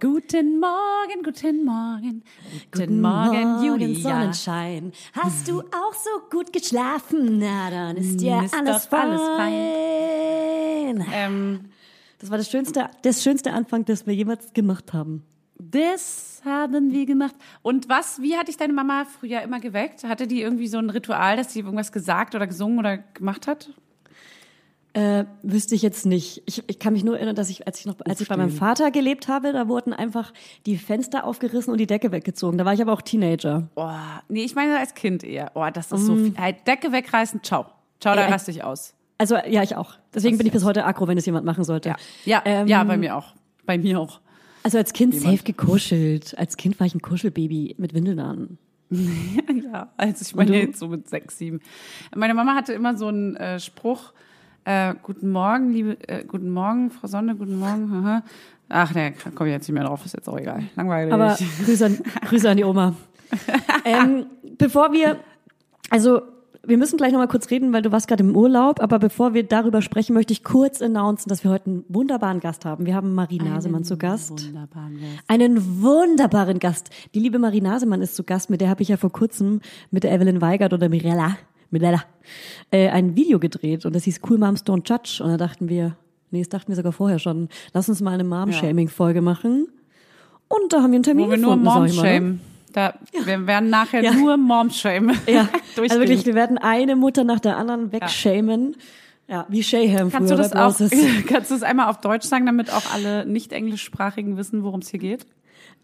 Guten Morgen, guten Morgen. Guten, Morgen, Julia. Sonnenschein. Hast du auch so gut geschlafen? Na, dann ist dir Ist alles, doch alles fein. Ähm, Das war das schönste, das schönste Anfang, das wir jemals gemacht haben. das haben wir gemacht. Und was, wie hat dich deine Mama früher immer geweckt? Hatte die irgendwie so ein Ritual, dass sie irgendwas gesagt oder gesungen oder gemacht hat? Äh, wüsste ich jetzt nicht. Ich, ich kann mich nur erinnern, dass ich, als ich noch, als ich bei meinem Vater gelebt habe, da wurden einfach die Fenster aufgerissen und die Decke weggezogen. Da war ich aber auch Teenager. Oh, nee, ich meine als Kind eher. Oh, das ist so viel. Hey, Decke wegreißen, ciao. Ciao, da raste ich aus. Also ja, ich auch. Deswegen bin ich bis heute aggro, wenn es jemand machen sollte. Ja, ja, Ähm, ja, bei mir auch. Bei mir auch. Also als Kind safe gekuschelt. Als Kind war ich ein Kuschelbaby mit Windeln an. Ja, als ich meine jetzt so mit sechs, sieben. Meine Mama hatte immer so einen äh, Spruch, äh, guten Morgen, liebe, äh, guten Morgen, Frau Sonne, guten Morgen. haha. Ach, ne, komme ich jetzt nicht mehr drauf, ist jetzt auch egal. Langweilig. Aber Grüße an, Grüße an die Oma. ähm, bevor wir, also wir müssen gleich nochmal kurz reden, weil du warst gerade im Urlaub, aber bevor wir darüber sprechen, möchte ich kurz announcen, dass wir heute einen wunderbaren Gast haben. Wir haben Marie Nasemann zu Gast. Wunderbaren Gast. Einen wunderbaren Gast. Die liebe Marie Nasemann ist zu Gast, mit der habe ich ja vor kurzem mit der Evelyn Weigert oder Mirella, Mirella, äh, ein Video gedreht und das hieß Cool Moms Don't Judge und da dachten wir, nee, das dachten wir sogar vorher schon, lass uns mal eine Mom-Shaming-Folge machen. Und da haben wir einen Termin Wo wir nur gefunden, Mom mal, ne? shame. Da, Wir werden nachher Ja. nur Mom shame. Ja, also wirklich, wir werden eine Mutter nach der anderen wegshamen. Ja, wie Shayham Kannst du früher das bei auch, kannst du das einmal auf Deutsch sagen, damit auch alle nicht englischsprachigen wissen, worum es hier geht?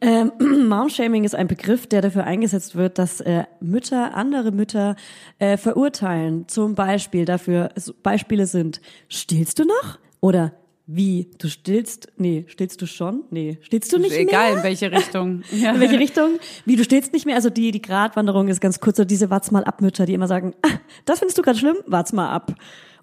Ähm, Momshaming ist ein Begriff, der dafür eingesetzt wird, dass äh, Mütter andere Mütter äh, verurteilen. Zum Beispiel dafür, Beispiele sind, stillst du noch? Oder wie, du stillst? Nee, stillst du schon? Nee, stillst du nicht Egal mehr? in welche Richtung. Ja. In welche Richtung? Wie, du stillst nicht mehr? Also die, die Gratwanderung ist ganz kurz so diese Wart's mal ab Mütter, die immer sagen, ah, das findest du gerade schlimm? Wart's mal ab.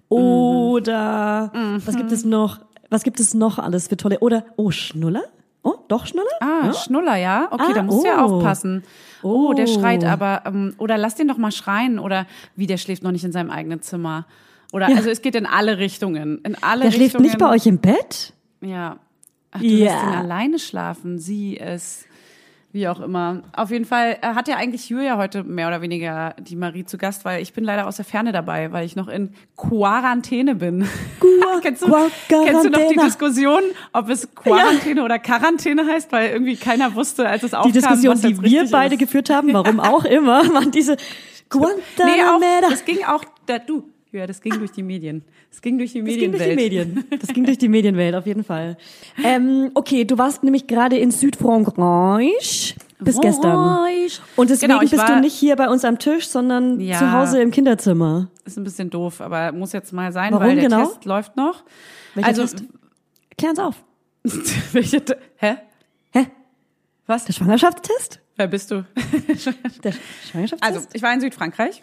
Oder, was gibt es noch? Was gibt es noch alles für tolle? Oder, oh, Schnuller? Oh, doch Schnuller? Ah, Schnuller, ja? Okay, Ah, da musst du ja oh. aufpassen. Oh, der Oh. schreit aber, ähm, oder lass den doch mal schreien, oder wie, der schläft noch nicht in seinem eigenen Zimmer. Oder, also es geht in alle Richtungen. In alle Der schläft Richtungen. nicht bei euch im Bett? Ja. Ach, du Ja. lässt ihn alleine schlafen. Sie es. Wie auch immer. Auf jeden Fall äh, hat ja eigentlich Julia heute mehr oder weniger die Marie zu Gast, weil ich bin leider aus der Ferne dabei, weil ich noch in Quarantäne bin. kennst, du, Qua- kennst du noch die. Diskussion, ob es Quarantäne oder Quarantäne heißt, weil irgendwie keiner wusste, als es aufkam, Die Diskussion, die wir beide ist. geführt haben, warum auch immer, waren diese Nee, auch, Guantanamera. das ging auch, da, du, ja, das ging durch die Medien. Das ging durch die Das ging durch Medienwelt. die Medien. Das ging durch die Medienwelt, auf jeden Fall. Ähm, okay, du warst nämlich gerade in Südfrankreich bis gestern. Und deswegen Genau, bist du nicht hier bei uns am Tisch, sondern Ja. zu Hause im Kinderzimmer. Ist ein bisschen doof, aber muss jetzt mal sein, Warum weil der genau? Test läuft noch. Welcher also, Test? Klär's auf. welche, hä? Hä? Was? Der Schwangerschaftstest? Wer bist du? Der Schwangerschaftstest? Also, ich war in Südfrankreich.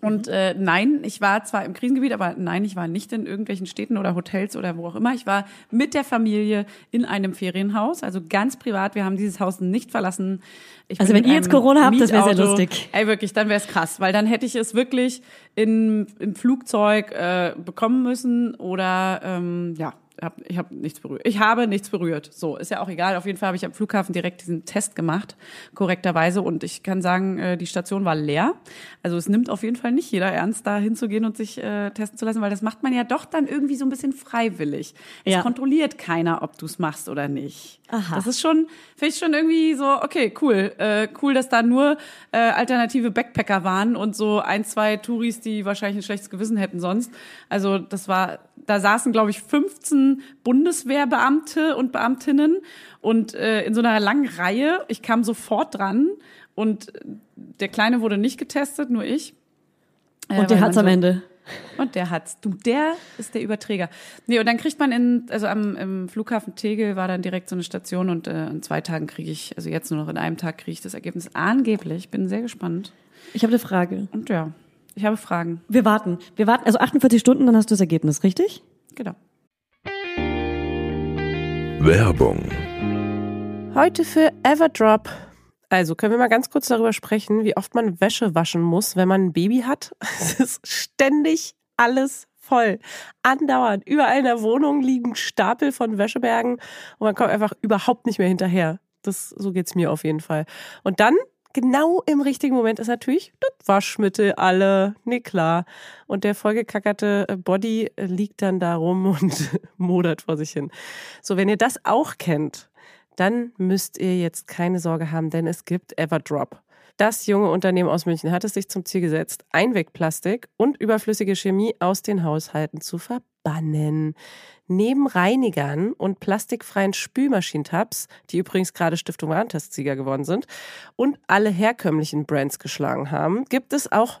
Und äh, nein, ich war zwar im Krisengebiet, aber nein, ich war nicht in irgendwelchen Städten oder Hotels oder wo auch immer. Ich war mit der Familie in einem Ferienhaus, also ganz privat. Wir haben dieses Haus nicht verlassen. Ich Also wenn ihr jetzt Corona habt, das wäre sehr lustig. Ey, wirklich, dann wäre es krass, weil dann hätte ich es wirklich in, im Flugzeug äh, bekommen müssen oder ähm, ja, hab, ich habe nichts berührt. Ich habe nichts berührt. So, ist ja auch egal. Auf jeden Fall habe ich am Flughafen direkt diesen Test gemacht, korrekterweise. Und ich kann sagen, äh, die Station war leer. Also es nimmt auf jeden Fall nicht jeder ernst, da hinzugehen und sich äh, testen zu lassen, weil das macht man ja doch dann irgendwie so ein bisschen freiwillig. Es Ja. kontrolliert keiner, ob du es machst oder nicht. Aha. Das ist schon, finde ich schon irgendwie so, okay, cool. Äh, cool, dass da nur äh, alternative Backpacker waren und so ein, zwei Touris, die wahrscheinlich ein schlechtes Gewissen hätten sonst. Also das war, da saßen, glaube ich, 15 Bundeswehrbeamte und Beamtinnen und äh, in so einer langen Reihe. Ich kam sofort dran und der Kleine wurde nicht getestet, nur ich. Äh, Und der hat's man am so- Ende. und der hat's. Du, der ist der Überträger. Nee, und dann kriegt man in, also am im Flughafen Tegel war dann direkt so eine Station und äh, in zwei Tagen kriege ich, also jetzt nur noch in einem Tag kriege ich das Ergebnis angeblich. Bin sehr gespannt. Ich habe eine Frage. Und ja, ich habe Fragen. Wir warten. Wir warten, also 48 Stunden, dann hast du das Ergebnis, richtig? Genau. Werbung. Heute für Everdrop. Also können wir mal ganz kurz darüber sprechen, wie oft man Wäsche waschen muss, wenn man ein Baby hat. Es ist ständig alles voll. Andauernd. Überall in der Wohnung liegen Stapel von Wäschebergen und man kommt einfach überhaupt nicht mehr hinterher. Das, so geht's mir auf jeden Fall. Und dann genau im richtigen Moment ist natürlich das Waschmittel alle. Nee, klar. Und der vollgekackerte Body liegt dann da rum und modert vor sich hin. So, wenn ihr das auch kennt, dann müsst ihr jetzt keine Sorge haben, denn es gibt Everdrop. Das junge Unternehmen aus München hat es sich zum Ziel gesetzt, Einwegplastik und überflüssige Chemie aus den Haushalten zu verbannen. Neben Reinigern und plastikfreien Spülmaschinentabs, die übrigens gerade Stiftung Warentestsieger geworden sind und alle herkömmlichen Brands geschlagen haben, gibt es auch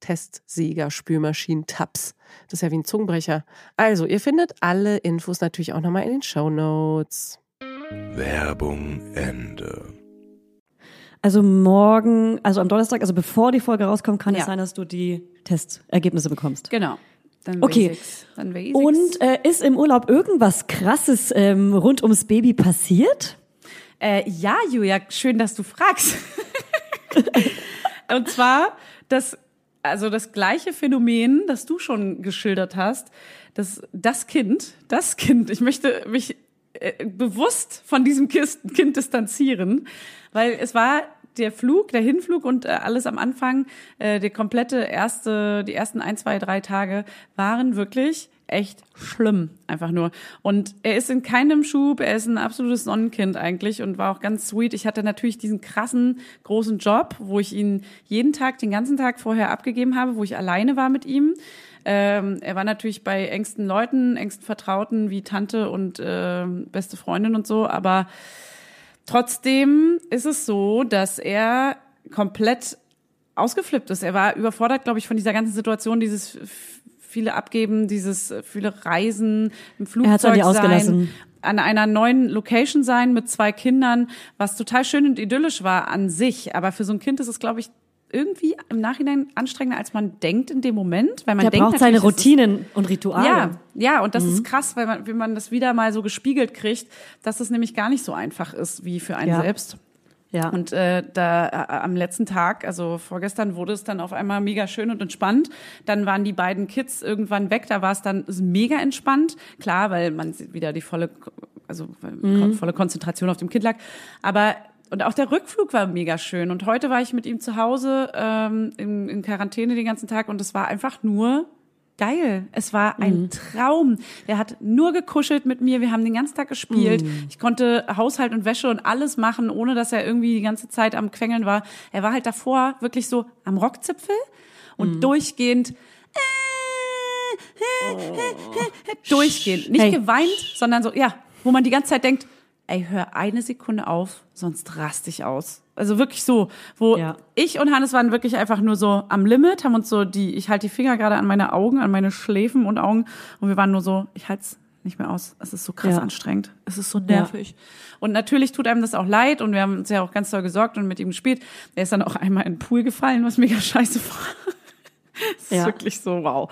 Testsieger, Spülmaschinen, Tabs. Das ist ja wie ein Zungenbrecher. Also, ihr findet alle Infos natürlich auch nochmal in den Show Notes. Werbung Ende. Also morgen, also am Donnerstag, also bevor die Folge rauskommt, kann Ja. es sein, dass du die Testergebnisse bekommst. Genau. Dann Okay. Dann. Und äh, ist im Urlaub irgendwas Krasses ähm, rund ums Baby passiert? Äh, ja, Julia, schön, dass du fragst. Und zwar das, also das gleiche Phänomen, das du schon geschildert hast, das, das Kind, das Kind, ich möchte mich äh, bewusst von diesem Kind distanzieren, weil es war der Flug, der Hinflug und äh, alles am Anfang, äh, die komplette erste, die ersten ein, zwei, drei Tage waren wirklich echt schlimm, einfach nur. Und er ist in keinem Schub, er ist ein absolutes Sonnenkind eigentlich und war auch ganz sweet. Ich hatte natürlich diesen krassen, großen Job, wo ich ihn jeden Tag, den ganzen Tag vorher abgegeben habe, wo ich alleine war mit ihm. Ähm, er war natürlich bei engsten Leuten, engsten Vertrauten wie Tante und äh, beste Freundin und so, aber trotzdem ist es so, dass er komplett ausgeflippt ist. Er war überfordert, glaube ich, von dieser ganzen Situation, dieses viele Abgeben, dieses äh, viele Reisen im Er Flugzeug dir sein, an einer neuen Location sein mit zwei Kindern, was total schön und idyllisch war an sich. Aber für so ein Kind ist es, glaube ich, irgendwie im Nachhinein anstrengender, als man denkt in dem Moment, weil man Der denkt braucht seine Routinen und Rituale. ja, ja, und das ist krass, weil man, wenn man das wieder mal so gespiegelt kriegt, dass es nämlich gar nicht so einfach ist wie für einen Ja. selbst. Ja. Und äh, da äh, am letzten Tag, also vorgestern, wurde es dann auf einmal mega schön und entspannt. Dann waren die beiden Kids irgendwann weg. Da war es dann mega entspannt. Klar, weil man wieder die volle, also Mhm. volle Konzentration auf dem Kind lag. Aber und auch der Rückflug war mega schön. Und heute war ich mit ihm zu Hause ähm, in, in Quarantäne den ganzen Tag und es war einfach nur geil. Es war ein Mhm. Traum. Er hat nur gekuschelt mit mir. Wir haben den ganzen Tag gespielt. Mhm. Ich konnte Haushalt und Wäsche und alles machen, ohne dass er irgendwie die ganze Zeit am Quengeln war. Er war halt davor wirklich so am Rockzipfel und Mhm. durchgehend durchgehend. Nicht Hey. geweint, sondern so, ja, wo man die ganze Zeit denkt, ey, hör eine Sekunde auf, sonst raste ich aus. Also wirklich so, wo Ja. ich und Hannes waren wirklich einfach nur so am Limit, haben uns so die, ich halte die Finger gerade an meine Augen, an meine Schläfen und Augen und wir waren nur so, ich halte nicht mehr aus. Es ist so krass Ja. anstrengend. Es ist so nervig. Und natürlich tut einem das auch leid und wir haben uns ja auch ganz toll gesorgt und mit ihm gespielt. Er ist dann auch einmal in den Pool gefallen, was mega scheiße war. Es ist Ja. wirklich so, wow.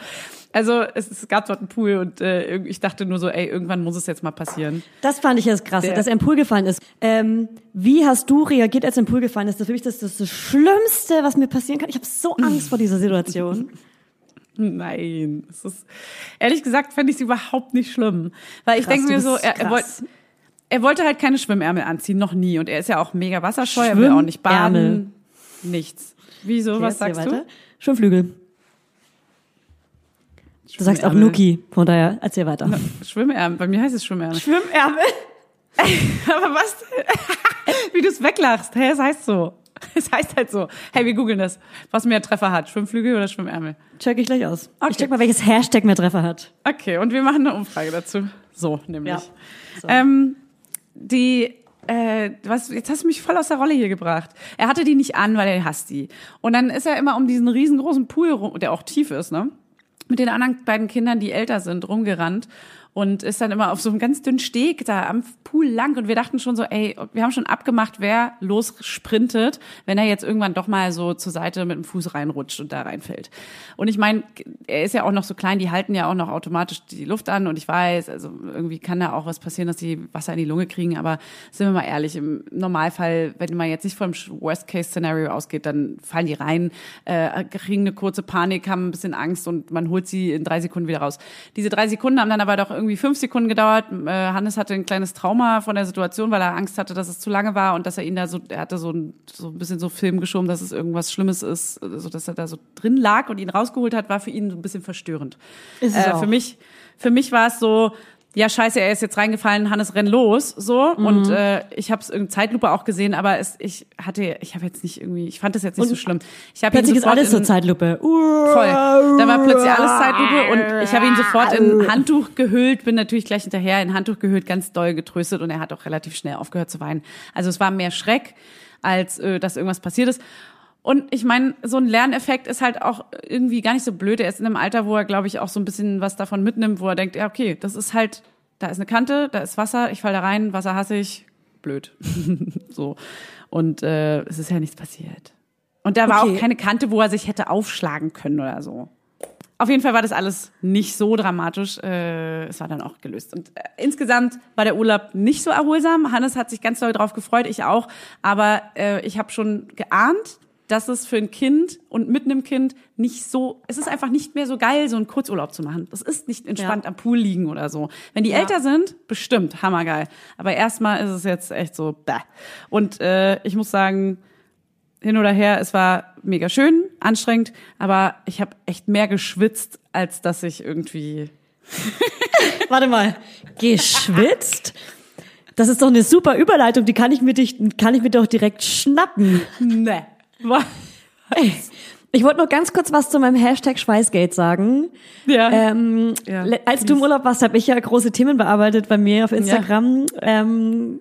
Also es, es gab dort einen Pool und äh, ich dachte nur so, ey, irgendwann muss es jetzt mal passieren. Das fand ich das Krasse, Der- dass er im Pool gefallen ist. Ähm, wie hast du reagiert, als er im Pool gefallen ist? Das ist für mich das, das, das Schlimmste, was mir passieren kann. Ich habe so Angst vor dieser Situation. Nein, es ist ehrlich gesagt fände ich es überhaupt nicht schlimm, weil ich Krass, denke du mir so, er, er, wollte, krass. er wollte halt keine Schwimmärmel anziehen, noch nie und er ist ja auch mega wasserscheu, er will auch nicht baden, nichts. Wieso? Okay, was sagst weiter. Schwimmflügel. Du sagst auch. Nuki, von daher erzähl weiter. du? Schwimmärmel, bei mir heißt es Schwimmärmel. Schwimmärmel? Aber was? Wie du es weglachst, hä, es heißt so. Es heißt halt so. Hey, wir googeln das. Was mehr Treffer hat, Schwimmflügel oder Schwimmärmel? Check ich gleich aus. Okay. Ich check mal, welches Hashtag mehr Treffer hat. Okay, und wir machen eine Umfrage dazu. So, nämlich. Ja. So. Ähm, die, äh, was, jetzt hast du mich voll aus der Rolle hier gebracht. Er hatte die nicht an, weil er hasst die. Und dann ist er immer um diesen riesengroßen Pool, rum, der auch tief ist, ne? Mit den anderen beiden Kindern, die älter sind, rumgerannt und ist dann immer auf so einem ganz dünnen Steg da am Pool lang und wir dachten schon so, ey, wir haben schon abgemacht, wer lossprintet, wenn er jetzt irgendwann doch mal so zur Seite mit dem Fuß reinrutscht und da reinfällt. Und ich meine, er ist ja auch noch so klein, die halten ja auch noch automatisch die Luft an und ich weiß, also irgendwie kann da auch was passieren, dass die Wasser in die Lunge kriegen, aber sind wir mal ehrlich, im Normalfall, wenn man jetzt nicht vom Worst-Case-Szenario ausgeht, dann fallen die rein, äh, kriegen eine kurze Panik, haben ein bisschen Angst und man holt sie in drei Sekunden wieder raus. Diese drei Sekunden haben dann aber doch irgendwie fünf Sekunden gedauert. Äh, Hannes hatte ein kleines Trauma von der Situation, weil er Angst hatte, dass es zu lange war und dass er ihn da so, er hatte so ein, so ein bisschen so Film geschoben, dass es irgendwas Schlimmes ist, so dass er da so drin lag und ihn rausgeholt hat, war für ihn so ein bisschen verstörend. Ist es äh, auch. Für mich, für mich war es so, ja scheiße, er ist jetzt reingefallen, Hannes renn los, so Mhm. und äh, ich habe es in Zeitlupe auch gesehen, aber es, ich hatte, ich habe jetzt nicht irgendwie, ich fand das jetzt nicht so schlimm. Ich habe Plötzlich ist alles in, zur Zeitlupe. Voll. Da war plötzlich alles Zeitlupe und ich habe ihn sofort in Handtuch gehüllt, bin natürlich gleich hinterher in Handtuch gehüllt, ganz doll getröstet und er hat auch relativ schnell aufgehört zu weinen. Also es war mehr Schreck, als äh, dass irgendwas passiert ist. Und ich meine, so ein Lerneffekt ist halt auch irgendwie gar nicht so blöd. Er ist in einem Alter, wo er, glaube ich, auch so ein bisschen was davon mitnimmt, wo er denkt, ja, okay, das ist halt, da ist eine Kante, da ist Wasser, ich fall da rein, Wasser hasse ich, blöd. so. Und äh, es ist ja nichts passiert. Und da war Okay. auch keine Kante, wo er sich hätte aufschlagen können oder so. Auf jeden Fall war das alles nicht so dramatisch. Äh, es war dann auch gelöst. Und äh, insgesamt war der Urlaub nicht so erholsam. Hannes hat sich ganz doll drauf gefreut, ich auch. Aber äh, ich habe schon geahnt, dass es für ein Kind und mit einem Kind nicht so, es ist einfach nicht mehr so geil, so einen Kurzurlaub zu machen. Das ist nicht entspannt Ja. am Pool liegen oder so. Wenn die älter sind, bestimmt, hammergeil. Aber erstmal ist es jetzt echt so, bäh. Und äh, ich muss sagen, hin oder her, es war mega schön, anstrengend, aber ich habe echt mehr geschwitzt, als dass ich irgendwie. Warte mal. Geschwitzt? Das ist doch eine super Überleitung, die kann ich mir, dich, kann ich mir doch direkt schnappen. Ne. Ey, Ich wollte noch ganz kurz was zu meinem Hashtag Schweißgate sagen. Ja. Ähm, Ja, als du im Urlaub warst, habe ich ja große Themen bearbeitet bei mir auf Instagram. Ähm,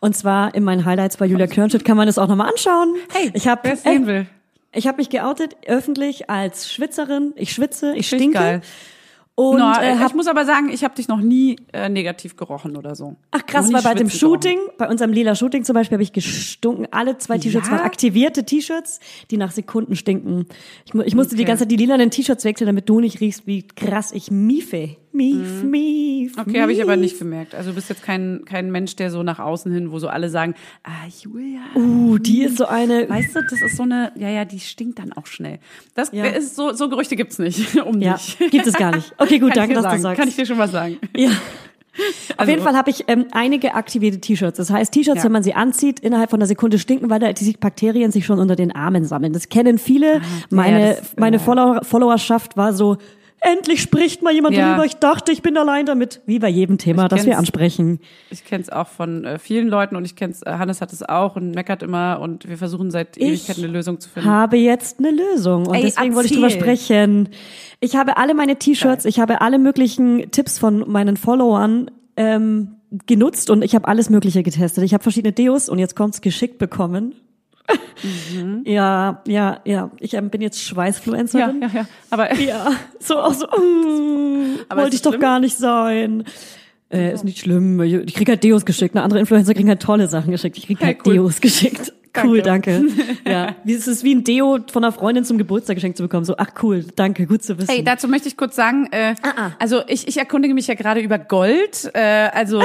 und zwar in meinen Highlights bei Julia Körnschmidt kann man das auch nochmal anschauen. Hey, ich habe wer sehen will. ich habe mich geoutet öffentlich als Schwitzerin. Ich schwitze, ich Finde ich stinke. geil. Und No, äh, ich hab, muss aber sagen, ich habe dich noch nie äh, negativ gerochen oder so. ach krass, weil bei dem schwitzen gerochen. Shooting, bei unserem lila Shooting zum Beispiel, habe ich gestunken. Alle zwei T-Shirts Ja? waren aktivierte T-Shirts, die nach Sekunden stinken. Ich, ich musste die Okay. ganze Zeit die lilanen T-Shirts wechseln, damit du nicht riechst, wie krass ich miefe. Mief, mief. Mhm. Okay, habe ich aber mief. nicht gemerkt. Also du bist jetzt kein, kein Mensch, der so nach außen hin, wo so alle sagen, ah, Julia. Uh, die ist so eine. Weißt du, das ist so eine, ja, ja, die stinkt dann auch schnell. Das Ja. ist so, so Gerüchte gibt's nicht um Ja, dich. gibt es gar nicht. Okay, gut, danke, dass sagen. du sagst. Kann ich dir schon mal sagen. Ja. Auf Also- jeden Fall habe ich ähm, einige aktivierte T-Shirts. Das heißt, T-Shirts, Ja. wenn man sie anzieht, innerhalb von einer Sekunde stinken, weil da die Bakterien sich schon unter den Armen sammeln. Das kennen viele. meine das- meine ja. Follower, Followerschaft war so, endlich spricht mal jemand Ja. drüber. Ich dachte, ich bin allein damit. Wie bei jedem Thema, Ich das wir ansprechen. Ich kenne es auch von äh, vielen Leuten und ich kenne es, äh, Hannes hat es auch und meckert immer und wir versuchen seit Ewigkeiten eine Lösung zu finden. habe jetzt eine Lösung und Ey, deswegen wollte ich drüber erzähl. sprechen. Ich habe alle meine T-Shirts, ich habe alle möglichen Tipps von meinen Followern ähm, genutzt und ich habe alles Mögliche getestet. Ich habe verschiedene Deos und jetzt kommt's geschickt bekommen. Ja, ja, ja. Ich ähm, bin jetzt Ja, Schweißfluencerin. ja, ja. Aber Ja, so auch so, ist wollte ich doch schlimm? gar nicht sein. Äh, ist nicht schlimm. Ich krieg halt Deos geschickt. Ne? Andere Influencer kriegen halt tolle Sachen geschickt. Ich krieg Hey, halt cool. Deos geschickt. Cool, danke. ja, wie- es ist wie ein Deo von einer Freundin zum Geburtstag geschenkt zu bekommen. So, ach cool, danke, gut zu wissen. Hey, dazu möchte ich kurz sagen, äh, Ah, also ich, ich erkundige mich ja gerade über Gold. Äh, also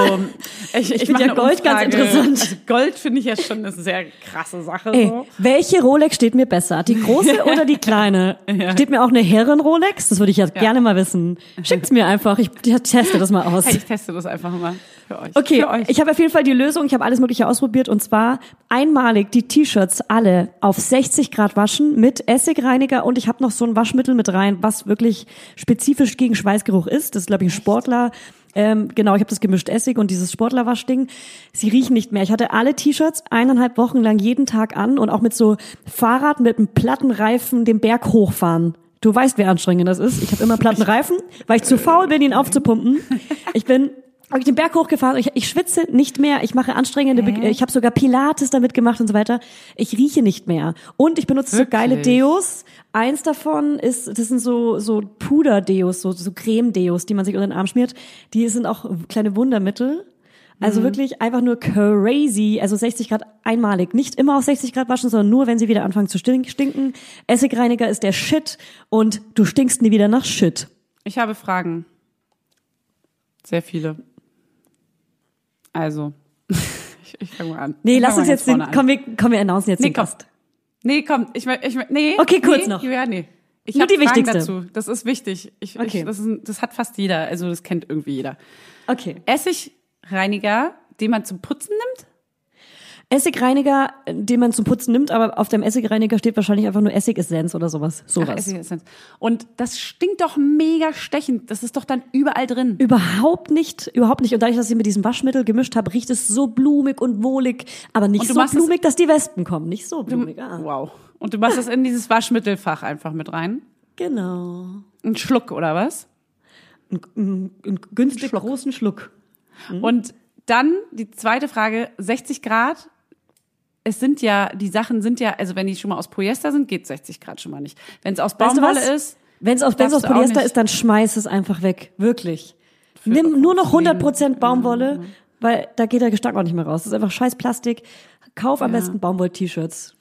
ich, ich, find mache ja Gold ganz Umfrage. interessant. Also Gold finde ich ja schon eine sehr krasse Sache. Ey, So. welche Rolex steht mir besser? Die große oder die kleine? Steht mir auch eine Herren-Rolex? Das würde ich ja, gerne mal wissen. Schickt's mir einfach. Ich teste das mal aus. Hey, ich teste das einfach mal für euch. Okay, für euch. ich habe auf jeden Fall die Lösung. Ich habe alles Mögliche ausprobiert und zwar einmalig die T-Shirts alle auf 60 Grad waschen mit Essigreiniger und ich habe noch so ein Waschmittel mit rein, was wirklich spezifisch gegen Schweißgeruch ist. Das ist glaube ich ein Sportler. Ähm, genau, ich habe das gemischt Essig und dieses Sportlerwaschding. Sie riechen nicht mehr. Ich hatte alle T-Shirts eineinhalb Wochen lang jeden Tag an und auch mit so Fahrrad mit einem platten Reifen den Berg hochfahren. Du weißt, wie anstrengend das ist. Ich habe immer platten Reifen, weil ich zu faul bin, ihn aufzupumpen. Ich bin habe ich den Berg hochgefahren. Ich, ich schwitze nicht mehr. Ich mache anstrengende. Be ich habe sogar Pilates damit gemacht und so weiter. Ich rieche nicht mehr. Und ich benutze so geile Wirklich? Deos. Eins davon ist, das sind so so Puder-Deos, so so Creme-Deos, die man sich unter den Arm schmiert. Die sind auch kleine Wundermittel. Also wirklich einfach nur crazy. Also 60 Grad einmalig. Nicht immer auf 60 Grad waschen, sondern nur, wenn sie wieder anfangen zu stink- stinken. Essigreiniger ist der Shit und du stinkst nie wieder nach Shit. Ich habe Fragen. Sehr viele. Also, ich, ich fange mal an. Nee, Ich lass uns jetzt den, komm, wir, komm, wir announcen jetzt Nee, den komm. Gast. Nee, komm, ich, ich, nee. Okay, kurz nee, noch. Ja, nee. Ich Nur die Fragen wichtigste. dazu. Das ist wichtig. Ich, Okay. ich, das, ist, das hat fast jeder. Also das kennt irgendwie jeder. Okay. Essigreiniger, den man zum Putzen nimmt? Essigreiniger, den man zum Putzen nimmt, aber auf dem Essigreiniger steht wahrscheinlich einfach nur Essigessenz oder sowas. Ach, Sowas. Essigessenz. Und das stinkt doch mega stechend. Das ist doch dann überall drin. Überhaupt nicht, überhaupt nicht. Und dadurch, dass ich mit diesem Waschmittel gemischt habe, riecht es so blumig und wohlig, aber nicht du so blumig, dass die Wespen kommen. Nicht so blumig. Ah, Wow. Und du machst das in dieses Waschmittelfach einfach mit rein? genau. Ein Schluck oder was? Einen günstig großen Schluck. Mhm. Und dann die zweite Frage, 60 Grad. Es sind ja, die Sachen sind ja, also wenn die schon mal aus Polyester sind, geht 60 Grad schon mal nicht. Wenn es aus Weißt du Baumwolle ist, Wenn es aus, wenn's aus Polyester ist, dann schmeiß es einfach weg. Wirklich. Nimm nur noch 100% Baumwolle, weil da geht der Gestank auch nicht mehr raus. Das ist einfach scheiß Plastik. Kauf am besten Baumwoll-T-Shirts.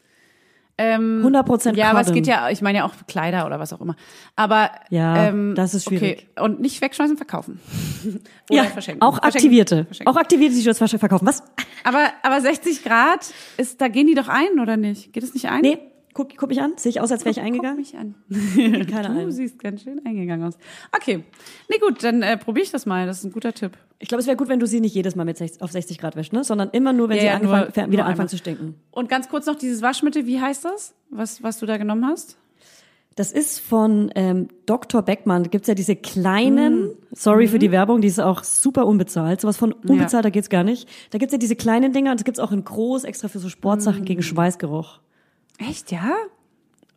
Ähm, 100% ja, aber es geht ja, ich meine ja auch Kleider oder was auch immer. Aber Ja, ähm, das ist schwierig. Okay. Und nicht wegschmeißen, verkaufen. Oder Ja, verschenken. auch Verschenken. aktivierte. Verschenken. Auch aktivierte T-Shirts verkaufen. Was? Aber, aber 60 Grad, ist, da gehen die doch ein, oder nicht? Geht es nicht ein? Nee, guck, guck mich an. Sehe ich aus, als wäre ich Guck eingegangen? mich an. Keine Du Ahnung. siehst ganz schön eingegangen aus. Okay. Nee, gut, dann äh, probiere ich das mal. Das ist ein guter Tipp. Ich glaube, es wäre gut, wenn du sie nicht jedes Mal mit 60, auf 60 Grad wäschst, ne? sondern immer nur, wenn Ja, sie ja, angefangen, nur- fer- nur wieder einmal. anfangen zu stinken. Und ganz kurz noch dieses Waschmittel, wie heißt das? Was, was du da genommen hast? Das ist von ähm, Dr. Beckmann. Da gibt's ja diese kleinen, Mm. sorry Mhm. für die Werbung, die ist auch super unbezahlt. Sowas von unbezahlt, da geht's gar nicht. Da gibt's ja diese kleinen Dinger und das gibt's auch in groß, extra für so Sportsachen Mm. gegen Schweißgeruch. Echt, ja?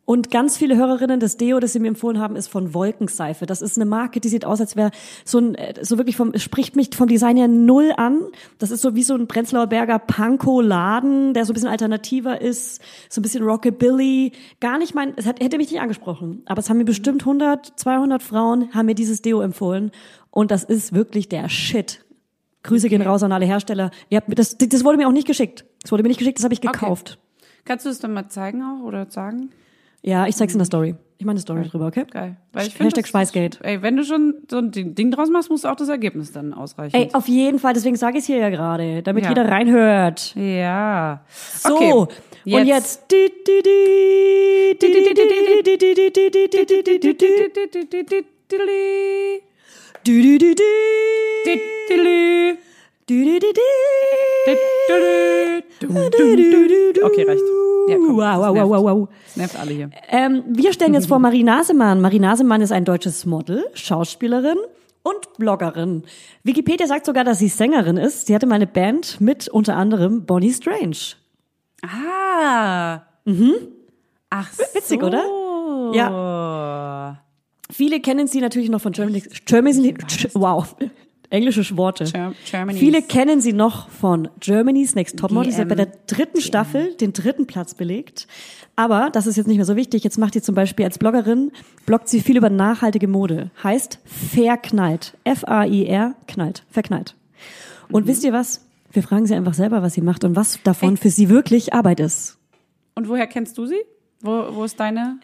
Und ganz viele Hörerinnen, das Deo, das sie mir empfohlen haben, ist von Wolkenseife. Das ist eine Marke, die sieht aus, als wäre so ein, äh, so wirklich vom, spricht mich vom Design her null an. Das ist so wie so ein Prenzlauer Berger Panko-Laden, der so ein bisschen alternativer ist, so ein bisschen Rockabilly. Gar nicht mein, es hat, hätte mich nicht angesprochen. Aber es haben mir bestimmt 100, 200 Frauen, haben mir dieses Deo empfohlen. Und das ist wirklich der Shit. Grüße gehen raus an alle Hersteller. Ihr habt, das, das wurde mir auch nicht geschickt. Das wurde mir nicht geschickt, das habe ich gekauft. Kannst du es dann mal zeigen auch oder sagen? Ja, ich zeig's in der Story. Ich meine eine Story drüber, okay? Geil. Weil ich Hashtag Schweißgeld. Ey, wenn du schon so ein Ding draus machst, musst du auch das Ergebnis dann ausreichen. Ey, auf jeden Fall. Deswegen sage ich es hier ja gerade, damit ja. jeder reinhört. Ja. So. Okay. Und jetzt. Du. Okay, reicht. Ja, komm, wow, wow, wow, nervt. wow, wow. Das nervt alle hier. Ähm, wir stellen jetzt vor Marie Nasemann. Marie Nasemann ist ein deutsches Model, Schauspielerin und Bloggerin. Wikipedia sagt sogar, dass sie Sängerin ist. Sie hatte mal eine Band mit unter anderem Bonnie Strange. Ah. Ach Witzig, so. oder? Ja. Viele kennen sie natürlich noch von Germany, Germany wow. Englische Worte. Germ- Germany's. Viele kennen sie noch von Germany's Next Topmodel. Sie hat bei der dritten Staffel den dritten Platz belegt. Aber das ist jetzt nicht mehr so wichtig. Jetzt macht sie zum Beispiel als Bloggerin, bloggt sie viel über nachhaltige Mode. Heißt verknallt. F-A-I-R, knallt. Verknallt. Und wisst ihr was? Wir fragen sie einfach selber, was sie macht und was davon für sie wirklich Arbeit ist. Und woher kennst du sie? Wo, wo ist deine?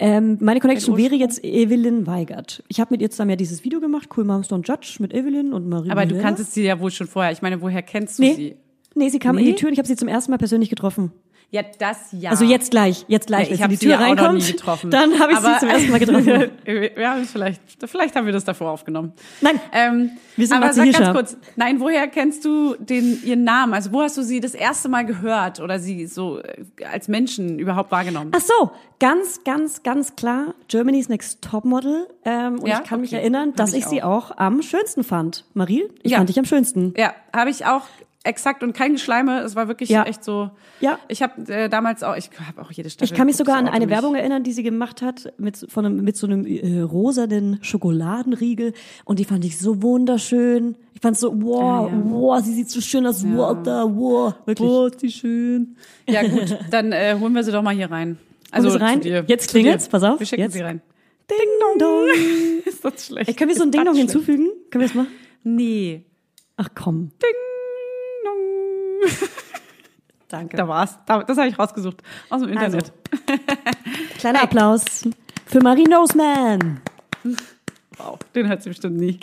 Ähm, meine Connection wäre jetzt Evelyn Weigert. Ich habe mit ihr zusammen ja dieses Video gemacht, Cool Moms Don't Judge, mit Evelyn und Marie. Aber du kanntest sie ja wohl schon vorher. Ich meine, woher kennst du Nee. sie? Nee, sie kam in Nee? die Tür und ich habe sie zum ersten Mal persönlich getroffen. Ja, das ja. Also jetzt gleich, jetzt gleich, Ja, ich wenn sie die Tür ja auch noch reinkommt, nie getroffen. dann habe ich sie Aber- zum ersten Mal getroffen. wir haben es vielleicht, vielleicht haben wir das davor aufgenommen. Nein, Ähm, Wir sind aber sag Hirscher. ganz kurz, nein, woher kennst du den, ihren Namen? Also wo hast du sie das erste Mal gehört oder sie so äh, als Menschen überhaupt wahrgenommen? Ach so, ganz, ganz, ganz klar, Germany's Next Topmodel. Ähm, und Ja? ich kann mich Okay. erinnern, Hab dass ich ich, sie auch. am schönsten fand. Marie, ich fand dich am schönsten. Ja, habe ich auch exakt und kein Geschleime. Es war wirklich Ja. echt so. Ja. Ich habe äh, damals auch, ich habe auch jede Staffel. Ich kann mich sogar an eine durch. Werbung erinnern, die sie gemacht hat mit, von einem, mit so einem äh, rosanen Schokoladenriegel und die fand ich so wunderschön. Ich fand so, wow, Ah, ja. wow, sie sieht so schön aus, wow, da, wow, wirklich. Ist die schön. Ja gut, dann äh, holen wir sie doch mal hier rein. Also rein? Jetzt klingelt's, pass auf, Wir schicken jetzt. sie rein. Ding dong. Ist das schlecht? Ey, können wir so ein Ding schlecht? hinzufügen? Können wir das machen? Nee. Ach komm. Ding dong. Danke. Da war's. Da, das habe ich rausgesucht aus dem Internet. Kleiner Applaus für Marie Noseman. Wow, den hört sie bestimmt nie.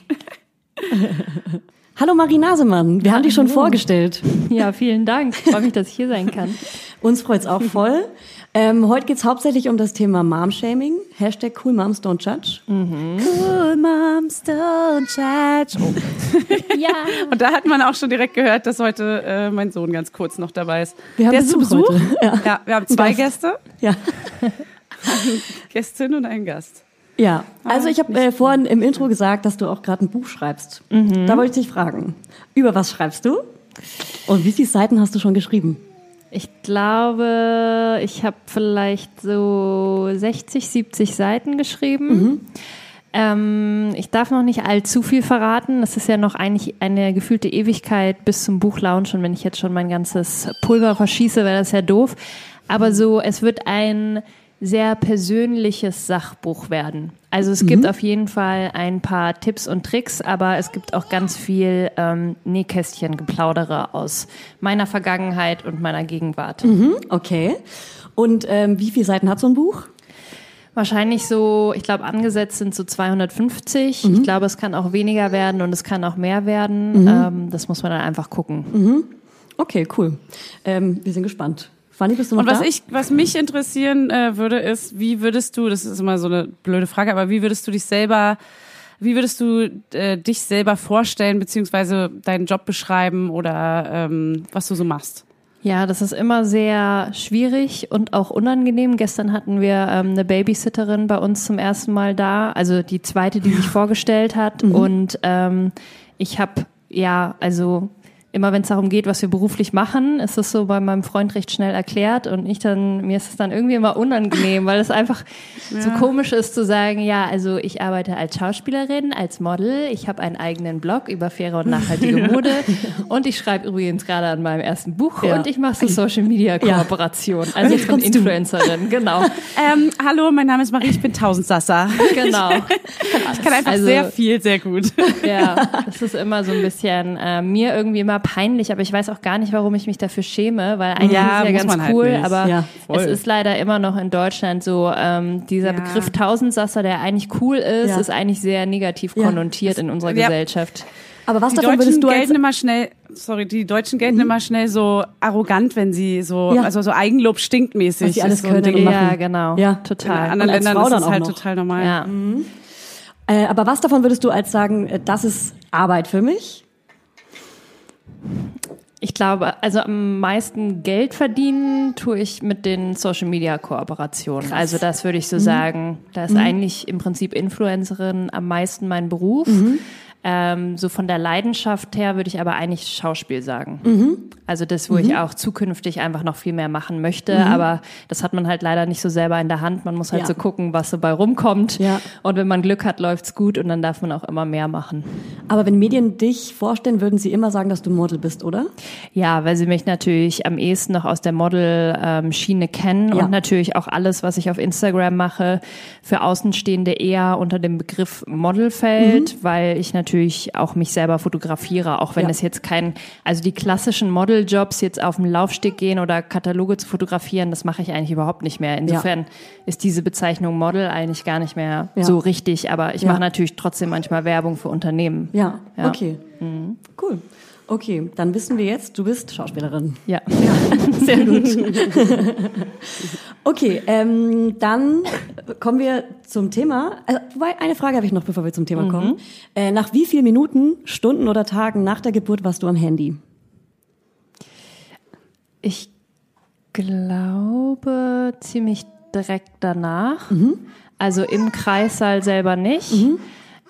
Hallo Marie Nasemann, wir haben dich schon vorgestellt. Ja, vielen Dank. Freue mich, dass ich hier sein kann. Uns freut's auch voll. Ähm, heute geht's hauptsächlich um das Thema Mom-Shaming. Hashtag Cool Moms Don't Judge. Cool Moms Don't Judge. Oh. Ja. Und da hat man auch schon direkt gehört, dass heute äh, mein Sohn ganz kurz noch dabei ist. Wir haben Der ist zu Besuch. Ja. Ja, wir haben zwei. Gäste, Ja. Gästin und einen Gast. Ja, also ich habe äh, vorhin im Intro gesagt, dass du auch gerade ein Buch schreibst. Da wollte ich dich fragen, über was schreibst du? Und wie viele Seiten hast du schon geschrieben? Ich glaube, ich habe vielleicht so 60, 70 Seiten geschrieben. Ähm, ich darf noch nicht allzu viel verraten. Das ist ja noch eigentlich eine gefühlte Ewigkeit bis zum Buchlaunch. Und wenn ich jetzt schon mein ganzes Pulver verschieße, wäre das ja doof. Aber so, es wird ein sehr persönliches Sachbuch werden. Also es gibt auf jeden Fall ein paar Tipps und Tricks, aber es gibt auch ganz viel ähm, Nähkästchen-Geplaudere aus meiner Vergangenheit und meiner Gegenwart. Okay. Und ähm, wie viele Seiten hat so ein Buch? Wahrscheinlich so, ich glaube, angesetzt sind so 250. Ich glaube, es kann auch weniger werden und es kann auch mehr werden. Ähm, das muss man dann einfach gucken. Okay, cool. Ähm, wir sind gespannt. Fanny, bist du noch Und was da? ich, was mich interessieren äh, würde, ist, wie würdest du, das ist immer so eine blöde Frage, aber wie würdest du dich selber, wie würdest du äh, dich selber vorstellen, beziehungsweise deinen Job beschreiben oder ähm, was du so machst? Ja, das ist immer sehr schwierig und auch unangenehm. Gestern hatten wir ähm, eine Babysitterin bei uns zum ersten Mal da, also die zweite, die sich vorgestellt hat. Und ähm, ich habe, ja, also immer wenn es darum geht, was wir beruflich machen, ist es so bei meinem Freund recht schnell erklärt und ich dann, mir ist es dann irgendwie immer unangenehm, weil es einfach so komisch ist zu sagen, ja, also ich arbeite als Schauspielerin, als Model, ich habe einen eigenen Blog über faire und nachhaltige Mode und ich schreibe übrigens gerade an meinem ersten Buch Ja. und ich mache so Social Media Kooperation. Also ich bin kommst du. Influencerin, genau. Ähm, hallo, mein Name ist Marie, ich bin Tausendsasser. Genau. Ich kann einfach Also- sehr viel, sehr gut. Ja, das ist immer so ein bisschen äh, mir irgendwie immer peinlich, aber ich weiß auch gar nicht, warum ich mich dafür schäme, weil eigentlich Ja, ist es ja ganz halt cool, nicht. aber Ja, es ist leider immer noch in Deutschland so, ähm, dieser Ja. Begriff Tausendsasser, der eigentlich cool ist, Ja. ist eigentlich sehr negativ Ja. konnotiert in unserer Ja. Gesellschaft. Aber was Die davon Deutschen würdest du als gelten immer schnell, sorry, die Deutschen gelten immer schnell so arrogant, wenn sie so, Ja. also so Eigenlob stinkt mäßig. Was sie alles ist so können Ja, genau. Ja. In total. anderen Und als Ländern Frau ist dann es auch halt noch. total normal. Ja. Äh, aber was davon würdest du als sagen, äh, das ist Arbeit für mich? Ich glaube, also am meisten Geld verdienen tue ich mit den Social Media Kooperationen. Also das würde ich so sagen. Da ist eigentlich im Prinzip Influencerin am meisten mein Beruf. Ähm, so von der Leidenschaft her würde ich aber eigentlich Schauspiel sagen. Also das, wo ich auch zukünftig einfach noch viel mehr machen möchte. Aber das hat man halt leider nicht so selber in der Hand. Man muss halt Ja. so gucken, was so bei rumkommt. Ja. Und wenn man Glück hat, läuft's gut und dann darf man auch immer mehr machen. Aber wenn Medien dich vorstellen, würden sie immer sagen, dass du Model bist, oder? Ja, weil sie mich natürlich am ehesten noch aus der Model-Schiene kennen Ja. und natürlich auch alles, was ich auf Instagram mache, für Außenstehende eher unter dem Begriff Model fällt, weil ich natürlich auch mich selber fotografiere, auch wenn Mhm. Ja. es jetzt kein, also die klassischen Modeljobs jetzt auf dem Laufsteg gehen oder Kataloge zu fotografieren, das mache ich eigentlich überhaupt nicht mehr. Insofern ist diese Bezeichnung Model eigentlich gar nicht mehr Ja. so richtig, aber ich Ja. mache natürlich trotzdem manchmal Werbung für Unternehmen. Ja, Ja. okay. Cool. Okay, dann wissen wir jetzt, du bist Schauspielerin. Ja. Sehr gut. okay, ähm, dann kommen wir zum Thema. Also, wobei, eine Frage habe ich noch, bevor wir zum Thema kommen. Äh, nach wie vielen Minuten, Stunden oder Tagen nach der Geburt warst du am Handy? Ich glaube ziemlich direkt danach. Also im Kreissaal selber nicht.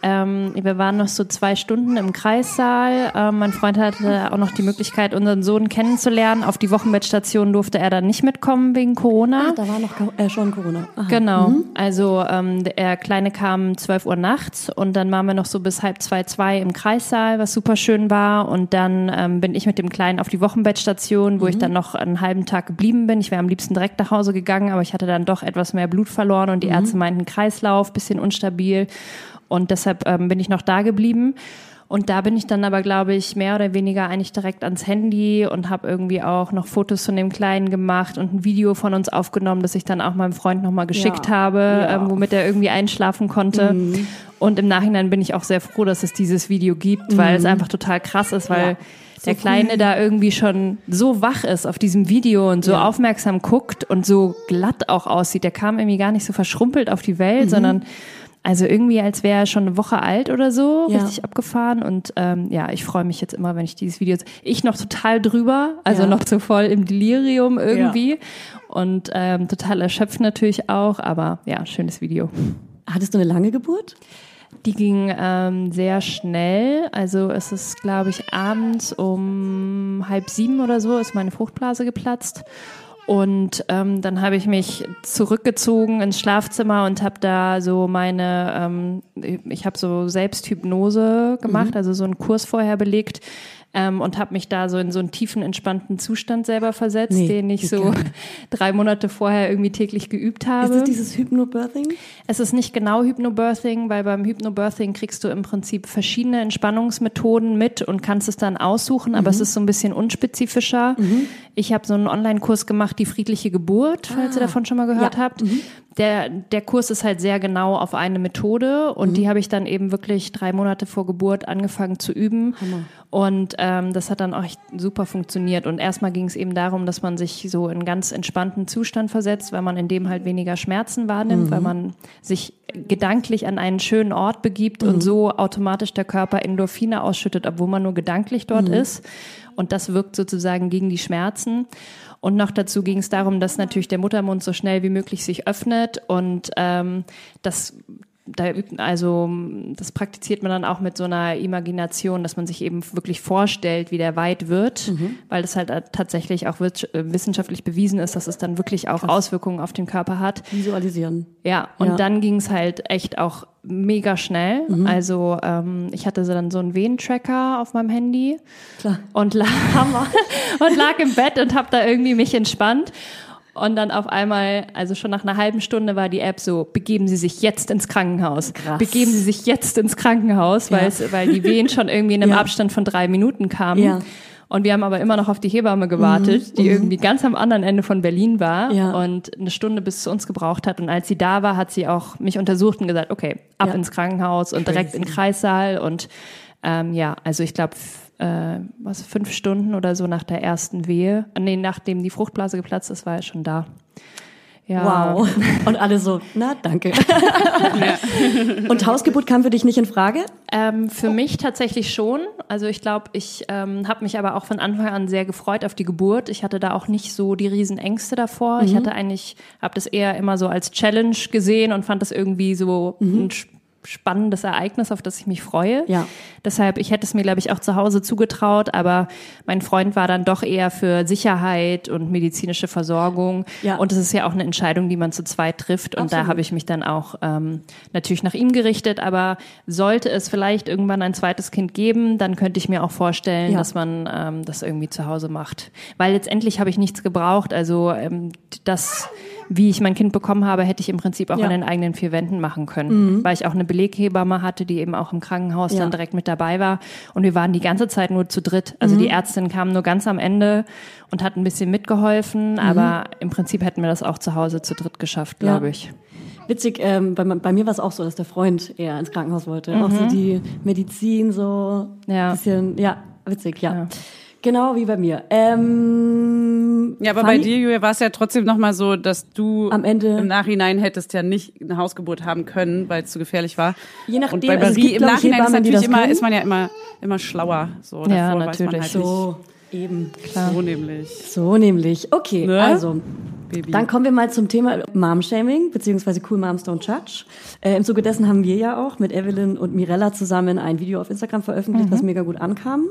Ähm, wir waren noch so zwei Stunden im Kreissaal. Ähm, mein Freund hatte auch noch die Möglichkeit, unseren Sohn kennenzulernen. Auf die Wochenbettstation durfte er dann nicht mitkommen wegen Corona. Ah, da war noch äh, schon Corona. Aha. Genau. Also ähm, der Kleine kam 12 Uhr nachts und dann waren wir noch so bis halb zwei, zwei im Kreissaal, was super schön war. Und dann ähm, bin ich mit dem Kleinen auf die Wochenbettstation, wo ich dann noch einen halben Tag geblieben bin. Ich wäre am liebsten direkt nach Hause gegangen, aber ich hatte dann doch etwas mehr Blut verloren und die Ärzte meinten Kreislauf, bisschen unstabil. Und deshalb ähm, bin ich noch da geblieben. Und da bin ich dann aber, glaube ich, mehr oder weniger eigentlich direkt ans Handy und habe irgendwie auch noch Fotos von dem Kleinen gemacht und ein Video von uns aufgenommen, das ich dann auch meinem Freund nochmal geschickt Ja. habe, Ja. ähm, womit er irgendwie einschlafen konnte. Und im Nachhinein bin ich auch sehr froh, dass es dieses Video gibt, weil es einfach total krass ist, weil Ja. der Kleine da irgendwie schon so wach ist auf diesem Video und so aufmerksam guckt und so glatt auch aussieht. Der kam irgendwie gar nicht so verschrumpelt auf die Mhm. Welt, sondern also irgendwie, als wäre er schon eine Woche alt oder so, Ja. richtig abgefahren. Und ähm, ja, ich freue mich jetzt immer, wenn ich dieses Video. Ich noch total drüber, also Ja. noch so voll im Delirium irgendwie. Und ähm, total erschöpft natürlich auch, aber ja, schönes Video. Hattest du eine lange Geburt? Die ging ähm, sehr schnell. Also es ist, glaube ich, abends um halb sieben oder so ist meine Fruchtblase geplatzt. Und ähm, dann habe ich mich zurückgezogen ins Schlafzimmer und habe da so meine, ähm, ich habe so Selbsthypnose gemacht, also so einen Kurs vorher belegt ähm, und habe mich da so in so einen tiefen, entspannten Zustand selber versetzt, Nee, den ich so drei Monate vorher irgendwie täglich geübt habe. Ist das dieses Hypnobirthing? Es ist nicht genau Hypnobirthing, weil beim Hypnobirthing kriegst du im Prinzip verschiedene Entspannungsmethoden mit und kannst es dann aussuchen, aber es ist so ein bisschen unspezifischer. Ich habe so einen Online-Kurs gemacht, die friedliche Geburt, falls ihr davon schon mal gehört Ja. habt. Der, der Kurs ist halt sehr genau auf eine Methode und die habe ich dann eben wirklich drei Monate vor Geburt angefangen zu üben. Und ähm, das hat dann auch echt super funktioniert. Und erstmal ging es eben darum, dass man sich so in ganz entspannten Zustand versetzt, weil man in dem halt weniger Schmerzen wahrnimmt, weil man sich gedanklich an einen schönen Ort begibt und so automatisch der Körper Endorphine ausschüttet, obwohl man nur gedanklich dort ist. Und das wirkt sozusagen gegen die Schmerzen. Und noch dazu ging es darum, dass natürlich der Muttermund so schnell wie möglich sich öffnet und ähm, das da übt, also das praktiziert man dann auch mit so einer Imagination, dass man sich eben wirklich vorstellt, wie der weit wird, weil das halt tatsächlich auch äh, wissenschaftlich bewiesen ist, dass es dann wirklich auch Auswirkungen auf den Körper hat. Visualisieren. Ja, und Ja. dann ging es halt echt auch mega schnell. Also ähm, ich hatte so dann so einen Wehentracker auf meinem Handy Klar. und lag, und lag im Bett und habe da irgendwie mich entspannt. Und dann auf einmal, also schon nach einer halben Stunde war die App so, begeben Sie sich jetzt ins Krankenhaus. Krass. Begeben Sie sich jetzt ins Krankenhaus, weil, Ja. weil die Wehen schon irgendwie in einem Ja. Abstand von drei Minuten kamen. Ja. Und wir haben aber immer noch auf die Hebamme gewartet, die irgendwie ganz am anderen Ende von Berlin war Ja. und eine Stunde bis zu uns gebraucht hat. Und als sie da war, hat sie auch mich untersucht und gesagt, okay, ab Ja. ins Krankenhaus und direkt in den Kreissaal. Und ähm, ja, also ich glaube, äh, was, fünf Stunden oder so nach der ersten Wehe, äh, nee, nachdem die Fruchtblase geplatzt ist, war er schon da. Ja. Wow. Und alle so, na, danke. Und Hausgeburt kam für dich nicht in Frage? Ähm, für mich tatsächlich schon. Also ich glaube, ich ähm, habe mich aber auch von Anfang an sehr gefreut auf die Geburt. Ich hatte da auch nicht so die riesen Ängste davor. Ich hatte eigentlich, habe das eher immer so als Challenge gesehen und fand das irgendwie so ein sch- spannendes Ereignis, auf das ich mich freue. Ja. Deshalb, ich hätte es mir, glaube ich, auch zu Hause zugetraut, aber mein Freund war dann doch eher für Sicherheit und medizinische Versorgung. Ja. Und es ist ja auch eine Entscheidung, die man zu zweit trifft. Und da Absolut. habe ich mich dann auch ähm, natürlich nach ihm gerichtet. Aber sollte es vielleicht irgendwann ein zweites Kind geben, dann könnte ich mir auch vorstellen, Ja. dass man ähm, das irgendwie zu Hause macht. Weil letztendlich habe ich nichts gebraucht. Also ähm, das, wie ich mein Kind bekommen habe, hätte ich im Prinzip auch Ja. Mhm. an den eigenen vier Wänden machen können. Weil ich auch eine Beleghebamme hatte, die eben auch im Krankenhaus Ja. dann direkt mit dabei war. Und wir waren die ganze Zeit nur zu dritt. Also Mhm. die Ärztin kam nur ganz am Ende und hat ein bisschen mitgeholfen. Mhm. Aber im Prinzip hätten wir das auch zu Hause zu dritt geschafft, Ja. glaube ich. Witzig, ähm, bei, bei mir war es auch so, dass der Freund eher ins Krankenhaus wollte. Auch so die Medizin, so Mhm. Ja. bisschen, ja, witzig, ja. Ja. Genau wie bei mir. Ähm, Ja, aber bei dir, Julia, war es ja trotzdem nochmal so, dass du Am Ende- im Nachhinein hättest ja nicht eine Hausgeburt haben können, weil es zu gefährlich war. Je nachdem, Und bei also Marie gibt, im Nachhinein ist Hebammen, die natürlich immer, können. ist man ja immer, immer schlauer. So, Ja, davor weiß man natürlich. halt So, eben. nicht. So nämlich. So nämlich. Okay, Ne? also. Baby. Dann kommen wir mal zum Thema Mom-Shaming, beziehungsweise Cool Moms Don't Judge. Äh, Im Zuge dessen haben wir ja auch mit Evelyn und Mirella zusammen ein Video auf Instagram veröffentlicht, was mega gut ankam.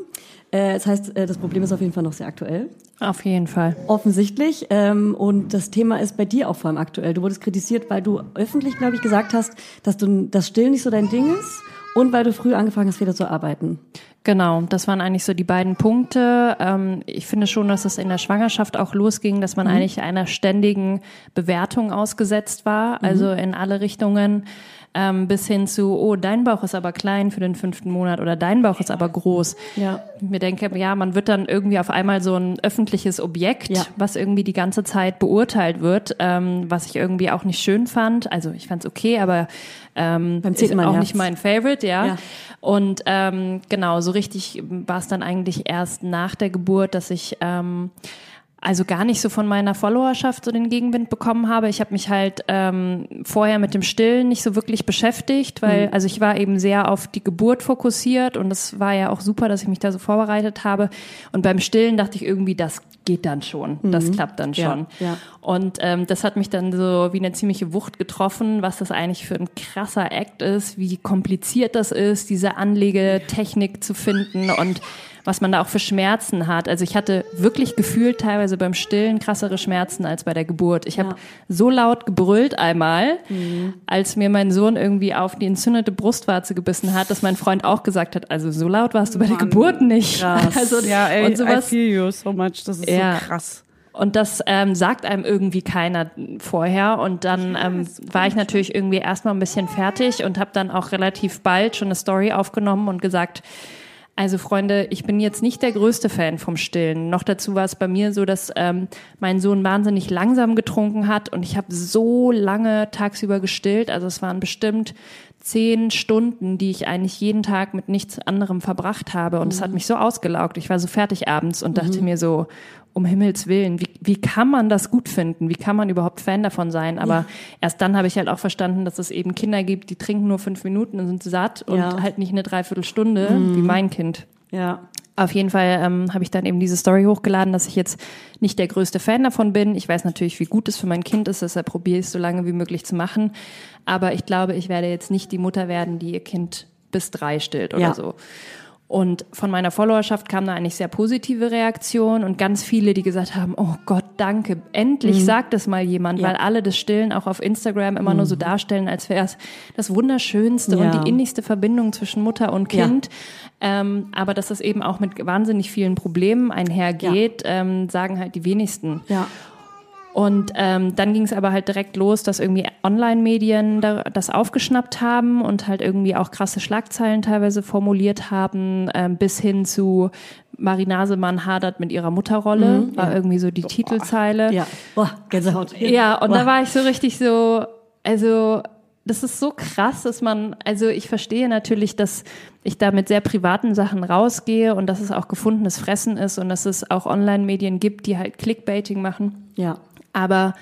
Äh, das heißt, äh, das Problem ist auf jeden Fall noch sehr aktuell. Auf jeden Fall. Offensichtlich. Ähm, und das Thema ist bei dir auch vor allem aktuell. Du wurdest kritisiert, weil du öffentlich, glaube ich, gesagt hast, dass du das Stillen nicht so dein Ding ist und weil du früh angefangen hast, wieder zu arbeiten. Genau, das waren eigentlich so die beiden Punkte. Ähm, ich finde schon, dass es in der Schwangerschaft auch losging, dass man eigentlich einer ständigen Bewertung ausgesetzt war, also in alle Richtungen. Ähm, bis hin zu, oh, dein Bauch ist aber klein für den fünften Monat oder dein Bauch ist aber groß. Ja. Ich mir denke, ja, man wird dann irgendwie auf einmal so ein öffentliches Objekt, Ja. was irgendwie die ganze Zeit beurteilt wird, ähm, was ich irgendwie auch nicht schön fand. Also ich fand es okay, aber ähm, ist auch Herz. nicht mein Favorite, ja. Ja. Und ähm, genau, so richtig war es dann eigentlich erst nach der Geburt, dass ich ähm, also gar nicht so von meiner Followerschaft so den Gegenwind bekommen habe. Ich habe mich halt ähm, vorher mit dem Stillen nicht so wirklich beschäftigt, weil also ich war eben sehr auf die Geburt fokussiert und es war ja auch super, dass ich mich da so vorbereitet habe. Und beim Stillen dachte ich irgendwie, das geht dann schon, das klappt dann Ja, schon. ja. Und ähm, das hat mich dann so wie eine ziemliche Wucht getroffen, was das eigentlich für ein krasser Act ist, wie kompliziert das ist, diese Anlegetechnik zu finden und was man da auch für Schmerzen hat. Also ich hatte wirklich gefühlt teilweise beim Stillen krassere Schmerzen als bei der Geburt. Ich habe Ja. so laut gebrüllt einmal, als mir mein Sohn irgendwie auf die entzündete Brustwarze gebissen hat, dass mein Freund auch gesagt hat, also so laut warst du bei der Mann, Geburt nicht. krass. Also, Ja, ey, und I sowas, feel you so much. Das ist Ja. so krass. und das ähm, sagt einem irgendwie keiner vorher. Und dann ähm, war ich natürlich irgendwie erstmal ein bisschen fertig und habe dann auch relativ bald schon eine Story aufgenommen und gesagt, also Freunde, ich bin jetzt nicht der größte Fan vom Stillen. Noch dazu war es bei mir so, dass ähm, mein Sohn wahnsinnig langsam getrunken hat und ich habe so lange tagsüber gestillt. Also es waren bestimmt zehn Stunden, die ich eigentlich jeden Tag mit nichts anderem verbracht habe. Und es hat mich so ausgelaugt. Ich war so fertig abends und dachte mir so, um Himmels Willen, wie, wie kann man das gut finden? Wie kann man überhaupt Fan davon sein? Aber erst dann habe ich halt auch verstanden, dass es eben Kinder gibt, die trinken nur fünf Minuten und sind satt und Ja. halt nicht eine Dreiviertelstunde, wie mein Kind. Ja. Auf jeden Fall ähm, habe ich dann eben diese Story hochgeladen, dass ich jetzt nicht der größte Fan davon bin. Ich weiß natürlich, wie gut es für mein Kind ist, deshalb probiere ich es so lange wie möglich zu machen. Aber ich glaube, ich werde jetzt nicht die Mutter werden, die ihr Kind bis drei stillt oder Ja. so. Und von meiner Followerschaft kam da eigentlich sehr positive Reaktion und ganz viele, die gesagt haben, oh Gott, danke, endlich sagt es mal jemand, Mhm. Ja. Mhm. weil alle das Stillen auch auf Instagram immer nur so darstellen, als wäre es das Wunderschönste Ja. und die innigste Verbindung zwischen Mutter und Ja. Kind. Ähm, aber dass das eben auch mit wahnsinnig vielen Problemen einhergeht, ähm, sagen halt die wenigsten. Ja. Und ähm, dann ging es aber halt direkt los, dass irgendwie Online-Medien da, das aufgeschnappt haben und halt irgendwie auch krasse Schlagzeilen teilweise formuliert haben, ähm, bis hin zu Marinasemann hadert mit ihrer Mutterrolle, war irgendwie so die Titelzeile. Ja. Boah, Gänsehaut. Ja, und Boah. da war ich so richtig so, also das ist so krass, dass man, also ich verstehe natürlich, dass ich da mit sehr privaten Sachen rausgehe und dass es auch gefundenes Fressen ist und dass es auch Online-Medien gibt, die halt Clickbaiting machen. Ja. Aber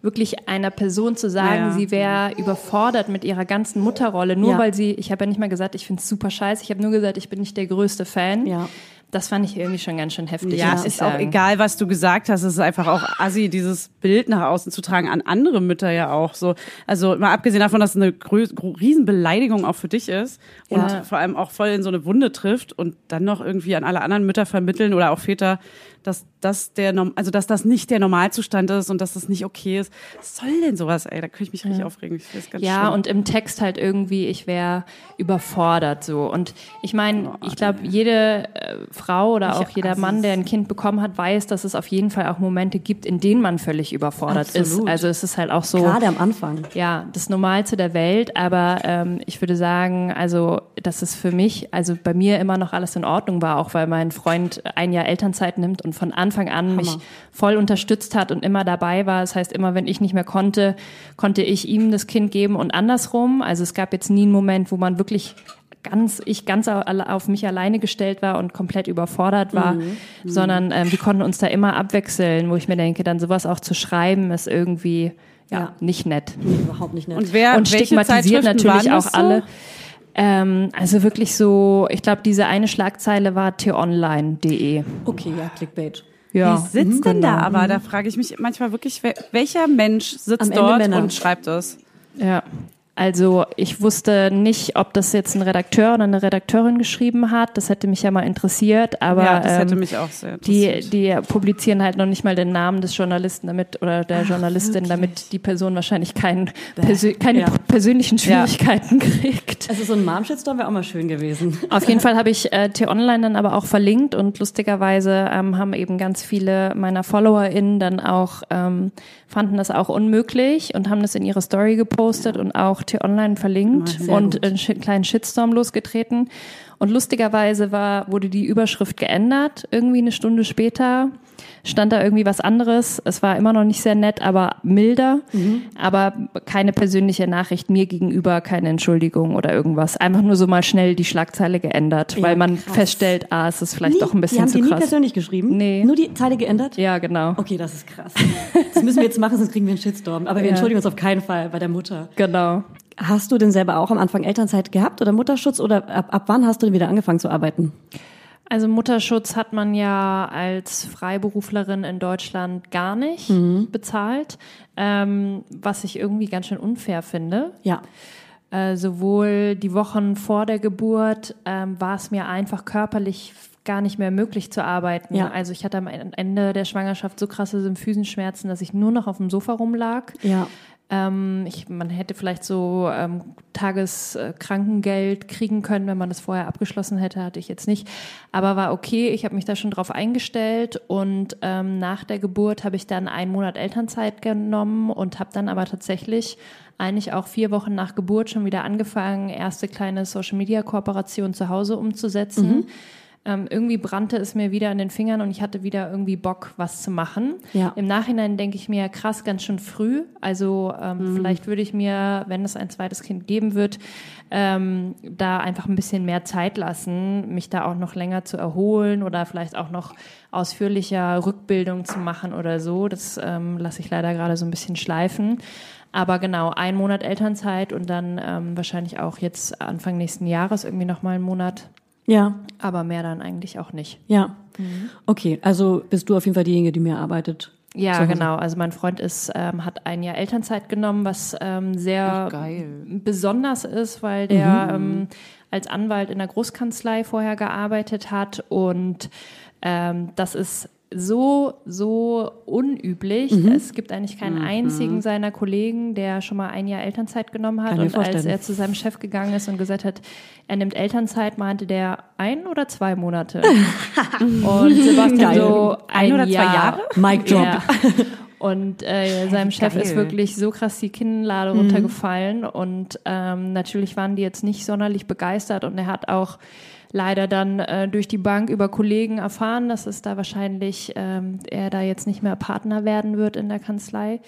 wirklich einer Person zu sagen, Ja. sie wäre überfordert mit ihrer ganzen Mutterrolle, nur Ja. weil sie, ich habe ja nicht mal gesagt, ich finde es super scheiße, ich habe nur gesagt, ich bin nicht der größte Fan, Ja. Das fand ich irgendwie schon ganz schön heftig. Ja, es ist auch sagen. egal, was du gesagt hast. Es ist einfach auch assi, dieses Bild nach außen zu tragen, an andere Mütter ja auch so. Also mal abgesehen davon, dass es eine Riesenbeleidigung auch für dich ist und Ja. vor allem auch voll in so eine Wunde trifft und dann noch irgendwie an alle anderen Mütter vermitteln oder auch Väter, dass das der, Norm also dass das nicht der Normalzustand ist und dass das nicht okay ist. Was soll denn sowas, ey? Da könnte ich mich richtig aufregen. Ich finde das ganz Ja, schlimm. und im Text halt irgendwie, ich wäre überfordert so. Und ich meine, ich glaube, jede äh, Frau oder auch jeder Assis. Mann, der ein Kind bekommen hat, weiß, dass es auf jeden Fall auch Momente gibt, in denen man völlig überfordert ist. Absolut. Also es ist halt auch so. Gerade am Anfang. Ja, das Normalste der Welt, aber ähm, ich würde sagen, also dass es für mich, also bei mir immer noch alles in Ordnung war, auch weil mein Freund ein Jahr Elternzeit nimmt und von Anfang an mich voll unterstützt hat und immer dabei war. Das heißt, immer wenn ich nicht mehr konnte, konnte ich ihm das Kind geben und andersrum. Also es gab jetzt nie einen Moment, wo man wirklich ganz ich ganz auf mich alleine gestellt war und komplett überfordert war, sondern ähm, wir konnten uns da immer abwechseln, wo ich mir denke, dann sowas auch zu schreiben ist irgendwie ja, Ja. nicht nett Nee, überhaupt nicht nett. Und wer und welche stigmatisiert Zeitschriften natürlich waren auch so? alle. Ähm, also wirklich so, ich glaube, diese eine Schlagzeile war t-online.de. okay, ja, Clickbait. Ja, Wie sitzt denn da genau. aber? Da frage ich mich manchmal wirklich, wel- welcher Mensch sitzt dort Männer. und schreibt das? Ja. Also ich wusste nicht, ob das jetzt ein Redakteur oder eine Redakteurin geschrieben hat. Das hätte mich ja mal interessiert, aber ja, das hätte ähm, mich auch sehr die, interessiert. die publizieren halt noch nicht mal den Namen des Journalisten damit oder der Journalistin, damit die Person wahrscheinlich kein, persö keine Ja. persönlichen Schwierigkeiten kriegt. Also so ein Mom-Shitstorm wäre auch mal schön gewesen. Auf jeden Fall habe ich äh, T-Online dann aber auch verlinkt und lustigerweise ähm, haben eben ganz viele meiner FollowerInnen dann auch, ähm, fanden das auch unmöglich und haben das in ihre Story gepostet und auch T-Online verlinkt Sehr und gut. einen kleinen Shitstorm losgetreten. Und lustigerweise war, wurde die Überschrift geändert, irgendwie eine Stunde später stand da irgendwie was anderes. Es war immer noch nicht sehr nett, aber milder. Mhm. Aber keine persönliche Nachricht mir gegenüber, keine Entschuldigung oder irgendwas. Einfach nur so mal schnell die Schlagzeile geändert, Ja, weil man krass. feststellt, ah, es ist vielleicht Nie- doch ein die bisschen haben zu die nie krass. persönlich geschrieben? Nee. Nur die Zeile geändert? Ja, genau. Okay, das ist krass. Das müssen wir jetzt machen, sonst kriegen wir einen Shitstorm. Aber wir Ja. entschuldigen uns auf keinen Fall bei der Mutter. Genau. Hast du denn selber auch am Anfang Elternzeit gehabt oder Mutterschutz oder ab, ab wann hast du denn wieder angefangen zu arbeiten? Also Mutterschutz hat man ja als Freiberuflerin in Deutschland gar nicht Mhm. bezahlt, ähm, was ich irgendwie ganz schön unfair finde. Ja. Äh, sowohl die Wochen vor der Geburt ähm, war es mir einfach körperlich gar nicht mehr möglich zu arbeiten. Ja. Also ich hatte am Ende der Schwangerschaft so krasse Symphysenschmerzen, dass ich nur noch auf dem Sofa rumlag. Ja. Ähm, ich, man hätte vielleicht so ähm, Tageskrankengeld kriegen können, wenn man das vorher abgeschlossen hätte, hatte ich jetzt nicht. Aber war okay, ich habe mich da schon drauf eingestellt und ähm, nach der Geburt habe ich dann einen Monat Elternzeit genommen und habe dann aber tatsächlich eigentlich auch vier Wochen nach Geburt schon wieder angefangen, erste kleine Social-Media-Kooperation zu Hause umzusetzen. Ähm, irgendwie brannte es mir wieder an den Fingern und ich hatte wieder irgendwie Bock, was zu machen. Ja. Im Nachhinein denke ich mir, krass, ganz schön früh. Also ähm, vielleicht würde ich mir, wenn es ein zweites Kind geben wird, ähm, da einfach ein bisschen mehr Zeit lassen, mich da auch noch länger zu erholen oder vielleicht auch noch ausführlicher Rückbildung zu machen oder so. Das ähm, lasse ich leider gerade so ein bisschen schleifen. Aber genau, ein Monat Elternzeit und dann ähm, wahrscheinlich auch jetzt Anfang nächsten Jahres irgendwie nochmal einen Monat. Ja. Aber mehr dann eigentlich auch nicht. Ja. Okay, also bist du auf jeden Fall diejenige, die mehr arbeitet. Ja, genau. Also mein Freund ist, ähm, hat ein Jahr Elternzeit genommen, was ähm, sehr geil. besonders ist, weil der ähm, als Anwalt in der Großkanzlei vorher gearbeitet hat und ähm, das ist so, so unüblich. Mhm. Es gibt eigentlich keinen einzigen seiner Kollegen, der schon mal ein Jahr Elternzeit genommen hat. Kann und als er zu seinem Chef gegangen ist und gesagt hat, er nimmt Elternzeit, meinte der ein oder zwei Monate. und Sebastian Geil. so ein, Ein oder zwei Jahr. Jahre? Mic drop. Ja. Und äh, seinem Chef ist geil. wirklich so krass die Kinnlade runtergefallen und ähm, natürlich waren die jetzt nicht sonderlich begeistert und er hat auch leider dann äh, durch die Bank über Kollegen erfahren, dass es da wahrscheinlich ähm, er da jetzt nicht mehr Partner werden wird in der Kanzlei.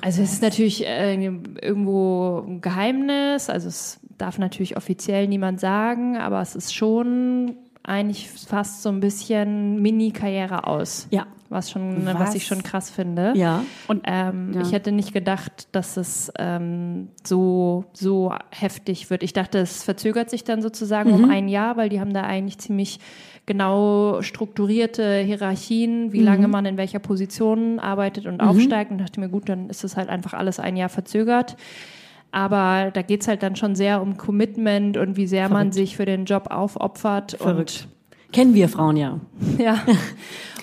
Also es ist natürlich äh, irgendwo ein Geheimnis, also es darf natürlich offiziell niemand sagen, aber es ist schon eigentlich fast so ein bisschen Mini-Karriere aus. Ja. Was schon, was? Was? ich schon krass finde. Ja. Und Ähm, Ja. Ich hätte nicht gedacht, dass es ähm, so, so heftig wird. Ich dachte, es verzögert sich dann sozusagen um ein Jahr, weil die haben da eigentlich ziemlich genau strukturierte Hierarchien, Mhm. wie lange man in welcher Position arbeitet und aufsteigt. Und dachte mir, gut, dann ist das halt einfach alles ein Jahr verzögert. Aber da geht's halt dann schon sehr um Commitment und wie sehr man Verrückt. sich für den Job aufopfert. Verrückt. Kennen wir Frauen ja.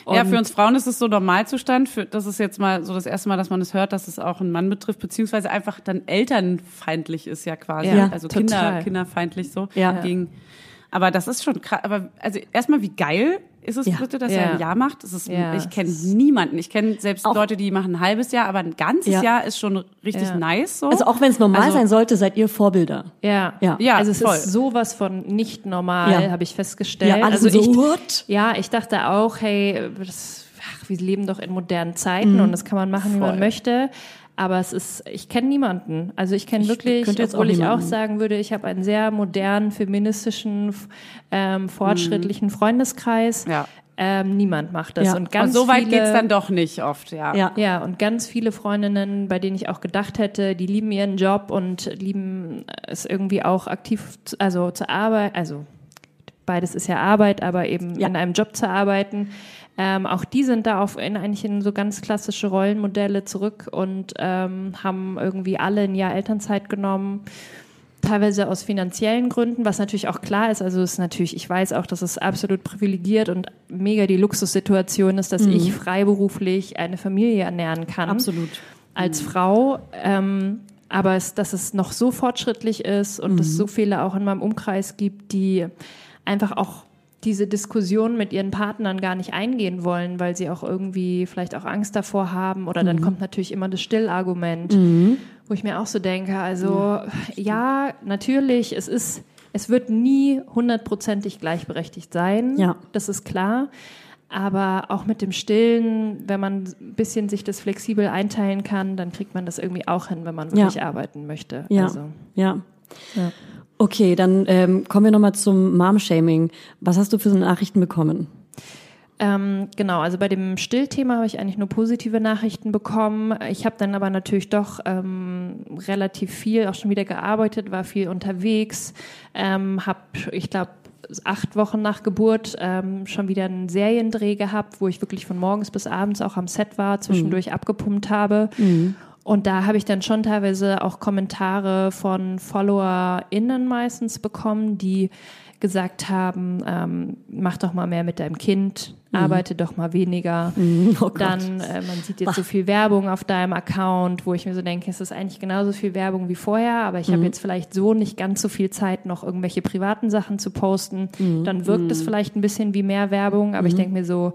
Und, ja. Für uns Frauen ist es so Normalzustand. Für, das ist jetzt mal so das erste Mal, dass man es hört, dass es auch einen Mann betrifft, beziehungsweise einfach dann elternfeindlich ist ja quasi. Ja, also total. Kinder, kinderfeindlich so. Ja. Gegen, aber das ist schon krass. Aber also erstmal, wie geil ist es Ja. bitte, dass Ja. er ein Jahr macht? Ist, Ja, ich kenne niemanden. Ich kenne selbst Auch- Leute, die machen ein halbes Jahr, aber ein ganzes Ja. Jahr ist schon richtig Ja. nice. So. Also auch wenn es normal Also- sein sollte, seid ihr Vorbilder. Ja. Ja. Ja, also es voll. ist sowas von nicht normal, Ja. habe ich festgestellt. Ja, also so, ich, what? Ja, ich dachte auch, hey, das, ach, wir leben doch in modernen Zeiten Mhm. und das kann man machen, wie man möchte. Aber es ist, ich kenne niemanden. Also ich kenne Ich wirklich, könnte jetzt obwohl auch ich auch sagen würde, ich habe einen sehr modernen, feministischen, ähm, fortschrittlichen Freundeskreis. Ja. Ähm, niemand macht das. Ja. Und Und ganz so weit viele, geht's dann doch nicht oft, ja. Ja. ja, und ganz viele Freundinnen, bei denen ich auch gedacht hätte, die lieben ihren Job und lieben es irgendwie auch aktiv, zu, also zur Arbeit, also beides ist ja Arbeit, aber eben Ja. in einem Job zu arbeiten. Ähm, auch die sind da auf in, eigentlich in so ganz klassische Rollenmodelle zurück und ähm, haben irgendwie alle ein Jahr Elternzeit genommen. Teilweise aus finanziellen Gründen, was natürlich auch klar ist. Also es ist natürlich, ich weiß auch, dass es absolut privilegiert und mega die Luxussituation ist, dass ich freiberuflich eine Familie ernähren kann Absolut. als Frau. Ähm, aber es, dass es noch so fortschrittlich ist und es so viele auch in meinem Umkreis gibt, die einfach auch diese Diskussion mit ihren Partnern gar nicht eingehen wollen, weil sie auch irgendwie vielleicht auch Angst davor haben. Oder dann kommt natürlich immer das Stillargument, wo ich mir auch so denke, also ja, natürlich, es ist, es wird nie hundertprozentig gleichberechtigt sein. Ja. Das ist klar. Aber auch mit dem Stillen, wenn man ein bisschen sich das flexibel einteilen kann, dann kriegt man das irgendwie auch hin, wenn man Ja. wirklich arbeiten möchte. Ja. Also, Ja. Ja. Okay, dann ähm, kommen wir nochmal zum Mom-Shaming. Was hast du für so Nachrichten bekommen? Ähm, genau, also bei dem Stillthema habe ich eigentlich nur positive Nachrichten bekommen. Ich habe dann aber natürlich doch ähm, relativ viel auch schon wieder gearbeitet, war viel unterwegs, ähm, habe, ich glaube, acht Wochen nach Geburt ähm, schon wieder einen Seriendreh gehabt, wo ich wirklich von morgens bis abends auch am Set war, zwischendurch abgepumpt habe. Und da habe ich dann schon teilweise auch Kommentare von FollowerInnen meistens bekommen, die gesagt haben, ähm, mach doch mal mehr mit deinem Kind, arbeite doch mal weniger. Oh Gott. Dann, äh, man sieht jetzt so viel Werbung auf deinem Account, wo ich mir so denke, es ist eigentlich genauso viel Werbung wie vorher, aber ich habe jetzt vielleicht so nicht ganz so viel Zeit, noch irgendwelche privaten Sachen zu posten. Dann wirkt es vielleicht ein bisschen wie mehr Werbung, aber ich denke mir so,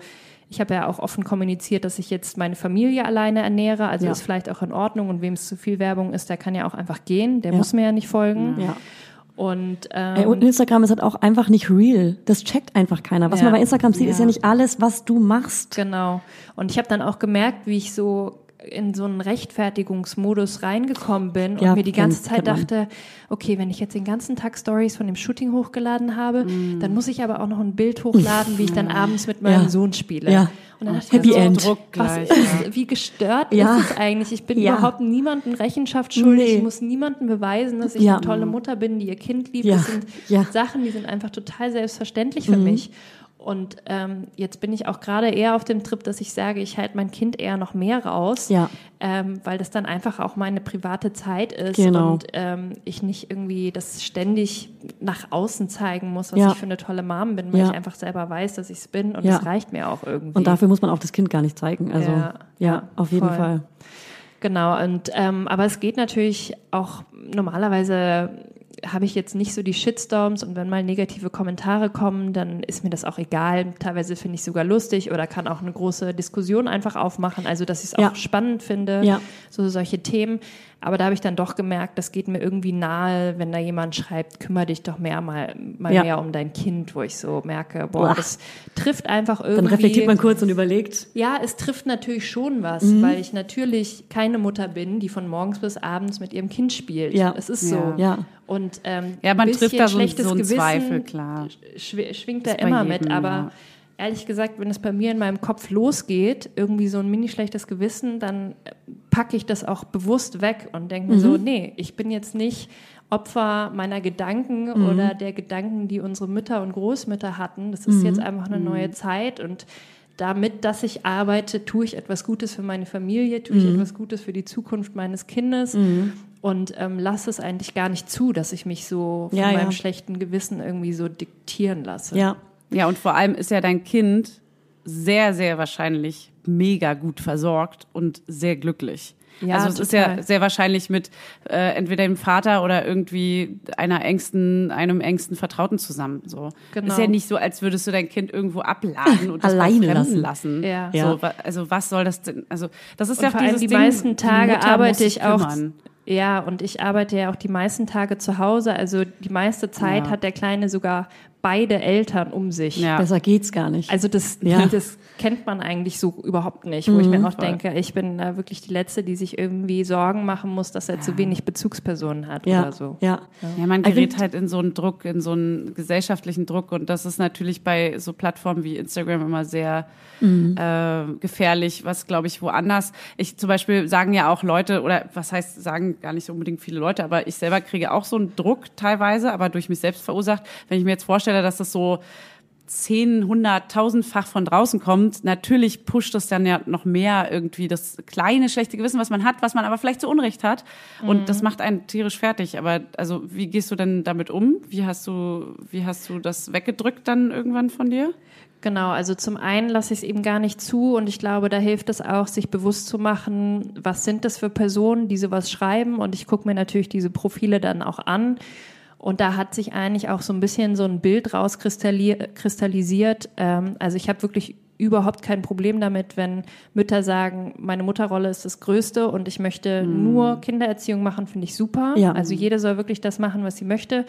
ich habe ja auch offen kommuniziert, dass ich jetzt meine Familie alleine ernähre, also Ja. ist vielleicht auch in Ordnung und wem es zu viel Werbung ist, der kann ja auch einfach gehen, der Ja. muss mir ja nicht folgen. Ja. Und, ähm, Ey, und Instagram ist halt auch einfach nicht real. Das checkt einfach keiner. Was Ja. man bei Instagram sieht, ist ja Ja. nicht alles, was du machst. Genau. Und ich habe dann auch gemerkt, wie ich so in so einen Rechtfertigungsmodus reingekommen bin und Ja, mir die ganze Zeit dachte, okay, wenn ich jetzt den ganzen Tag Stories von dem Shooting hochgeladen habe, Mm. dann muss ich aber auch noch ein Bild hochladen, wie ich dann abends mit meinem Ja. Sohn spiele. Ja. Und dann dachte ich Happy mir so, End. Was ist, wie gestört Ja. ist es eigentlich? Ich bin Ja. überhaupt niemandem Rechenschaft schuldig. Nee. Ich muss niemandem beweisen, dass ich Ja. eine tolle Mutter bin, die ihr Kind liebt. Ja. Das sind Ja. Mhm. Sachen, die sind einfach total selbstverständlich für mich. Und ähm, jetzt bin ich auch gerade eher auf dem Trip, dass ich sage, ich halte mein Kind eher noch mehr raus, Ja. ähm, weil das dann einfach auch meine private Zeit ist Genau. und ähm, ich nicht irgendwie das ständig nach außen zeigen muss, was Ja. ich für eine tolle Mom bin, weil Ja. ich einfach selber weiß, dass ich es bin und das reicht mir auch irgendwie. Und dafür muss man auch das Kind gar nicht zeigen. Also, ja, auf jeden voll. Fall. Genau, und ähm, aber es geht natürlich auch normalerweise habe ich jetzt nicht so die Shitstorms und wenn mal negative Kommentare kommen, dann ist mir das auch egal. Teilweise finde ich sogar lustig oder kann auch eine große Diskussion einfach aufmachen, also dass ich es auch Ja. spannend finde, Ja. so solche Themen. Aber da habe ich dann doch gemerkt, das geht mir irgendwie nahe, wenn da jemand schreibt, kümmere dich doch mehr mal, mal Ja. mehr um dein Kind, wo ich so merke, boah, Boah. das trifft einfach irgendwie. Dann reflektiert man kurz und überlegt. Ja, es trifft natürlich schon was, Mhm. weil ich natürlich keine Mutter bin, die von morgens bis abends mit ihrem Kind spielt. Ja. Es ist Ja. so. Ja. Und ähm, Ja, man ein trifft bisschen da so, schlechtes so einen Gewissen Zweifel, klar. schw schwingt da immer mit. jedem, Aber ja. Ehrlich gesagt, wenn es bei mir in meinem Kopf losgeht, irgendwie so ein mini schlechtes Gewissen, dann packe ich das auch bewusst weg und denke mir so, nee, ich bin jetzt nicht Opfer meiner Gedanken oder der Gedanken, die unsere Mütter und Großmütter hatten. Das ist jetzt einfach eine neue Zeit und damit, dass ich arbeite, tue ich etwas Gutes für meine Familie, tue ich etwas Gutes für die Zukunft meines Kindes und ähm, lasse es eigentlich gar nicht zu, dass ich mich so von Ja, ja. meinem schlechten Gewissen irgendwie so diktieren lasse. Ja. Ja, und vor allem ist ja dein Kind sehr, sehr wahrscheinlich mega gut versorgt und sehr glücklich. Ja, also es ist total. ja sehr wahrscheinlich mit äh, entweder dem Vater oder irgendwie einer engsten, einem engsten Vertrauten zusammen. So Genau. ist ja nicht so, als würdest du dein Kind irgendwo abladen und Alleine lassen. lassen. Ja. Ja. So, wa- also was soll das denn? Also das ist Und ja vor allem die Ding, meisten die Tage Mutter arbeite ich auch. Ja, und ich arbeite ja auch die meisten Tage zu Hause. Also die meiste Zeit Ja. hat der Kleine sogar beide Eltern um sich. Ja. Besser geht's gar nicht. Also das, Ja. das kennt man eigentlich so überhaupt nicht, wo ich mir auch voll. denke, ich bin äh, wirklich die Letzte, die sich irgendwie Sorgen machen muss, dass er zu wenig Bezugspersonen hat ja. oder so. Ja. Ja, man gerät find- halt in so einen Druck, in so einen gesellschaftlichen Druck und das ist natürlich bei so Plattformen wie Instagram immer sehr äh, gefährlich, was glaube ich woanders. Ich zum Beispiel sagen ja auch Leute oder was heißt sagen gar nicht so unbedingt viele Leute, aber ich selber kriege auch so einen Druck teilweise, aber durch mich selbst verursacht. Wenn ich mir jetzt vorstelle, dass das so zehn, hundert, tausendfach von draußen kommt, natürlich pusht es dann ja noch mehr irgendwie das kleine schlechte Gewissen, was man hat, was man aber vielleicht zu Unrecht hat. Und das macht einen tierisch fertig. Aber also, wie gehst du denn damit um? Wie hast du, wie hast du das weggedrückt dann irgendwann von dir? Genau, also zum einen lasse ich es eben gar nicht zu und ich glaube, da hilft es auch, sich bewusst zu machen, was sind das für Personen, die sowas schreiben und ich gucke mir natürlich diese Profile dann auch an und da hat sich eigentlich auch so ein bisschen so ein Bild rauskristallisiert. Ähm, also ich habe wirklich überhaupt kein Problem damit, wenn Mütter sagen, meine Mutterrolle ist das Größte und ich möchte nur Kindererziehung machen, finde ich super. Ja. Also jede soll wirklich das machen, was sie möchte.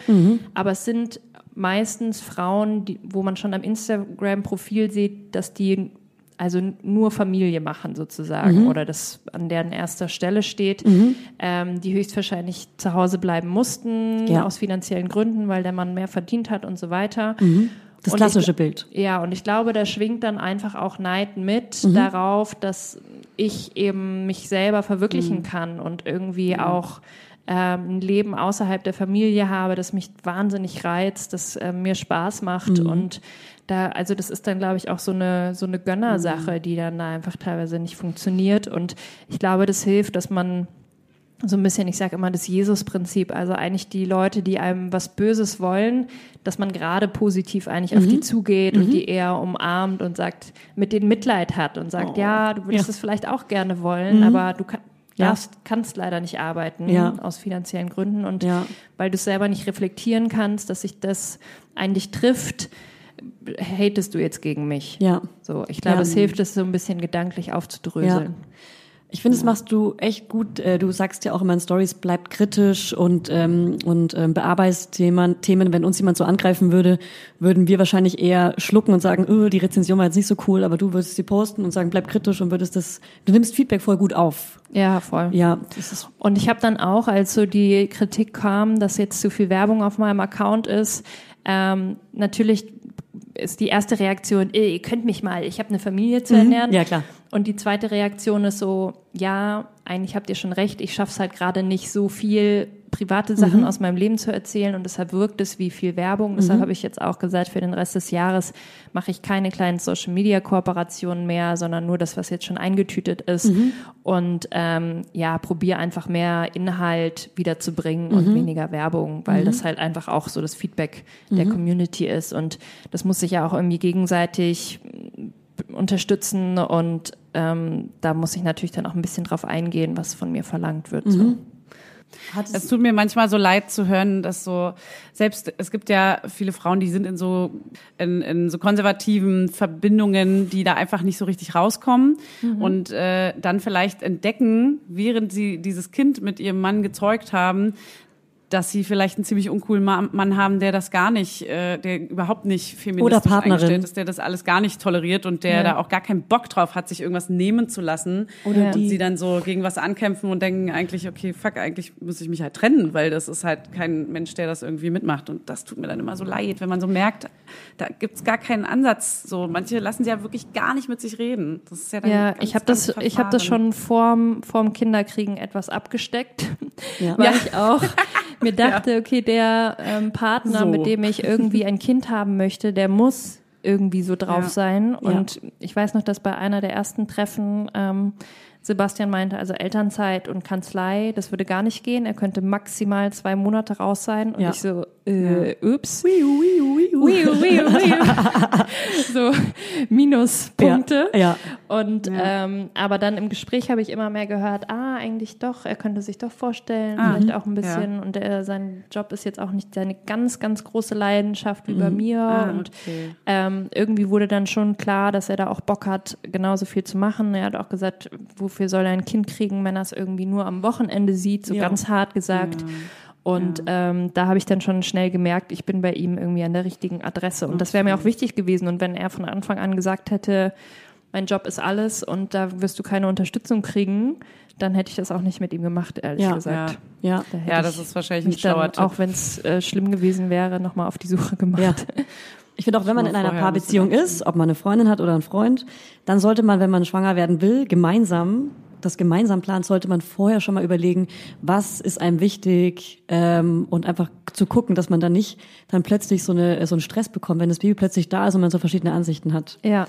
Aber es sind meistens Frauen, die, wo man schon am Instagram-Profil sieht, dass die also nur Familie machen sozusagen oder das an deren erster Stelle steht, ähm, die höchstwahrscheinlich zu Hause bleiben mussten Ja. aus finanziellen Gründen, weil der Mann mehr verdient hat und so weiter. Das Und ich klassische gl- Bild. Ja, und ich glaube, da schwingt dann einfach auch Neid mit Mhm. darauf, dass ich eben mich selber Mhm. verwirklichen kann und irgendwie auch ähm, ein Leben außerhalb der Familie habe, das mich wahnsinnig reizt, das äh, mir Spaß macht Mhm. und da, also das ist dann, glaube ich, auch so eine so eine Gönnersache, Mhm. die dann da einfach teilweise nicht funktioniert und ich glaube, das hilft, dass man so ein bisschen, ich sage immer das Jesus-Prinzip, also eigentlich die Leute, die einem was Böses wollen, dass man gerade positiv eigentlich auf die zugeht und die eher umarmt und sagt, mit denen Mitleid hat und sagt, ja, du würdest Ja. es vielleicht auch gerne wollen, aber du kann, Ja. darfst, kannst leider nicht arbeiten Ja. aus finanziellen Gründen und Ja. weil du es selber nicht reflektieren kannst, dass sich das eigentlich trifft, hatest du jetzt gegen mich. Ja. So, ich glaube, Ja. es hilft, es so ein bisschen gedanklich aufzudröseln. Ich finde, das machst du echt gut. Äh, Du sagst ja auch immer in Stories, bleib kritisch und ähm, und ähm, bearbeitest Themen, Themen. Wenn uns jemand so angreifen würde, würden wir wahrscheinlich eher schlucken und sagen, öh, die Rezension war jetzt nicht so cool, aber du würdest sie posten und sagen, bleib kritisch und würdest das. Du nimmst Feedback voll gut auf. Ja, voll. Ja, das Und ich habe dann auch, als so die Kritik kam, dass jetzt zu viel Werbung auf meinem Account ist, ähm, natürlich ist die erste Reaktion, "Äh, ihr könnt mich mal, ich habe eine Familie zu ernähren. Mhm. ja klar. Und die zweite Reaktion ist so, ja, eigentlich habt ihr schon recht, ich schaff's halt gerade nicht so viel private Sachen aus meinem Leben zu erzählen und deshalb wirkt es wie viel Werbung. Deshalb habe ich jetzt auch gesagt, für den Rest des Jahres mache ich keine kleinen Social Media Kooperationen mehr, sondern nur das, was jetzt schon eingetütet ist. Und ähm, ja, probiere einfach mehr Inhalt wiederzubringen und weniger Werbung, weil das halt einfach auch so das Feedback der Community ist. Und das muss sich ja auch irgendwie gegenseitig unterstützen und ähm, da muss ich natürlich dann auch ein bisschen drauf eingehen, was von mir verlangt wird. So. Es tut mir manchmal so leid zu hören, dass so, selbst, es gibt ja viele Frauen, die sind in so, in, in so konservativen Verbindungen, die da einfach nicht so richtig rauskommen und äh, dann vielleicht entdecken, während sie dieses Kind mit ihrem Mann gezeugt haben, dass sie vielleicht einen ziemlich uncoolen Ma- Mann haben, der das gar nicht, äh, der überhaupt nicht feministisch Oder Partnerin. eingestellt ist, der das alles gar nicht toleriert und der Ja. da auch gar keinen Bock drauf hat, sich irgendwas nehmen zu lassen. Oder und die- sie dann so gegen was ankämpfen und denken eigentlich, okay, fuck, eigentlich muss ich mich halt trennen, weil das ist halt kein Mensch, der das irgendwie mitmacht. Und das tut mir dann immer so leid, wenn man so merkt, da gibt's gar keinen Ansatz. So manche lassen sie ja wirklich gar nicht mit sich reden. Das ist ja dann Ja, ganz, ich habe ganz das, ich habe das verfahren. schon vorm, vorm Kinderkriegen etwas abgesteckt, Ja. weil Ja. ich auch mir dachte, okay, der ähm, Partner, So. mit dem ich irgendwie ein Kind haben möchte, der muss irgendwie so drauf Ja. sein. Und ich weiß noch, dass bei einer der ersten Treffen ähm, Sebastian meinte, also Elternzeit und Kanzlei, das würde gar nicht gehen. Er könnte maximal zwei Monate raus sein. Und Ja. ich so, äh, ups. Wiu, wiu, wiu. Wiu, wiu, wiu. so Minuspunkte. Ja, ja. Und ähm, aber dann im Gespräch habe ich immer mehr gehört, ah, eigentlich doch, er könnte sich doch vorstellen, Ah, vielleicht auch ein bisschen. Und er, sein Job ist jetzt auch nicht seine ganz, ganz große Leidenschaft wie bei mir. Ah, und okay. ähm, irgendwie wurde dann schon klar, dass er da auch Bock hat, genauso viel zu machen. Er hat auch gesagt, wofür soll er ein Kind kriegen, wenn er es irgendwie nur am Wochenende sieht, so Ja. ganz hart gesagt. Und ähm, da habe ich dann schon schnell gemerkt, ich bin bei ihm irgendwie an der richtigen Adresse. Und das wäre mir auch wichtig gewesen. Und wenn er von Anfang an gesagt hätte, mein Job ist alles und da wirst du keine Unterstützung kriegen, dann hätte ich das auch nicht mit ihm gemacht, ehrlich Ja. gesagt. Ja. Da hätte Ja, das ist wahrscheinlich ein mich dann, schlauer Tipp. auch wenn es äh, schlimm gewesen wäre, nochmal auf die Suche gemacht. Ja. Ich finde auch, wenn man in einer Paarbeziehung ist, ob man eine Freundin hat oder einen Freund, dann sollte man, wenn man schwanger werden will, gemeinsam, das gemeinsam plant, sollte man vorher schon mal überlegen, was ist einem wichtig ähm, und einfach zu gucken, dass man dann nicht dann plötzlich so, eine, so einen Stress bekommt, wenn das Baby plötzlich da ist und man so verschiedene Ansichten hat. Ja.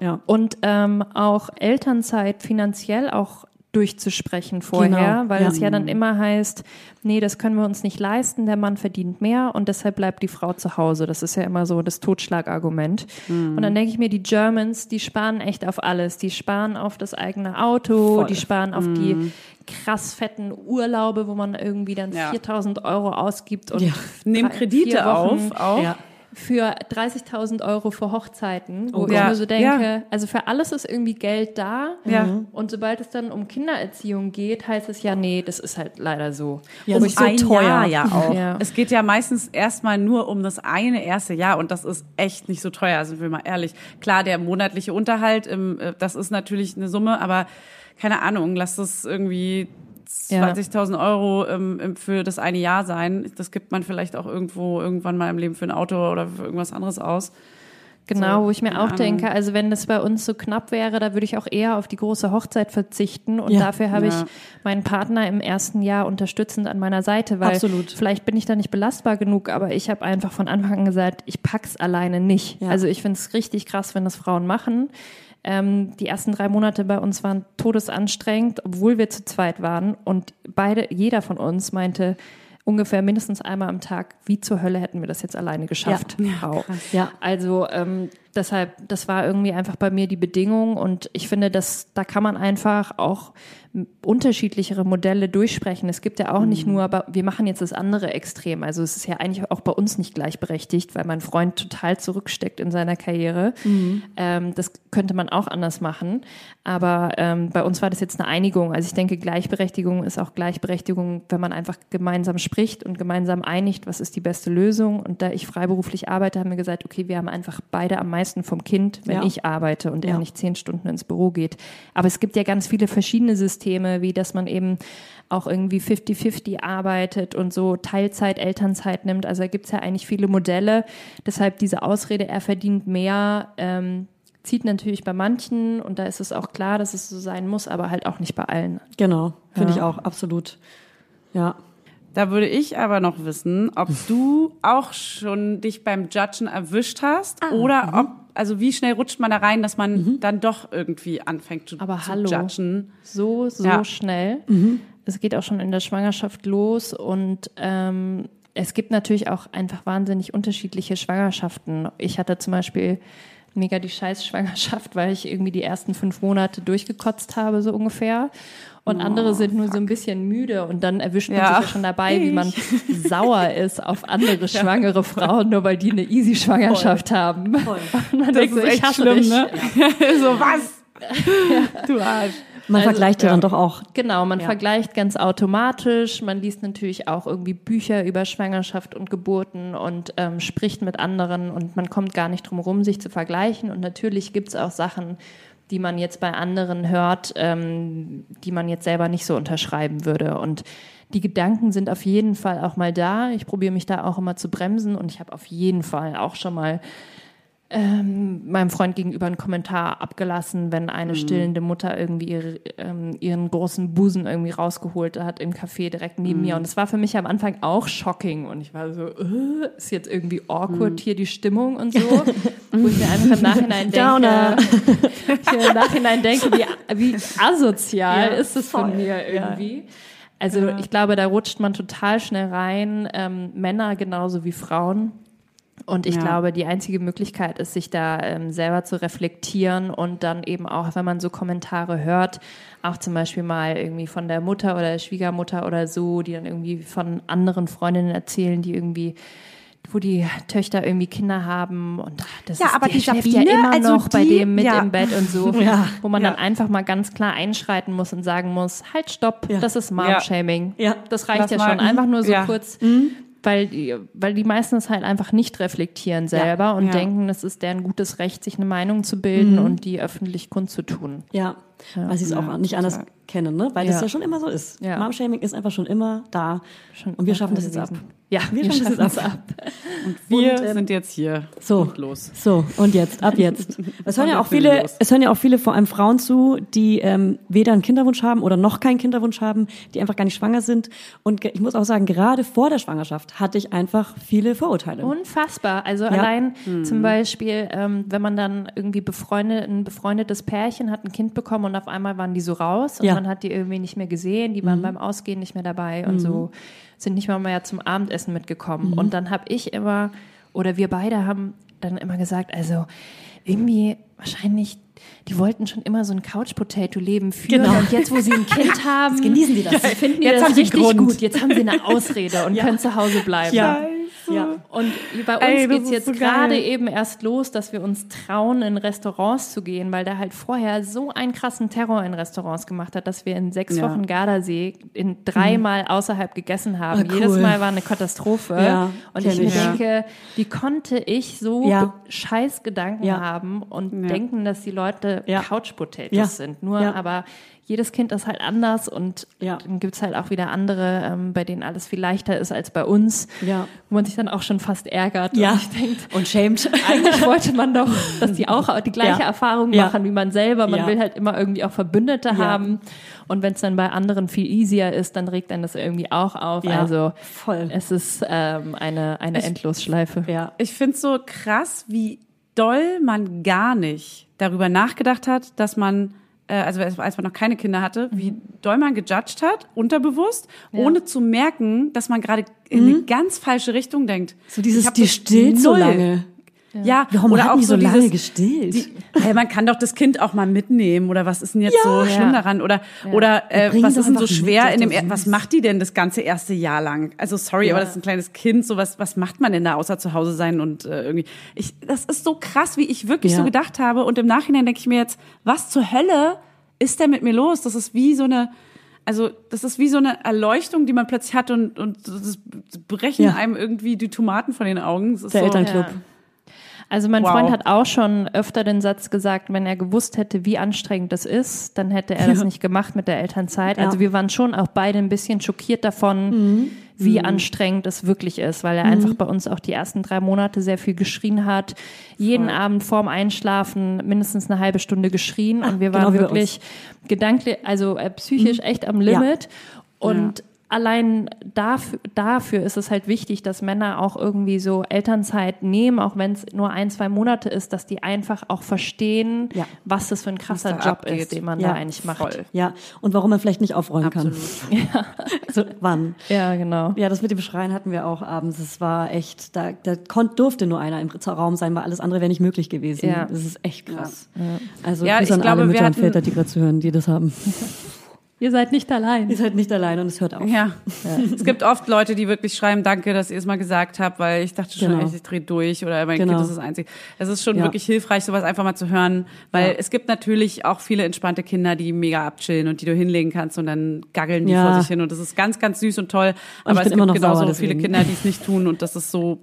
Ja. Und ähm, auch Elternzeit finanziell auch durchzusprechen vorher, Genau, weil ja. es ja dann immer heißt, nee, das können wir uns nicht leisten, der Mann verdient mehr und deshalb bleibt die Frau zu Hause. Das ist ja immer so das Totschlagargument. Und dann denke ich mir, die Germans, die sparen echt auf alles. Die sparen auf das eigene Auto, Voll. die sparen auf die krass fetten Urlaube, wo man irgendwie dann Ja. 4000 Euro ausgibt und Ja. Nehmen Kredite auf, auch. Ja. Für 30.000 Euro für Hochzeiten, wo Oh ich Gott. mir so denke, Ja. also für alles ist irgendwie Geld da. Ja. Und sobald es dann um Kindererziehung geht, heißt es ja, nee, das ist halt leider so. Ja, um es ist so ein teuer. Jahr ja auch. Ja. Es geht ja meistens erstmal nur um das eine erste Jahr und das ist echt nicht so teuer, sind wir mal ehrlich. Klar, der monatliche Unterhalt, äh, das ist natürlich eine Summe, aber keine Ahnung, lass das irgendwie Ja. 20.000 Euro ähm, für das eine Jahr sein. Das gibt man vielleicht auch irgendwo irgendwann mal im Leben für ein Auto oder für irgendwas anderes aus. Genau, So, wo ich mir auch Ahnung. denke, also wenn das bei uns so knapp wäre, da würde ich auch eher auf die große Hochzeit verzichten und Ja. dafür habe Ja. ich meinen Partner im ersten Jahr unterstützend an meiner Seite, weil Absolut. vielleicht bin ich da nicht belastbar genug, aber ich habe einfach von Anfang an gesagt, ich pack's alleine nicht. Ja. Also ich finde es richtig krass, wenn das Frauen machen. Ähm, die ersten drei Monate bei uns waren todesanstrengend, obwohl wir zu zweit waren und beide, jeder von uns meinte, ungefähr mindestens einmal am Tag, wie zur Hölle hätten wir das jetzt alleine geschafft. Auch. Ja. Also ähm, deshalb, das war irgendwie einfach bei mir die Bedingung und ich finde, dass da kann man einfach auch unterschiedlichere Modelle durchsprechen. Es gibt ja auch nicht nur, aber wir machen jetzt das andere Extrem. Also es ist ja eigentlich auch bei uns nicht gleichberechtigt, weil mein Freund total zurücksteckt in seiner Karriere. Ähm, das könnte man auch anders machen. Aber ähm, bei uns war das jetzt eine Einigung. Also ich denke, Gleichberechtigung ist auch Gleichberechtigung, wenn man einfach gemeinsam spricht und gemeinsam einigt, was ist die beste Lösung. Und da ich freiberuflich arbeite, haben wir gesagt, okay, wir haben einfach beide am meisten vom Kind, wenn Ja. ich arbeite und Ja. er nicht zehn Stunden ins Büro geht. Aber es gibt ja ganz viele verschiedene Systeme, wie dass man eben auch irgendwie 50-50 arbeitet und so Teilzeit, Elternzeit nimmt. Also da gibt's ja eigentlich viele Modelle. Deshalb diese Ausrede, er verdient mehr, ähm, zieht natürlich bei manchen und da ist es auch klar, dass es so sein muss, aber halt auch nicht bei allen. Genau, finde Ja. ich auch, absolut. Ja. Da würde ich aber noch wissen, ob du auch schon dich beim Judgen erwischt hast Ah, oder mhm. ob, also wie schnell rutscht man da rein, dass man dann doch irgendwie anfängt zu, Aber zu hallo. judgen. So, so Ja. schnell. Es geht auch schon in der Schwangerschaft los und ähm, es gibt natürlich auch einfach wahnsinnig unterschiedliche Schwangerschaften. Ich hatte zum Beispiel mega die Scheißschwangerschaft, weil ich irgendwie die ersten fünf Monate durchgekotzt habe, so ungefähr. Und andere sind nur so ein bisschen müde und dann erwischt man Ja. sich ja schon dabei, wie man sauer ist auf andere schwangere Frauen, nur weil die eine easy Schwangerschaft haben. Und dann Das ist ich echt hasse schlimm, dich. ne? so was? Du Arsch. Man Also, vergleicht ja, dann doch auch. Genau, man Ja. vergleicht ganz automatisch. Man liest natürlich auch irgendwie Bücher über Schwangerschaft und Geburten und ähm, spricht mit anderen und man kommt gar nicht drum rum, sich zu vergleichen. Und natürlich gibt es auch Sachen, die man jetzt bei anderen hört, ähm, die man jetzt selber nicht so unterschreiben würde. Und die Gedanken sind auf jeden Fall auch mal da. Ich probiere mich da auch immer zu bremsen und ich habe auf jeden Fall auch schon mal ähm, meinem Freund gegenüber einen Kommentar abgelassen, wenn eine Mhm. stillende Mutter irgendwie ihre, ähm, ihren großen Busen irgendwie rausgeholt hat im Café direkt neben Mhm. mir. Und es war für mich am Anfang auch shocking. Und ich war so, äh, ist jetzt irgendwie awkward Mhm. hier die Stimmung und so. Wo ich mir einfach im Nachhinein denke, ich mir im Nachhinein denke, wie, wie asozial Ja, ist es von mir irgendwie. Also ich glaube, da rutscht man total schnell rein, ähm, Männer genauso wie Frauen. Und ich Ja. glaube, die einzige Möglichkeit ist, sich da ähm, selber zu reflektieren und dann eben auch, wenn man so Kommentare hört, auch zum Beispiel mal irgendwie von der Mutter oder der Schwiegermutter oder so, die dann irgendwie von anderen Freundinnen erzählen, die irgendwie wo die Töchter irgendwie Kinder haben und das Ja, ist, aber die Sabine, ja immer also noch bei die- dem mit ja. im Bett und so, Ja. wo man Ja. dann einfach mal ganz klar einschreiten muss und sagen muss, halt stopp, Ja. das ist Mom-Shaming. Ja. Das reicht Lass ja mal. schon. Einfach nur so Ja. kurz, weil, die, weil die meisten es halt einfach nicht reflektieren selber und Ja. denken, es ist deren gutes Recht, sich eine Meinung zu bilden und die öffentlich kundzutun. Ja, weil sie es auch Ja, nicht anders total. kennen, ne? Weil das Ja. ja schon immer so ist. Ja. Mom-Shaming ist einfach schon immer da. Schon und wir schaffen das jetzt ab. Ja, wir, wir schaffen das jetzt ab. Wir Und, ähm, sind jetzt hier. So. Und los. So, und jetzt, ab jetzt. Es hören ja Und auch viele, es hören ja auch viele vor allem Frauen zu, die ähm, weder einen Kinderwunsch haben oder noch keinen Kinderwunsch haben, die einfach gar nicht schwanger sind. Und ich muss auch sagen, gerade vor der Schwangerschaft hatte ich einfach viele Vorurteile. Unfassbar. Also allein zum Beispiel, ähm, wenn man dann irgendwie befreundet, ein befreundetes Pärchen hat ein Kind bekommen und auf einmal waren die so raus und Ja. man hat die irgendwie nicht mehr gesehen, die waren beim Ausgehen nicht mehr dabei und so sind nicht mal mehr zum Abendessen mitgekommen. Und dann habe ich immer, oder wir beide haben dann immer gesagt, also irgendwie wahrscheinlich, die wollten schon immer so ein Couch-Potato-Leben führen Genau. und jetzt, wo sie ein Kind haben, genießen die das. finden die Jetzt das haben sie richtig Grund. gut. Jetzt haben sie eine Ausrede und können zu Hause bleiben. Ja. Ja. Und bei uns geht's ist jetzt so gerade eben erst los, dass wir uns trauen, in Restaurants zu gehen, weil der halt vorher so einen krassen Terror in Restaurants gemacht hat, dass wir in sechs Ja. Wochen Gardasee in dreimal außerhalb gegessen haben. Ah, cool. Jedes Mal war eine Katastrophe. Ja, und ich mir denke, wie konnte ich so Ja. scheiß Gedanken haben und denken, dass die Leute Ja. Couch-Potatoes Ja. sind. Nur aber jedes Kind ist halt anders und Ja. dann gibt's halt auch wieder andere, ähm, bei denen alles viel leichter ist als bei uns, Ja. wo man sich dann auch schon fast ärgert Ja. und ich denke, Und shamed. eigentlich wollte man doch, dass die auch die gleiche Ja. Erfahrung machen wie man selber. Man will halt immer irgendwie auch Verbündete haben. Und wenn es dann bei anderen viel easier ist, dann regt dann das irgendwie auch auf. Also voll. es ist ähm, eine, eine Endlosschleife. Ja. Ich finde so krass, wie doll man gar nicht darüber nachgedacht hat, dass man, also als man noch keine Kinder hatte, wie doll man gejudged hat, unterbewusst, ohne zu merken, dass man gerade in eine ganz falsche Richtung denkt. So dieses, die das stillt so lange. Ja, Warum oder auch die so so lange dieses, gestillt? die, hey, man kann doch das Kind auch mal mitnehmen oder was ist denn jetzt so Ja. schlimm daran oder oder äh, was ist denn so schwer in dem er- was macht die denn das ganze erste Jahr lang? Also sorry, aber das ist ein kleines Kind, so was was macht man denn da außer zu Hause sein und äh, irgendwie ich das ist so krass, wie ich wirklich Ja. so gedacht habe und im Nachhinein denke ich mir jetzt, was zur Hölle ist denn mit mir los? Das ist wie so eine also das ist wie so eine Erleuchtung, die man plötzlich hat und und das brechen Ja. einem irgendwie die Tomaten von den Augen. Das ist Der so, Elternclub. Also mein Wow. Freund hat auch schon öfter den Satz gesagt, wenn er gewusst hätte, wie anstrengend das ist, dann hätte er das nicht gemacht mit der Elternzeit. Also Ja. wir waren schon auch beide ein bisschen schockiert davon, wie anstrengend es wirklich ist, weil er einfach bei uns auch die ersten drei Monate sehr viel geschrien hat. Jeden Abend vorm Einschlafen mindestens eine halbe Stunde geschrien und wir genau waren bei wirklich gedanklich, also äh, psychisch echt am Limit. Und allein dafür, dafür ist es halt wichtig, dass Männer auch irgendwie so Elternzeit nehmen, auch wenn es nur ein, zwei Monate ist, dass die einfach auch verstehen, Ja. was das für ein krasser Job abgeht. ist, den man Ja, da eigentlich macht. voll. Ja. Und warum man vielleicht nicht aufräumen kann. Also, wann? Ja, genau. Ja, das mit dem Schreien hatten wir auch abends. Es war echt, da, da konnt, durfte nur einer im Raum sein, weil alles andere wäre nicht möglich gewesen. Ja. Das ist echt krass. Also Ja, ich an glaube, alle wir Mütter und Väter, die gerade zuhören, die das haben. Ihr seid nicht allein. Ihr seid nicht allein und es hört auf. Ja. Es gibt oft Leute, die wirklich schreiben, danke, dass ihr es mal gesagt habt, weil ich dachte schon, Genau. echt, ich drehe durch oder mein Genau. Kind ist das Einzige. Es ist schon Ja. wirklich hilfreich, sowas einfach mal zu hören, weil Ja. es gibt natürlich auch viele entspannte Kinder, die mega abchillen und die du hinlegen kannst und dann gaggeln die Ja. vor sich hin und das ist ganz, ganz süß und toll. Und Aber es gibt noch genauso viele. Kinder, die es nicht tun und das ist so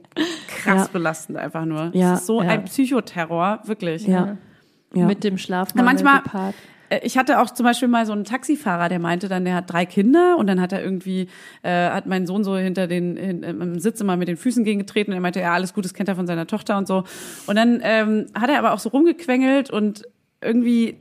krass Ja. belastend einfach nur. Ja, Das ist so ja. ein Psychoterror, wirklich. Ja. ja. Mit dem Schlafmangel Na, manchmal- gepaart. Äh, Ich hatte auch zum Beispiel mal so einen Taxifahrer, der meinte dann, der hat drei Kinder und dann hat er irgendwie, äh, hat mein Sohn so hinter den, hin, im Sitz immer mit den Füßen gegengetreten und er meinte, ja, alles gut, das kennt er von seiner Tochter und so. Und dann ähm, hat er aber auch so rumgequengelt und irgendwie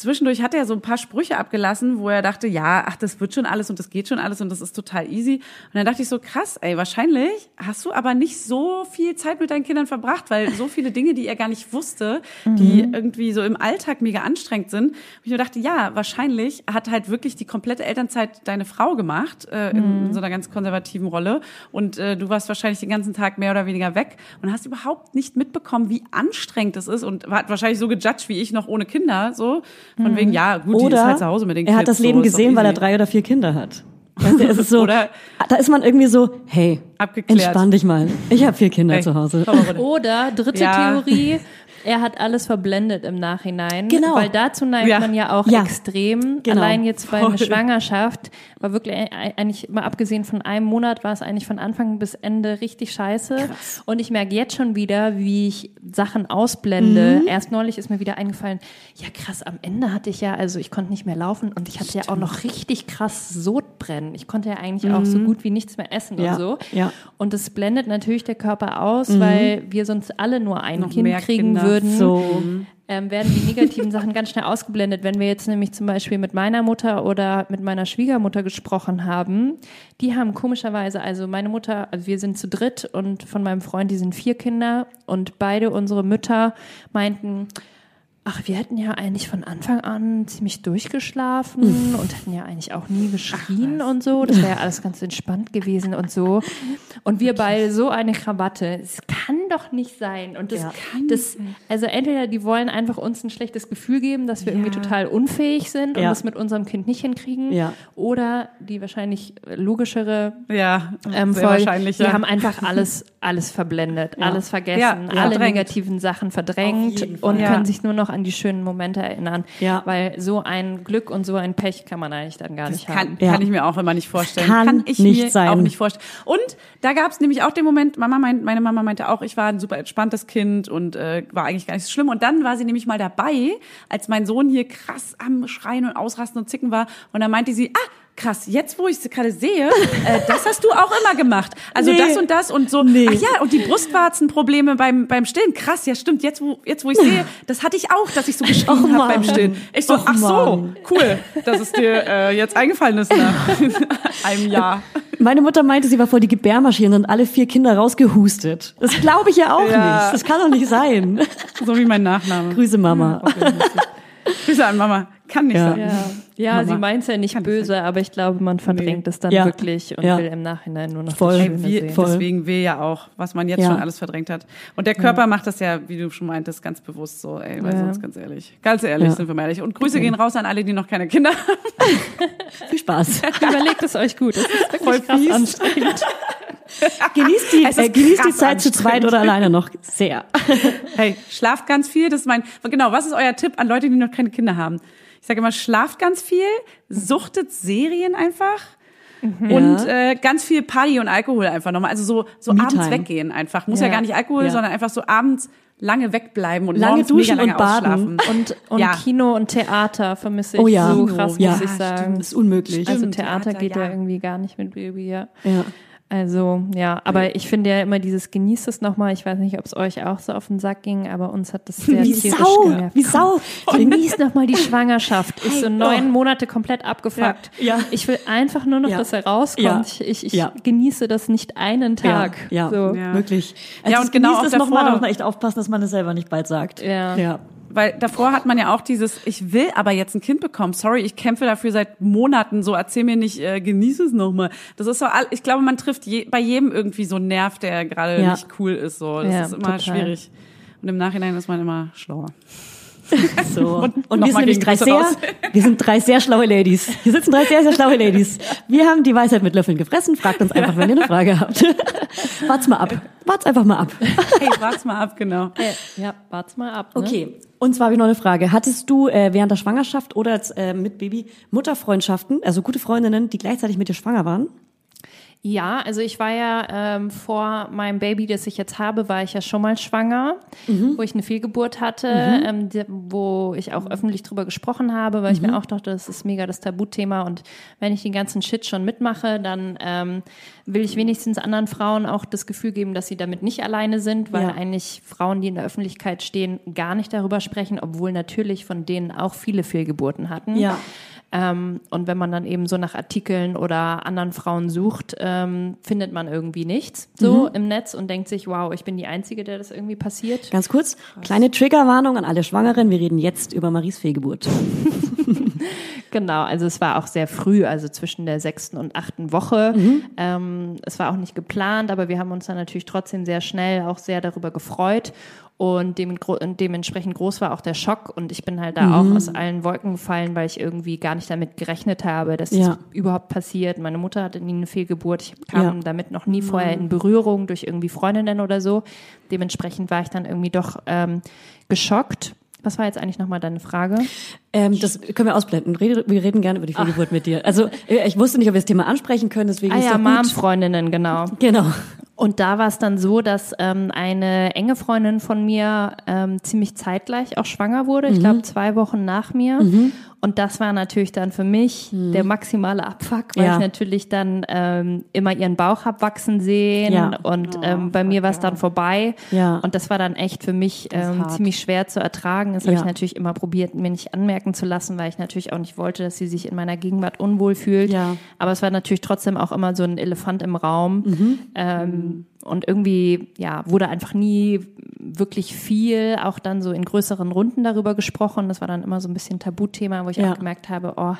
zwischendurch hat er so ein paar Sprüche abgelassen, wo er dachte, ja, ach, das wird schon alles und das geht schon alles und das ist total easy. Und dann dachte ich so, krass, ey, wahrscheinlich hast du aber nicht so viel Zeit mit deinen Kindern verbracht, weil so viele Dinge, die er gar nicht wusste, die irgendwie so im Alltag mega anstrengend sind. Und ich mir dachte, ja, wahrscheinlich hat halt wirklich die komplette Elternzeit deine Frau gemacht, äh, in so einer ganz konservativen Rolle. Und äh, du warst wahrscheinlich den ganzen Tag mehr oder weniger weg und hast überhaupt nicht mitbekommen, wie anstrengend es ist und hat wahrscheinlich so gejudged wie ich noch ohne Kinder, so. Von wegen, ja, gut, die ist Oder halt zu Hause mit den er Kids. hat das so, Leben doch gesehen, weil er drei oder vier Kinder hat. Weißt du, es ist so, Oder- da ist man irgendwie so, hey, Abgeklärt. entspann dich mal. Ich habe vier Kinder Hey, zu Hause. Oder dritte Ja. Theorie, er hat alles verblendet im Nachhinein. Genau. Weil dazu neigt Ja. man ja auch Ja. extrem. Genau. Allein jetzt bei einer. Schwangerschaft war wirklich eigentlich mal abgesehen von einem Monat war es eigentlich von Anfang bis Ende richtig scheiße. Und ich merke jetzt schon wieder, wie ich Sachen ausblende. Erst neulich ist mir wieder eingefallen, ja krass, am Ende hatte ich ja, also ich konnte nicht mehr laufen und ich hatte ja auch noch richtig krass Sodbrennen. Ich konnte ja eigentlich auch so gut wie nichts mehr essen Ja, und so. ja. Und das blendet natürlich der Körper aus, weil wir sonst alle nur ein Noch Kind kriegen Kinder. würden. So. Ähm, werden die negativen Sachen ganz schnell ausgeblendet. Wenn wir jetzt nämlich zum Beispiel mit meiner Mutter oder mit meiner Schwiegermutter gesprochen haben, die haben komischerweise, also meine Mutter, also wir sind zu dritt und von meinem Freund, die sind vier Kinder und beide unsere Mütter meinten, Ach, wir hätten ja eigentlich von Anfang an ziemlich durchgeschlafen und hätten ja eigentlich auch nie geschrien und so. Das wäre ja alles ganz entspannt gewesen und so. Und wir beide so eine Krawatte. Es kann doch nicht sein. Und das, Ja. das, also entweder die wollen einfach uns ein schlechtes Gefühl geben, dass wir irgendwie total unfähig sind und Ja. das mit unserem Kind nicht hinkriegen. Ja. Oder die wahrscheinlich logischere Ja, ähm, sehr Folge, wahrscheinlich. die ja. haben einfach alles, alles verblendet, alles vergessen, Ja, ja, alle negativen Sachen verdrängt und Ja. können sich nur noch an die schönen Momente erinnern. Ja. Weil so ein Glück und so ein Pech kann man eigentlich dann gar nicht Kann, haben. Ja. kann ich mir auch immer nicht vorstellen. Kann ich nicht mir sein. auch nicht vorstellen. Und da gab es nämlich auch den Moment, Mama meint, meine Mama meinte auch, ich war ein super entspanntes Kind und äh, war eigentlich gar nicht so schlimm. Und dann war sie nämlich mal dabei, als mein Sohn hier krass am Schreien und Ausrasten und Zicken war. Und dann meinte sie, ah, krass, jetzt wo ich sie gerade sehe, äh, das hast du auch immer gemacht. Also Nee. das und das und so. Nee. Ach ja, und die Brustwarzenprobleme beim, beim Stillen. Krass, ja stimmt, jetzt wo, jetzt wo ich sehe, das hatte ich auch, dass ich so geschrien Och, habe beim Stillen. Ich so, Och, ach so, Mann. cool, dass es dir äh, jetzt eingefallen ist nach einem Jahr. Meine Mutter meinte, sie war vor die Gebärmaschine und alle vier Kinder rausgehustet. Das glaube ich ja auch Ja. nicht. Das kann doch nicht sein. So wie mein Nachname. Grüße Mama. Grüße an Mama. Kann nicht Ja. sein. Ja, ja sie meint ja nicht Kann böse, aber ich glaube, man verdrängt es dann Ja. wirklich und Ja. will im Nachhinein nur noch Voll. das Schöne wir, sehen. Voll. deswegen wir ja auch, was man jetzt Ja. schon alles verdrängt hat. Und der Körper macht das ja, wie du schon meintest, ganz bewusst so, ey, weil Ja. sonst ganz ehrlich. Ganz ehrlich, Ja. sind wir mal ehrlich. Und Grüße gehen raus an alle, die noch keine Kinder haben. Viel Spaß. Überlegt es euch gut. Es ist wirklich Voll krass anstrengend. Genießt die, äh, genießt die Zeit zu zweit oder alleine noch sehr. Hey, schlaft ganz viel. Das ist mein, genau, was ist euer Tipp an Leute, die noch keine Kinder haben? Ich sage immer, schlaft ganz viel, suchtet Serien einfach. Und äh, ganz viel Party und Alkohol einfach nochmal. Also so, so abends weggehen einfach. Muss ja, Ja. gar nicht Alkohol, Ja. sondern einfach so abends lange wegbleiben und Lange duschen lange und baden. Und, und Ja. Kino und Theater vermisse ich Oh ja. so Kino, krass, ja. muss ich sagen. Das ist unmöglich. Also Stimmt, Theater, Theater, geht ja. ja. irgendwie gar nicht mit Baby, ja. Ja. Also, ja, aber ich finde ja immer dieses genießt es nochmal. Ich weiß nicht, ob es euch auch so auf den Sack ging, aber uns hat das sehr Wie tierisch Sau, genervt. wie Sau. Genießt nochmal die Schwangerschaft. Ist so Hey, neun oh. Monate komplett abgefuckt. Ja, ja. Ich will einfach nur noch, Ja. dass er rauskommt. Ja. Ich, ich, ich Ja. genieße das nicht einen Tag. Ja, ja, So. Ja. wirklich. Ja, Also und genau genießt auch es noch mal, davor. da muss man echt aufpassen, dass man es selber nicht bald sagt. Ja. Ja. Weil davor hat man ja auch dieses, ich will aber jetzt ein Kind bekommen. Sorry, ich kämpfe dafür seit Monaten. So erzähl mir nicht, äh, genieße es nochmal. Das ist so, all, ich glaube, man trifft je, bei jedem irgendwie so einen Nerv, der gerade Ja. nicht cool ist. So, das Ja, ist immer total. schwierig. Und im Nachhinein ist man immer schlauer. So. Und, Und wir sind nämlich drei sehr, raus. wir sind drei sehr schlaue Ladies. Hier sitzen drei sehr, sehr schlaue Ladies. Wir haben die Weisheit mit Löffeln gefressen. Fragt uns einfach, wenn ihr eine Frage habt. Wart's mal ab. Wart's einfach mal ab. Hey, warte mal ab, genau. Ja, wart's mal ab. Ne? Okay. Und zwar habe ich noch eine Frage. Hattest du äh, während der Schwangerschaft oder äh, mit Baby Mutterfreundschaften, also gute Freundinnen, die gleichzeitig mit dir schwanger waren? Ja, also ich war ja ähm, vor meinem Baby, das ich jetzt habe, war ich ja schon mal schwanger, wo ich eine Fehlgeburt hatte, ähm, die, wo ich auch öffentlich drüber gesprochen habe, weil ich mir auch dachte, das ist mega das Tabuthema und wenn ich den ganzen Shit schon mitmache, dann ähm, will ich wenigstens anderen Frauen auch das Gefühl geben, dass sie damit nicht alleine sind, weil Ja. eigentlich Frauen, die in der Öffentlichkeit stehen, gar nicht darüber sprechen, obwohl natürlich von denen auch viele Fehlgeburten hatten. Ja. Ähm, und wenn man dann eben so nach Artikeln oder anderen Frauen sucht, ähm, findet man irgendwie nichts so im Netz und denkt sich, wow, ich bin die Einzige, der das irgendwie passiert. Ganz kurz, kleine Triggerwarnung an alle Schwangeren. Wir reden jetzt über Maries Fehlgeburt. Genau, also es war auch sehr früh, also zwischen der sechsten und achten Woche. Ähm, es war auch nicht geplant, aber wir haben uns dann natürlich trotzdem sehr schnell auch sehr darüber gefreut. Und dem, dementsprechend groß war auch der Schock. Und ich bin halt da auch aus allen Wolken gefallen, weil ich irgendwie gar nicht damit gerechnet habe, dass Ja. das überhaupt passiert. Meine Mutter hatte nie eine Fehlgeburt. Ich kam Ja. damit noch nie vorher in Berührung durch irgendwie Freundinnen oder so. Dementsprechend war ich dann irgendwie doch ähm, geschockt. Was war jetzt eigentlich nochmal deine Frage? Ähm, das können wir ausblenden. Wir reden gerne über die Fehlgeburt mit dir. Also äh, ich wusste nicht, ob wir das Thema ansprechen können, deswegen Ah ist ja. Mom-Freundinnen, genau. Genau. Und da war es dann so, dass ähm, eine enge Freundin von mir ähm, ziemlich zeitgleich auch schwanger wurde. Ich glaube zwei Wochen nach mir. Und das war natürlich dann für mich der maximale Abfuck, weil Ja. ich natürlich dann ähm, immer ihren Bauch hab wachsen sehen Ja. und ähm, bei mir war es dann vorbei. Ja. Und das war dann echt für mich ähm, ziemlich schwer zu ertragen. Das habe ich natürlich immer probiert, mir nicht anmerken zu lassen, weil ich natürlich auch nicht wollte, dass sie sich in meiner Gegenwart unwohl fühlt. Ja. Aber es war natürlich trotzdem auch immer so ein Elefant im Raum. Mhm. Ähm, und irgendwie, ja, wurde einfach nie wirklich viel, auch dann so in größeren Runden darüber gesprochen. Das war dann immer so ein bisschen Tabuthema, wo ich Ja. auch gemerkt habe, oh,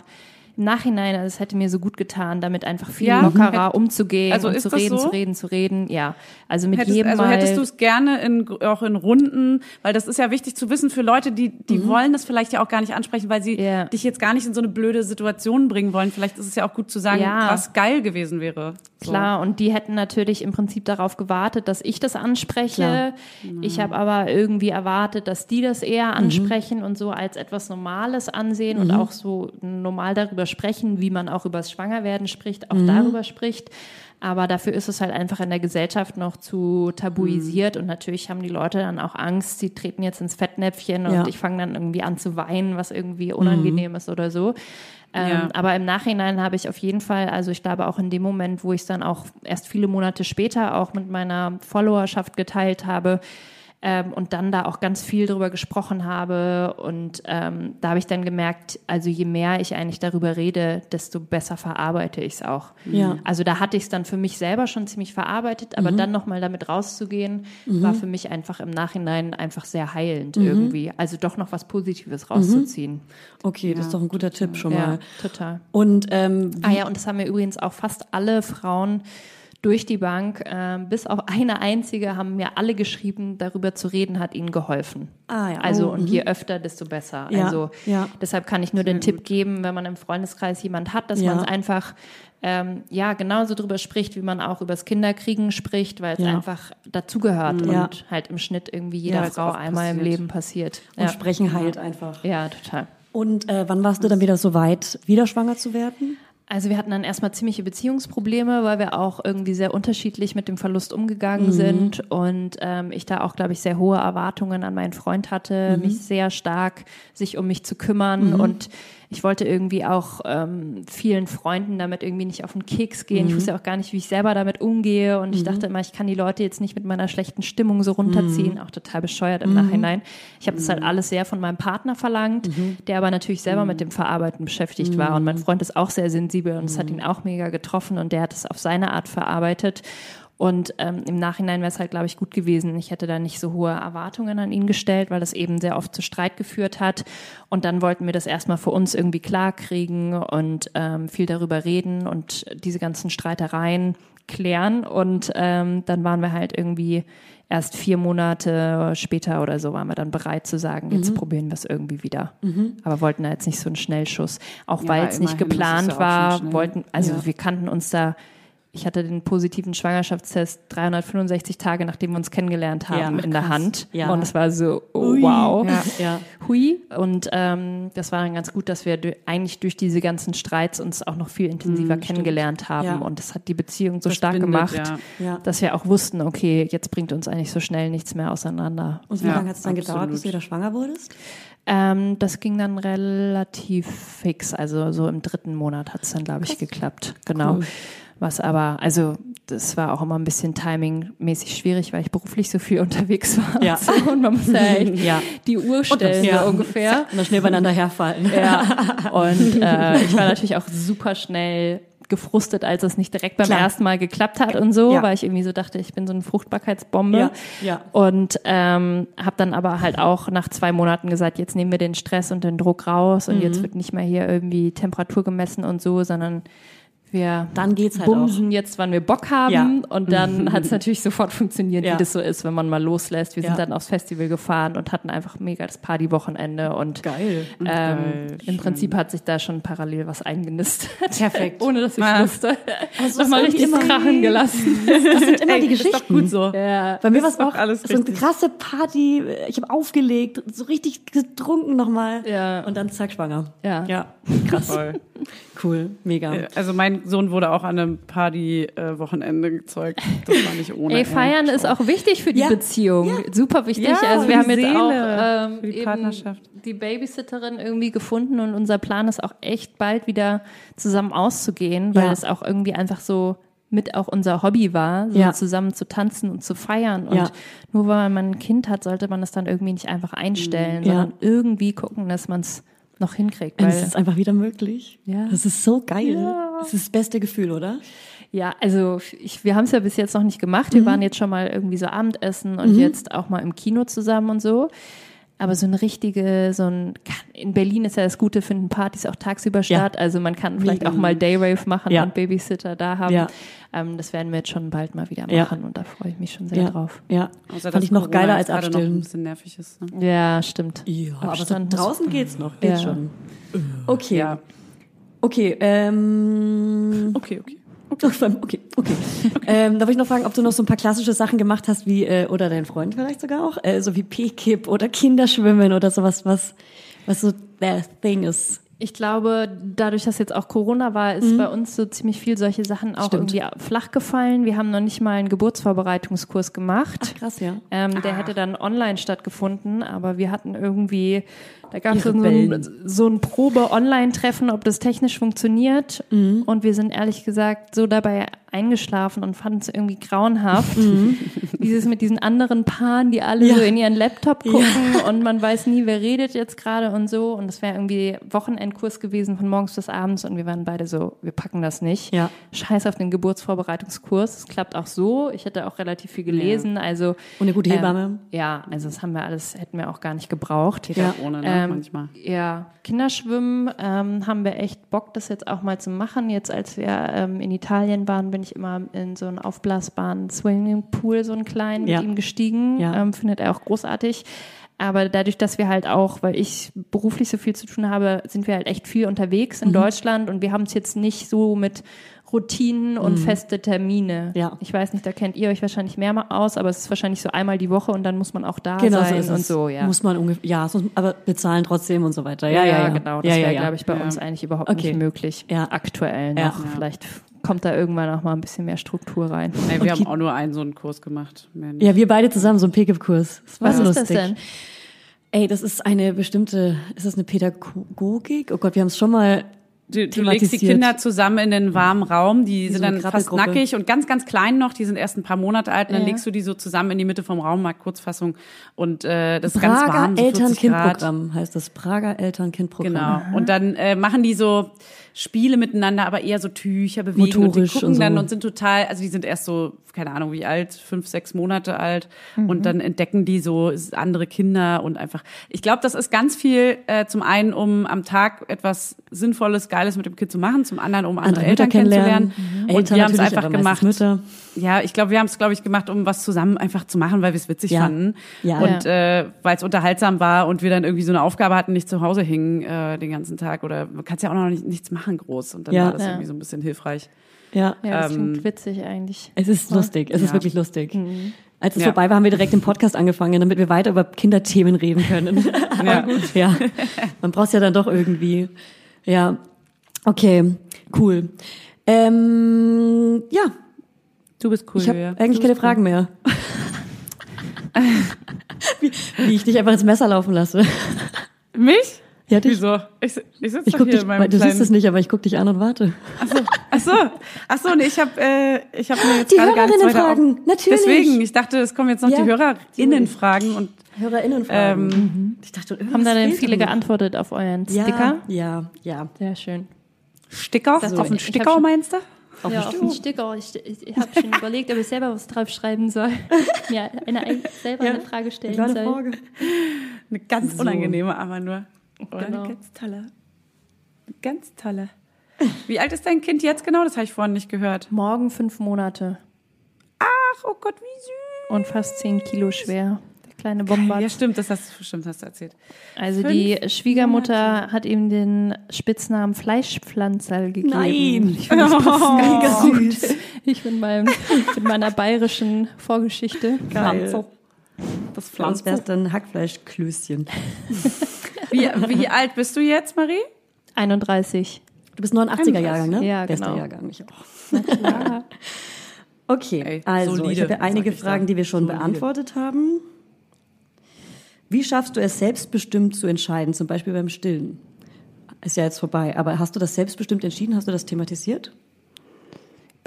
im Nachhinein, also es hätte mir so gut getan, damit einfach viel Ja? lockerer umzugehen Also und zu reden, so? zu reden, zu reden. Ja, also mit Hättest, jedem also hättest du es gerne in, auch in Runden, weil das ist ja wichtig zu wissen für Leute, die, die wollen das vielleicht ja auch gar nicht ansprechen, weil sie Mhm. Ja. dich jetzt gar nicht in so eine blöde Situation bringen wollen. Vielleicht ist es ja auch gut zu sagen, Ja. was geil gewesen wäre. So. Klar, und die hätten natürlich im Prinzip darauf gewartet, dass ich das anspreche. Ich habe aber irgendwie erwartet, dass die das eher ansprechen und so als etwas Normales ansehen und auch so normal darüber sprechen, wie man auch über das Schwangerwerden spricht, auch darüber spricht. Aber dafür ist es halt einfach in der Gesellschaft noch zu tabuisiert und natürlich haben die Leute dann auch Angst, sie treten jetzt ins Fettnäpfchen und Ja. ich fange dann irgendwie an zu weinen, was irgendwie unangenehm ist oder so. Ähm, Ja. Aber im Nachhinein habe ich auf jeden Fall, also ich glaube auch in dem Moment, wo ich es dann auch erst viele Monate später auch mit meiner Followerschaft geteilt habe, ähm, und dann da auch ganz viel drüber gesprochen habe. Und ähm, da habe ich dann gemerkt, also je mehr ich eigentlich darüber rede, desto besser verarbeite ich es auch. Ja. Also da hatte ich es dann für mich selber schon ziemlich verarbeitet, aber dann nochmal damit rauszugehen, war für mich einfach im Nachhinein einfach sehr heilend irgendwie. Also doch noch was Positives rauszuziehen. Okay, das ist doch ein guter Tipp schon Ja, mal. total. Und ähm, Ah ja, und das haben mir übrigens auch fast alle Frauen durch die Bank, ähm, bis auf eine einzige, haben mir alle geschrieben, darüber zu reden hat ihnen geholfen. Ah ja, Also oh, und je öfter, desto besser. Ja, also ja. deshalb kann ich nur den Tipp geben, wenn man im Freundeskreis jemand hat, dass Ja. man es einfach ähm, ja genauso drüber spricht, wie man auch übers Kinderkriegen spricht, weil es einfach dazugehört Ja. und halt im Schnitt irgendwie jeder Frau einmal im passiert. Leben passiert. und sprechen heilt einfach. ja, total. Und äh, wann warst du dann wieder so weit, wieder schwanger zu werden? Also wir hatten dann erstmal ziemliche Beziehungsprobleme, weil wir auch irgendwie sehr unterschiedlich mit dem Verlust umgegangen Mhm. sind und ähm, ich da auch, glaube ich, sehr hohe Erwartungen an meinen Freund hatte, Mhm. mich sehr stark sich um mich zu kümmern und ich wollte irgendwie auch ähm, vielen Freunden damit irgendwie nicht auf den Keks gehen. Mhm. Ich wusste auch gar nicht, wie ich selber damit umgehe und ich dachte immer, ich kann die Leute jetzt nicht mit meiner schlechten Stimmung so runterziehen, Mhm. auch total bescheuert im Nachhinein. Ich habe das halt alles sehr von meinem Partner verlangt, Mhm. der aber natürlich selber mit dem Verarbeiten beschäftigt war und mein Freund ist auch sehr sensibel und es hat ihn auch mega getroffen und der hat es auf seine Art verarbeitet. Und ähm, im Nachhinein wäre es halt, glaube ich, gut gewesen. Ich hätte da nicht so hohe Erwartungen an ihn gestellt, weil das eben sehr oft zu Streit geführt hat. Und dann wollten wir das erstmal für uns irgendwie klar kriegen und ähm, viel darüber reden und diese ganzen Streitereien klären. Und ähm, dann waren wir halt irgendwie erst vier Monate später oder so waren wir dann bereit zu sagen, jetzt probieren wir es irgendwie wieder. Aber wollten da jetzt nicht so einen Schnellschuss. Auch Ja, weil es nicht geplant ja war, wollten, also Ja. wir kannten uns da, ich hatte den positiven Schwangerschaftstest 365 Tage, nachdem wir uns kennengelernt haben, Ja, in der. Hand. Ja. Und es war so, oh, Ui. wow. Ja, ja. Hui. Und ähm, das war dann ganz gut, dass wir eigentlich durch diese ganzen Streits uns auch noch viel intensiver kennengelernt haben. Ja. Und das hat die Beziehung so Das stark bindet, gemacht, dass wir auch wussten, okay, jetzt bringt uns eigentlich so schnell nichts mehr auseinander. Und wie lange hat es dann gedauert, absolut. bis du wieder schwanger wurdest? Ähm, das ging dann relativ fix. Also so im dritten Monat hat es dann, glaube ich, geklappt. Genau. Cool. Was aber, also das war auch immer ein bisschen timingmäßig schwierig, weil ich beruflich so viel unterwegs war. Ja. Und, so. und man musste ja echt Ja. die Uhr stellen, Ja. so ungefähr. Und dann schnell beieinander herfallen. Ja. Und äh, ich war natürlich auch super schnell gefrustet, als es nicht direkt beim Klar. ersten Mal geklappt hat und so, Ja. weil ich irgendwie so dachte, ich bin so eine Fruchtbarkeitsbombe. Ja, ja. Und ähm, habe dann aber halt auch nach zwei Monaten gesagt, jetzt nehmen wir den Stress und den Druck raus und Mhm. jetzt wird nicht mehr hier irgendwie Temperatur gemessen und so, sondern wir Dann geht's halt bumsen jetzt, wann wir Bock haben. Ja. Und dann hat es natürlich sofort funktioniert, Ja. wie das so ist, wenn man mal loslässt. Wir Ja. sind dann aufs Festival gefahren und hatten einfach mega das Partywochenende und Geil. ähm, Geil, Im Prinzip hat sich da schon parallel was eingenistet. Perfekt. Ohne dass ich Ah. wusste. Also Nochmal richtig immer- krachen gelassen. Das sind immer Ey, die ist doch Geschichten. gut so. Ja. Bei mir war es auch alles so eine krasse Party. Ich habe aufgelegt, so richtig getrunken nochmal. Ja. Und dann zack, schwanger. Ja. Ja, krass. Voll. Cool, mega. Also mein Sohn wurde auch an einem Party-Wochenende gezeugt. Das war nicht ohne. Ey, feiern ist auch wichtig für die Ja. Beziehung. Super wichtig. Ja, also wir haben jetzt Seele, auch ähm, für die eben Partnerschaft. die Babysitterin irgendwie gefunden und unser Plan ist auch echt bald wieder zusammen auszugehen, weil Ja. es auch irgendwie einfach so mit auch unser Hobby war, so Ja. zusammen zu tanzen und zu feiern. Und Ja. nur weil man ein Kind hat, sollte man das dann irgendwie nicht einfach einstellen, Ja. sondern irgendwie gucken, dass man es noch hinkriegt. Weil, es ist einfach wieder möglich. Ja. Das ist so geil. Das ist das beste Gefühl, oder? Ja, also ich, wir haben es ja bis jetzt noch nicht gemacht. Mhm. Wir waren jetzt schon mal irgendwie so Abendessen und jetzt auch mal im Kino zusammen und so. Aber so eine richtige, so ein, in Berlin ist ja das Gute, finden Partys auch tagsüber statt. Also man kann vielleicht auch mal Dayrave machen Ja. und Babysitter da haben. Ja. Ähm, das werden wir jetzt schon bald mal wieder Ja. machen und da freue ich mich schon sehr Ja. drauf. Ja. Außer, Fand ich noch Corona geiler als gerade noch ein abstillen. bisschen nervig ist. Ne? Ja, stimmt. Ja, aber so draußen geht's noch. Geht Ja. schon. Okay. Ja. Okay, ähm. Okay, okay. Okay, okay. okay. ähm, darf ich noch fragen, ob du noch so ein paar klassische Sachen gemacht hast, wie, äh, oder dein Freund vielleicht sogar auch, äh, so wie P-Kip oder Kinderschwimmen oder sowas, was, was so der Thing ist. Ich glaube, dadurch, dass jetzt auch Corona war, ist bei uns so ziemlich viel solche Sachen auch Stimmt. irgendwie flach gefallen. Wir haben noch nicht mal einen Geburtsvorbereitungskurs gemacht. Ach, krass, ja. Ähm, der hätte dann online stattgefunden, aber wir hatten irgendwie, da gab es so ein, so ein Probe-Online-Treffen, ob das technisch funktioniert. Mhm. Und wir sind ehrlich gesagt so dabei eingeschlafen und fanden es irgendwie grauenhaft. Dieses mit diesen anderen Paaren, die alle Mhm. Ja. so in ihren Laptop gucken und man weiß nie, wer redet jetzt gerade und so. Und das wäre irgendwie Wochenendkurs gewesen von morgens bis abends und wir waren beide so, wir packen das nicht. Ja. Scheiß auf den Geburtsvorbereitungskurs. Es klappt auch so. Ich hätte auch relativ viel gelesen. Also Und eine gute ähm, Hebamme. ja, also das haben wir alles, hätten wir auch gar nicht gebraucht. Geht Ja. auch ohne, ne? Ähm, manchmal. Ja, Kinderschwimmen ähm, haben wir echt Bock, das jetzt auch mal zu machen. Jetzt, als wir ähm, in Italien waren, bin ich immer in so einen aufblasbaren Swimmingpool, so einen kleinen, Ja. mit ihm gestiegen. Ja. Ähm, findet er auch großartig. Aber dadurch, dass wir halt auch, weil ich beruflich so viel zu tun habe, sind wir halt echt viel unterwegs in Mhm. Deutschland und wir haben es jetzt nicht so mit Routinen und feste Termine. Mhm. Ja. Ich weiß nicht, da kennt ihr euch wahrscheinlich mehr mal aus, aber es ist wahrscheinlich so einmal die Woche und dann muss man auch da Genau, so sein es. und so, ja. Muss man ungefähr, ja, aber bezahlen trotzdem und so weiter. Ja, ja, ja. genau. Das ja, wäre, ja, ja. glaube ich, bei Ja. uns eigentlich überhaupt Okay. nicht möglich. Ja. Aktuell Ja. noch. Vielleicht kommt da irgendwann auch mal ein bisschen mehr Struktur rein. Ey, wir haben auch nur einen so einen Kurs gemacht. Ja, wir beide zusammen, so ein P-Kip-Kurs. Das war Was ist lustig. das denn? Ey, das ist eine bestimmte, ist das eine Pädagogik? Oh Gott, wir haben es schon mal Du, du legst die. Kinder zusammen in den warmen Raum, die so sind eine dann fast nackig und ganz, ganz klein noch, die sind erst ein paar Monate alt und dann Ja. legst du die so zusammen in die Mitte vom Raum, mal Kurzfassung und äh, das ist ganz Prager warm, so 40 Grad. Eltern-Kind-Programm heißt das. Prager Eltern-Kind-Programm. Genau. Und dann äh, machen die so Spiele miteinander, aber eher so Tücher bewegen und die Motorisch gucken und so. dann und sind total, also die sind erst so, keine Ahnung wie alt, fünf, sechs Monate alt und dann entdecken die so andere Kinder und einfach, ich glaube, das ist ganz viel äh, zum einen, um am Tag etwas Sinnvolles, Geiles mit dem Kind zu machen, zum anderen, um andere, Andere Mütter Eltern kennenzulernen. kennenlernen. Und Eltern wir haben es einfach gemacht. Mütter. Ja, ich glaube, wir haben es, glaube ich, gemacht, um was zusammen einfach zu machen, weil wir es witzig Ja. fanden. Ja. Und äh, weil es unterhaltsam war und wir dann irgendwie so eine Aufgabe hatten, nicht zu Hause hingen äh, den ganzen Tag. Oder man kann ja auch noch nicht, nichts machen groß. Und dann Ja. war das Ja. irgendwie so ein bisschen hilfreich. Ja. Ja, das Ähm, klingt witzig eigentlich. Es ist lustig, es ist Ja. wirklich lustig. Als es Ja. vorbei war, haben wir direkt den Podcast angefangen, damit wir weiter über Kinderthemen reden können. Ja. ja, man braucht ja dann doch irgendwie. Ja, okay, cool. Ähm, ja, Du bist cool, ich habe eigentlich keine bist Fragen mehr. wie, wie ich dich einfach ins Messer laufen lasse. cool. Mich? Ja, dich. Wieso? Ich, ich sitze hier dich, in meinem du kleinen... siehst es nicht, aber ich guck dich an und warte. Ach so, ach so, nee, ich habe äh, ich habe mir jetzt Die gerade gar nichts weiter fragen, auf- natürlich. Deswegen, ich dachte, es kommen jetzt noch Ja, die HörerInnen fragen und HörerInnen fragen. ähm, Ich dachte, Haben da denn viele geantwortet auf euren Ja, Sticker? ja, ja. Sehr schön. Sticker Das auf so. den Sticker hab meinst du? Auf ja, auf Sticker. den Sticker. Ich, ich, ich habe schon überlegt, ob ich selber was drauf schreiben soll. Ja, eine, ein- selber Ja, eine Frage stellen Kleine soll. Frage. Eine ganz So. unangenehme, aber nur. Oder Genau. eine ganz tolle. Eine ganz tolle. Wie alt ist dein Kind jetzt genau? Das habe ich vorhin nicht gehört. Morgen fünf Monate Ach, oh Gott, wie süß. und fast zehn Kilo schwer. Kleine Bomber. Ja, stimmt, das hast, stimmt, hast du erzählt. Also Fünf die Schwiegermutter hat ihm den Spitznamen Fleischpflanzerl gegeben. Nein, Ich finde das Oh. süß. Ich mit, meinem, mit meiner bayerischen Vorgeschichte. Geil. Das Pflanzen. wär's dann Hackfleischklößchen. Wie, wie alt bist du jetzt, Marie? 31. Du bist 89er Jahrgang, ne? Ja, Bester genau. Jahrgang, ich auch. Ja. Okay, Ey, also solide, ich habe ja einige Fragen, die wir schon Solide. beantwortet haben. Wie schaffst du es selbstbestimmt zu entscheiden, zum Beispiel beim Stillen? Ist ja jetzt vorbei, aber hast du das selbstbestimmt entschieden? Hast du das thematisiert?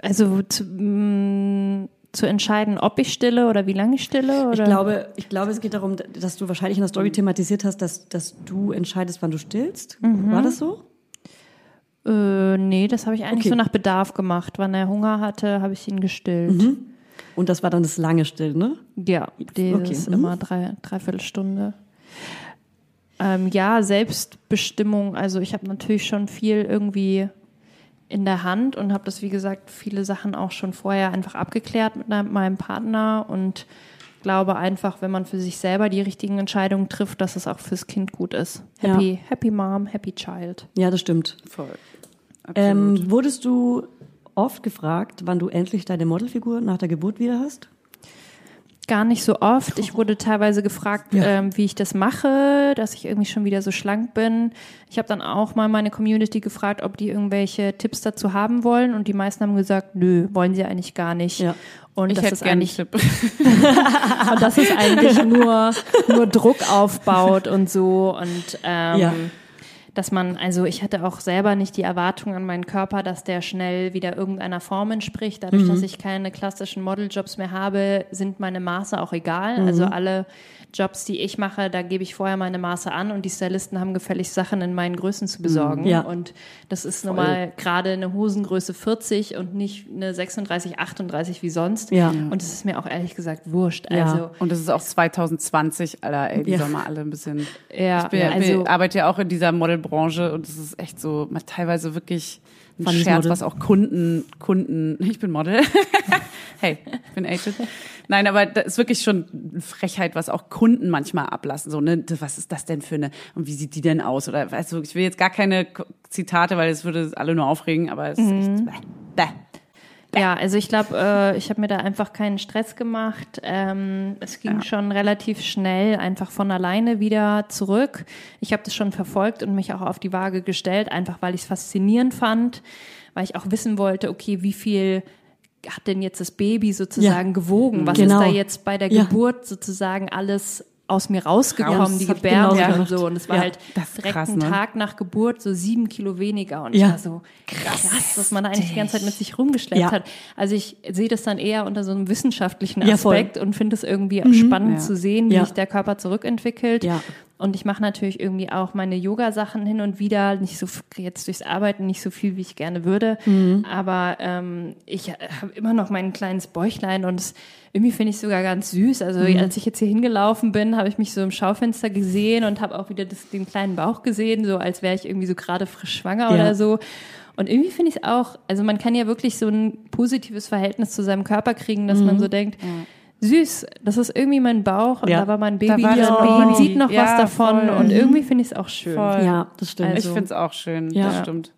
Also zu, mh, zu entscheiden, ob ich stille oder wie lange ich stille? Oder? Ich glaube, ich glaube, es geht darum, dass du wahrscheinlich in der Story thematisiert hast, dass, dass du entscheidest, wann du stillst. War das so? Äh, nee, das habe ich eigentlich Okay. so nach Bedarf gemacht. Wann er Hunger hatte, habe ich ihn gestillt. Und das war dann das lange Stillen, ne? Ja, die Okay, ist mhm. immer drei, dreiviertel Stunde. Ähm, ja, Selbstbestimmung. Also ich habe natürlich schon viel irgendwie in der Hand und habe das, wie gesagt, viele Sachen auch schon vorher einfach abgeklärt mit meinem- Partner und glaube einfach, wenn man für sich selber die richtigen Entscheidungen trifft, dass es auch fürs Kind gut ist. Ja. Happy, happy Mom, happy Child. Ja, das stimmt. Voll. Absolut. Ähm, wurdest du oft gefragt, wann du endlich deine Modelfigur nach der Geburt wieder hast? Gar nicht so oft. Ich wurde teilweise gefragt, Ja. ähm, wie ich das mache, dass ich irgendwie schon wieder so schlank bin. Ich habe dann auch mal meine Community gefragt, ob die irgendwelche Tipps dazu haben wollen und die meisten haben gesagt, nö, wollen sie eigentlich gar nicht. Ja. Und ich das hätte ist eigentlich Tipp. und dass es eigentlich nur, nur Druck aufbaut und so und ähm, Ja. Dass man, also ich hatte auch selber nicht die Erwartung an meinen Körper, dass der schnell wieder irgendeiner Form entspricht. Dadurch, dass ich keine klassischen Modeljobs mehr habe, sind meine Maße auch egal. Also alle Jobs, die ich mache, da gebe ich vorher meine Maße an und die Stylisten haben gefällig Sachen in meinen Größen zu besorgen. Ja. Und das ist normal gerade eine Hosengröße 40 und nicht eine 36, 38 wie sonst. Ja. Und es ist mir auch ehrlich gesagt wurscht. Ja. Also, Und das ist auch 2020, Alter, ey, die Ja. mal alle ein bisschen. ja, Ich bin, also, bin, arbeite ja auch in dieser Modelbranche und es ist echt so, mal teilweise wirklich ein Funny Scherz, was auch Kunden, Kunden, ich bin Model. hey, ich bin Agent. Nein, aber das ist wirklich schon eine Frechheit, was auch Kunden manchmal ablassen. So, ne, was ist das denn für eine, und wie sieht die denn aus? Oder, weißt du, ich will jetzt gar keine Zitate, weil es würde alle nur aufregen, aber es ist echt, bäh, bäh. Ja, also ich glaube, äh, ich habe mir da einfach keinen Stress gemacht. Ähm, es ging schon relativ schnell einfach von alleine wieder zurück. Ich habe das schon verfolgt und mich auch auf die Waage gestellt, einfach weil ich es faszinierend fand, weil ich auch wissen wollte, okay, wie viel hat denn jetzt das Baby sozusagen gewogen? Was Genau. ist da jetzt bei der Ja. Geburt sozusagen alles aus mir rausgekommen, Raus. die Gebärmutter genauso und so. Und es war Ja, halt direkt krass, ein ne? Tag nach Geburt so sieben Kilo weniger. Und Ja. ich war so krass, was man da eigentlich die ganze Zeit mit sich rumgeschleppt Ja. hat. Also ich sehe das dann eher unter so einem wissenschaftlichen. Aspekt und finde es irgendwie spannend Ja. zu sehen, wie sich der Körper zurückentwickelt. Und ich mache natürlich irgendwie auch meine Yoga-Sachen hin und wieder, nicht so jetzt durchs Arbeiten nicht so viel, wie ich gerne würde. Aber ähm, ich habe immer noch mein kleines Bäuchlein und es, irgendwie finde ich es sogar ganz süß. Also als ich jetzt hier hingelaufen bin, habe ich mich so im Schaufenster gesehen und habe auch wieder das, den kleinen Bauch gesehen, so als wäre ich irgendwie so gerade frisch schwanger Ja. oder so. Und irgendwie finde ich es auch, also man kann ja wirklich so ein positives Verhältnis zu seinem Körper kriegen, dass man so denkt, süß, das ist irgendwie mein Bauch und Ja. da war mein Da Baby war und man Baby. sieht noch Ja, was davon voll. und irgendwie finde ich es auch schön. Voll. Ja, das stimmt. Ich Also- finde es auch schön, Ja. das stimmt.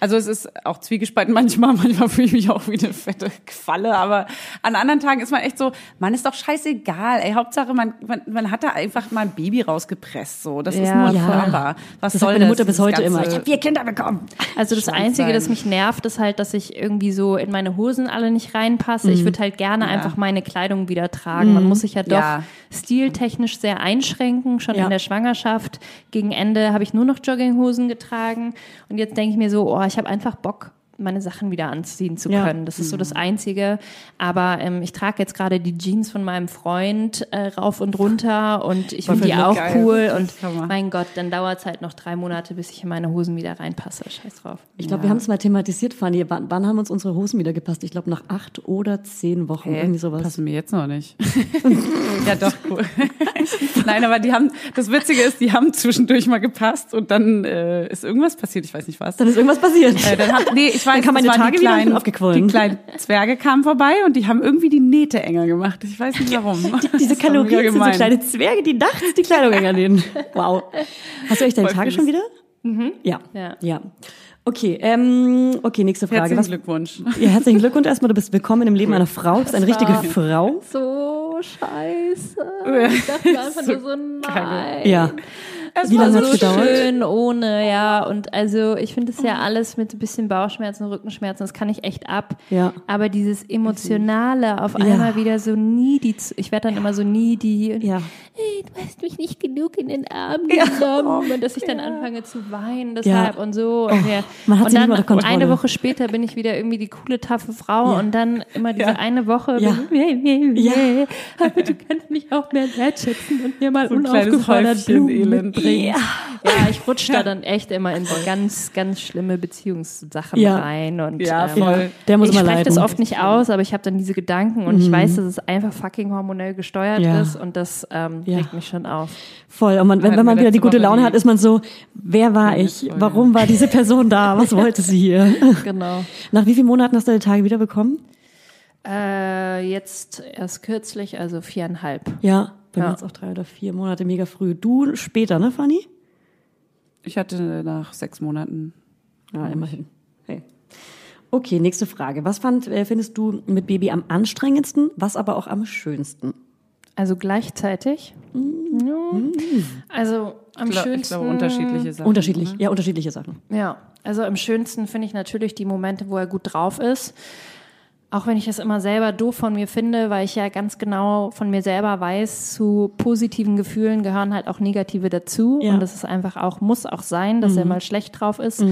Also es ist auch zwiegespalten manchmal, manchmal fühle ich mich auch wie eine fette Qualle, aber an anderen Tagen ist man echt so, man ist doch scheißegal, ey, Hauptsache man, man, man hat da einfach mal ein Baby rausgepresst, so, das ist Ja, nur voll. Körper. Was das soll meine Mutter das, bis heute immer. Ich habe vier Kinder bekommen. Also das Schwanz Einzige, sein. das mich nervt, ist halt, dass ich irgendwie so in meine Hosen alle nicht reinpasse. Ich würde halt gerne einfach meine Kleidung wieder tragen. Man muss sich ja doch Ja. Stiltechnisch sehr einschränken, schon Ja. in der Schwangerschaft. Gegen Ende habe ich nur noch Jogginghosen getragen und jetzt denke ich mir so, oh, ich habe einfach Bock meine Sachen wieder anziehen zu Ja. können. Das ist so das Einzige. Aber ähm, ich trage jetzt gerade die Jeans von meinem Freund äh, rauf und runter und ich finde die auch geil. cool. Und mein Gott, dann dauert es halt noch drei Monate, bis ich in meine Hosen wieder reinpasse. Scheiß drauf. Ich glaube, wir haben es mal thematisiert, Fanny. Wann, wann haben uns unsere Hosen wieder gepasst? Ich glaube, nach acht oder zehn Wochen, Hä? irgendwie sowas. Passen mir jetzt noch nicht. ja, doch, cool. Nein, aber die haben, das Witzige ist, die haben zwischendurch mal gepasst und dann äh, ist irgendwas passiert, ich weiß nicht was. Dann ist irgendwas passiert. Äh, dann haben, nee, ich weiß, Dann das meine Tage die wieder kleinen, aufgequollen. Die kleinen Zwerge kamen vorbei und die haben irgendwie die Nähte enger gemacht. Ich weiß nicht warum. Diese war mega Kalorien sind so kleine Zwerge, die nachts die Kleidung enger nähen. Wow. Hast du euch deine Voll Tage schon wieder? Ja. Ja. Ja. Okay, ähm, okay, nächste Frage. Herzlichen Was, Glückwunsch. ja, herzlichen Glückwunsch erstmal. Du bist willkommen im Leben einer Frau. Du bist eine richtige Frau. so scheiße. Ich dachte einfach nur so, nein. Ja. Es Wie war lange so gedauert? schön ohne, ja. Und also ich finde es ja alles mit ein bisschen Bauchschmerzen, Rückenschmerzen, das kann ich echt ab. Ja. Aber dieses Emotionale auf einmal wieder so needy, zu- ich werde dann immer so needy. und, Ja. Hey, du hast mich nicht genug in den Arm genommen. Und dass ich dann anfange zu weinen deshalb Ja. und so. Und, ja. man hat und dann Kontrolle. eine Woche später bin ich wieder irgendwie die coole, taffe Frau. Ja. Und dann immer diese Ja. eine Woche. Ja. bin ich, Ja. Aber du kannst mich auch mehr wertschätzen und mir mal So unaufgefordert Blumen Elend. Mitbringen. Ja. Ja, ich rutsche da dann echt immer in so ganz, ganz schlimme Beziehungssachen Ja. rein. Und, Ja, ähm, voll. Der muss ich spreche das oft nicht aus, aber ich habe dann diese Gedanken und ich weiß, dass es einfach fucking hormonell gesteuert Ja. ist und das ähm, Ja. regt mich schon auf. Voll. Und man, wenn, wenn man wieder die gute Laune hat, ist man so, wer war ich? Warum war diese Person da? Was wollte sie hier? Genau. Nach wie vielen Monaten hast du deine Tage wieder bekommen? Äh, jetzt erst kürzlich, also viereinhalb. Ja. Bei mir Ja. jetzt auch drei oder vier Monate mega früh. Du später, ne, Fanny? Ich hatte nach sechs Monaten. Ja, immerhin. Hey. Okay, nächste Frage. Was fand, äh, findest du mit Baby am anstrengendsten, was aber auch am schönsten? Also gleichzeitig. Ja. Also am Ich glaub- schönsten. Ich glaube, unterschiedliche Sachen. Unterschiedlich, oder? ja, unterschiedliche Sachen. Ja, also am schönsten finde ich natürlich die Momente, wo er gut drauf ist. Auch wenn ich es immer selber doof von mir finde, weil ich ja ganz genau von mir selber weiß, zu positiven Gefühlen gehören halt auch negative dazu. Ja. Und das ist einfach auch, muss auch sein, dass er Mhm. mal schlecht drauf ist.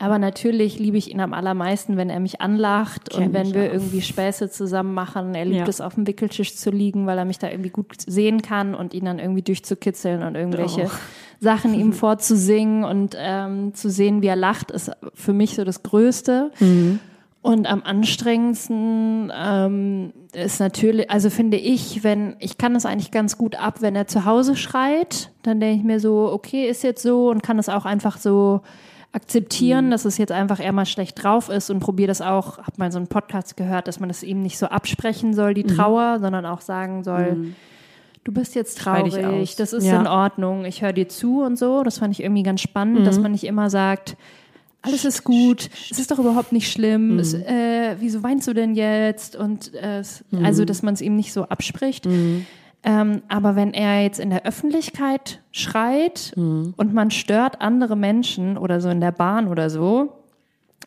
Aber natürlich liebe ich ihn am allermeisten, wenn er mich anlacht Kenn und wenn wir auch. irgendwie Späße zusammen machen. Er liebt Ja. es, auf dem Wickeltisch zu liegen, weil er mich da irgendwie gut sehen kann und ihn dann irgendwie durchzukitzeln und irgendwelche Oh. Sachen ihm vorzusingen und ähm, zu sehen, wie er lacht, ist für mich so das Größte. Mhm. Und am anstrengendsten ähm, ist natürlich, also finde ich, wenn, ich kann es eigentlich ganz gut ab, wenn er zu Hause schreit, dann denke ich mir so, okay, ist jetzt so und kann es auch einfach so akzeptieren, Mhm. dass es jetzt einfach eher mal schlecht drauf ist und probiere das auch, hab mal so einen Podcast gehört, dass man das ihm nicht so absprechen soll, Mhm. die Trauer, sondern auch sagen soll, du bist jetzt traurig, das ist Ja. in Ordnung, ich höre dir zu und so. Das fand ich irgendwie ganz spannend, dass Mhm. man nicht immer sagt, alles ist gut, es ist doch überhaupt nicht schlimm, es, Mhm. äh, wieso weinst du denn jetzt? Und äh, es- also, dass man es ihm nicht so abspricht. Mhm. Ähm, aber wenn er jetzt in der Öffentlichkeit schreit Mhm. und man stört andere Menschen oder so in der Bahn oder so,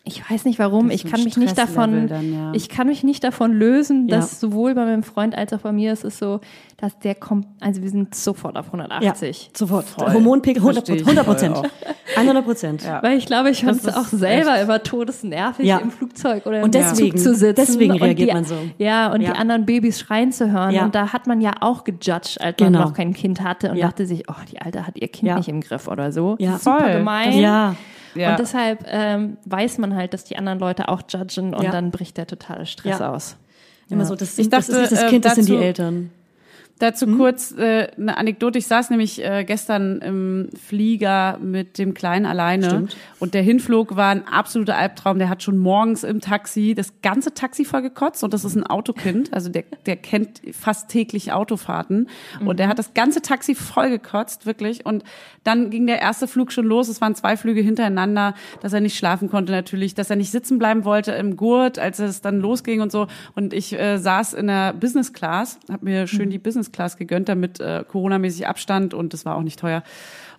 ich weiß nicht warum, ich ist kann mich nicht davon, dann, ja. ich kann mich nicht davon lösen, Ja. dass sowohl bei meinem Freund als auch bei mir ist es so, dass der kommt, also wir sind sofort auf 180. Sofort. Voll. Hormonpegel 100 Versteh ich 100 Prozent. voll 100 Prozent. Ja. Weil ich glaube, ich fand es auch ist selber echt- immer todesnervig, Ja. im Flugzeug oder im Und deswegen- Zug zu sitzen. deswegen und reagiert die, man so. Ja, und Ja. die anderen Babys schreien zu hören. Ja. Und da hat man ja auch gejudged, als Genau. man noch kein Kind hatte und Ja. dachte sich, oh, die Alte hat ihr Kind Ja. nicht im Griff oder so. Ja. Super Voll. gemein. Ja. Ja. Und deshalb ähm, weiß man halt, dass die anderen Leute auch judgen und Ja. dann bricht der totale Stress Ja. aus. Immer so, das, Ich das ist dachte, nicht das äh, Kind, das sind die Eltern. Dazu Hm? kurz äh, eine Anekdote. Ich saß nämlich äh, gestern im Flieger mit dem Kleinen alleine Stimmt. und der Hinflug war ein absoluter Albtraum. Der hat schon morgens im Taxi das ganze Taxi vollgekotzt und das ist ein Autokind. Also der, der kennt fast täglich Autofahrten und der hat das ganze Taxi vollgekotzt, wirklich. Und dann ging der erste Flug schon los. Es waren zwei Flüge hintereinander, dass er nicht schlafen konnte natürlich, dass er nicht sitzen bleiben wollte im Gurt, als es dann losging und so. Und ich äh, saß in der Business Class, habe mir schön die Business Class gegönnt, damit äh, Corona-mäßig Abstand und das war auch nicht teuer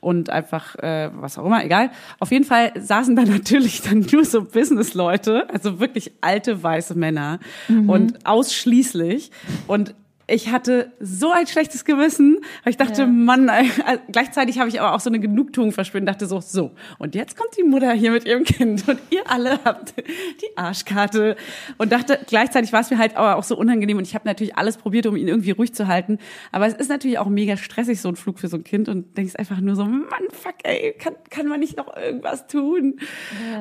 und einfach äh, was auch immer, egal. Auf jeden Fall saßen da natürlich dann nur so Business-Leute, also wirklich alte weiße Männer und ausschließlich und ich hatte so ein schlechtes Gewissen, weil ich dachte, Ja. Mann, also gleichzeitig habe ich aber auch so eine Genugtuung verspürt und dachte so, so, und jetzt kommt die Mutter hier mit ihrem Kind und ihr alle habt die Arschkarte und dachte, gleichzeitig war es mir halt aber auch so unangenehm und ich habe natürlich alles probiert, um ihn irgendwie ruhig zu halten, aber es ist natürlich auch mega stressig, so ein Flug für so ein Kind und denkst einfach nur so, Mann, fuck, ey, kann, kann man nicht noch irgendwas tun?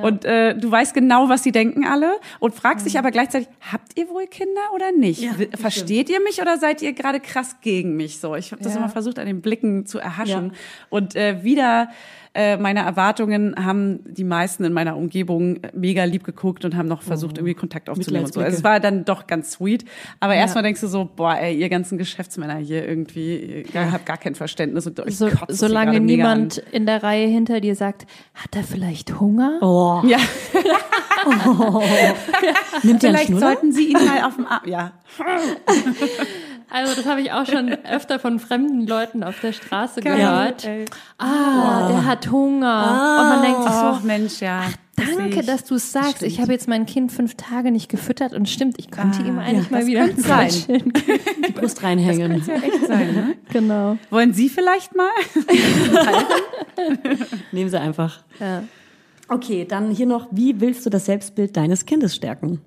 Und äh, du weißt genau, was sie denken alle und fragst dich aber gleichzeitig, habt ihr wohl Kinder oder nicht? Ja, Versteht ihr mich oder seid ihr gerade krass gegen mich? So, ich habe das Ja. immer versucht, an den Blicken zu erhaschen. Ja. Und äh, wieder äh, meine Erwartungen haben die meisten in meiner Umgebung mega lieb geguckt und haben noch versucht, irgendwie Kontakt aufzunehmen und so. Also es war dann doch ganz sweet. Aber erstmal denkst du so, boah, ey, ihr ganzen Geschäftsmänner hier irgendwie, ihr habt gar kein Verständnis und euch So, solange gerade mega an. niemand in der Reihe hinter dir sagt, hat er vielleicht Hunger? Oh, Ja, nimmt der einen vielleicht Schnuller? sollten sie ihn mal auf dem Arm. Ja, Also das habe ich auch schon öfter von fremden Leuten auf der Straße Geil, gehört. ey. Ah, der hat Hunger. Und man denkt sich so, Ach Mensch, ja. Das sehe Danke, ich. dass du es sagst. Ich habe jetzt mein Kind fünf Tage nicht gefüttert und stimmt, ich könnte ihm eigentlich ja, mal das wieder könnte sein. Die Brust reinhängen. ja echt sein, ne? Genau. Wollen Sie vielleicht mal? Nehmen Sie einfach. Ja. Okay, dann hier noch, wie willst du das Selbstbild deines Kindes stärken?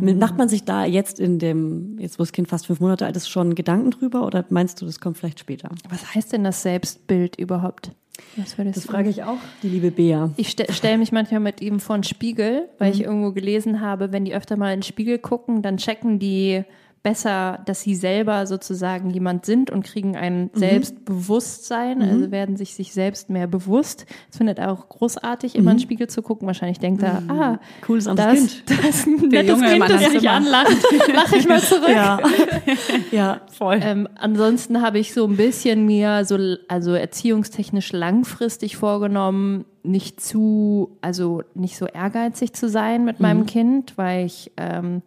Macht man sich da jetzt in dem, jetzt wo das Kind fast fünf Monate alt ist, schon Gedanken drüber oder meinst du, das kommt vielleicht später? Was heißt denn das Selbstbild überhaupt? Das du- frage ich auch, die liebe Bea. Ich ste stelle mich manchmal mit ihm vor den Spiegel, weil Mhm. ich irgendwo gelesen habe, wenn die öfter mal in den Spiegel gucken, dann checken die besser, dass sie selber sozusagen jemand sind und kriegen ein Mhm. Selbstbewusstsein, also werden sich sich selbst mehr bewusst. Es findet auch großartig, immer in den Spiegel zu gucken. Wahrscheinlich denkt er, ah, Mhm. Cooles anderes das, Kind. das ist ein nettes Junge Kind, das mich Zimmer. anlacht. Lach ich mal zurück. Ja. ja. Voll. Ähm, ansonsten habe ich so ein bisschen mir so, also erziehungstechnisch langfristig vorgenommen, nicht zu, also nicht so ehrgeizig zu sein mit meinem Kind, weil ich ähm,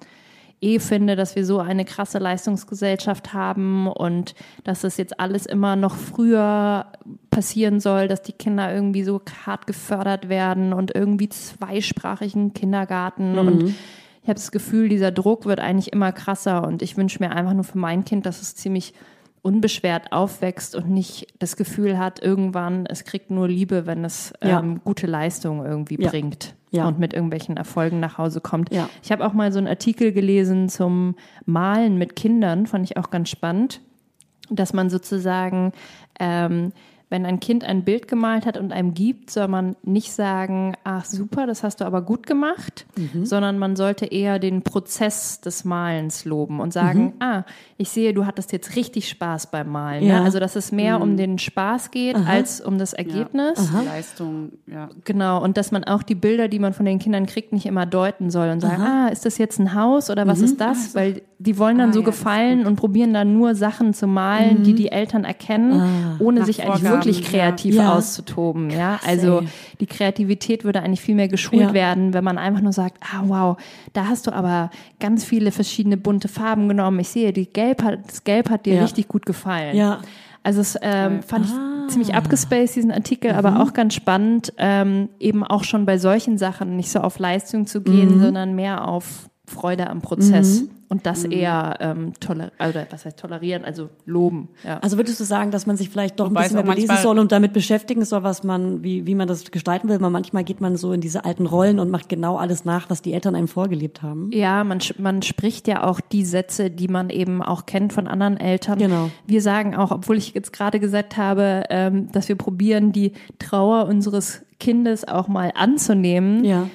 eh finde, dass wir so eine krasse Leistungsgesellschaft haben und dass das jetzt alles immer noch früher passieren soll, dass die Kinder irgendwie so hart gefördert werden und irgendwie zweisprachigen Kindergarten und ich habe das Gefühl, dieser Druck wird eigentlich immer krasser und ich wünsche mir einfach nur für mein Kind, dass es ziemlich unbeschwert aufwächst und nicht das Gefühl hat, irgendwann, es kriegt nur Liebe, wenn es Ja. ähm, gute Leistung irgendwie Ja. bringt Ja. und mit irgendwelchen Erfolgen nach Hause kommt. Ja. Ich habe auch mal so einen Artikel gelesen zum Malen mit Kindern, fand ich auch ganz spannend, dass man sozusagen ähm, wenn ein Kind ein Bild gemalt hat und einem gibt, soll man nicht sagen, ach super, das hast du aber gut gemacht, Mhm. sondern man sollte eher den Prozess des Malens loben und sagen, ah, ich sehe, du hattest jetzt richtig Spaß beim Malen. Ja. Ne? Also dass es mehr um den Spaß geht als um das Ergebnis. Leistung, ja. Genau, und dass man auch die Bilder, die man von den Kindern kriegt, nicht immer deuten soll und sagen, ah, ist das jetzt ein Haus oder was ist das? Weil die wollen dann Ah, so ja, gefallen und probieren dann nur Sachen zu malen, die die Eltern erkennen, ohne Nach sich eigentlich Vorgaben, wirklich kreativ Ja. auszutoben. Ja, also ey. die Kreativität würde eigentlich viel mehr geschult Ja. werden, wenn man einfach nur sagt, ah wow, da hast du aber ganz viele verschiedene bunte Farben genommen. Ich sehe, die Gelb hat, das Gelb hat dir Ja. richtig gut gefallen. Ja. Also es ähm, fand ich ziemlich abgespaced, diesen Artikel, aber auch ganz spannend, ähm, eben auch schon bei solchen Sachen nicht so auf Leistung zu gehen, sondern mehr auf Freude am Prozess und das eher ähm, toler oder was heißt tolerieren, also loben. Ja. Also würdest du sagen, dass man sich vielleicht doch ein Wobei bisschen es mehr belesen soll und damit beschäftigen soll, was man, wie, wie man das gestalten will? Weil manchmal geht man so in diese alten Rollen und macht genau alles nach, was die Eltern einem vorgelebt haben. Ja, man, sch- man spricht ja auch die Sätze, die man eben auch kennt von anderen Eltern. Genau. Wir sagen auch, obwohl ich jetzt gerade gesagt habe, ähm, dass wir probieren, die Trauer unseres Kindes auch mal anzunehmen, Ja.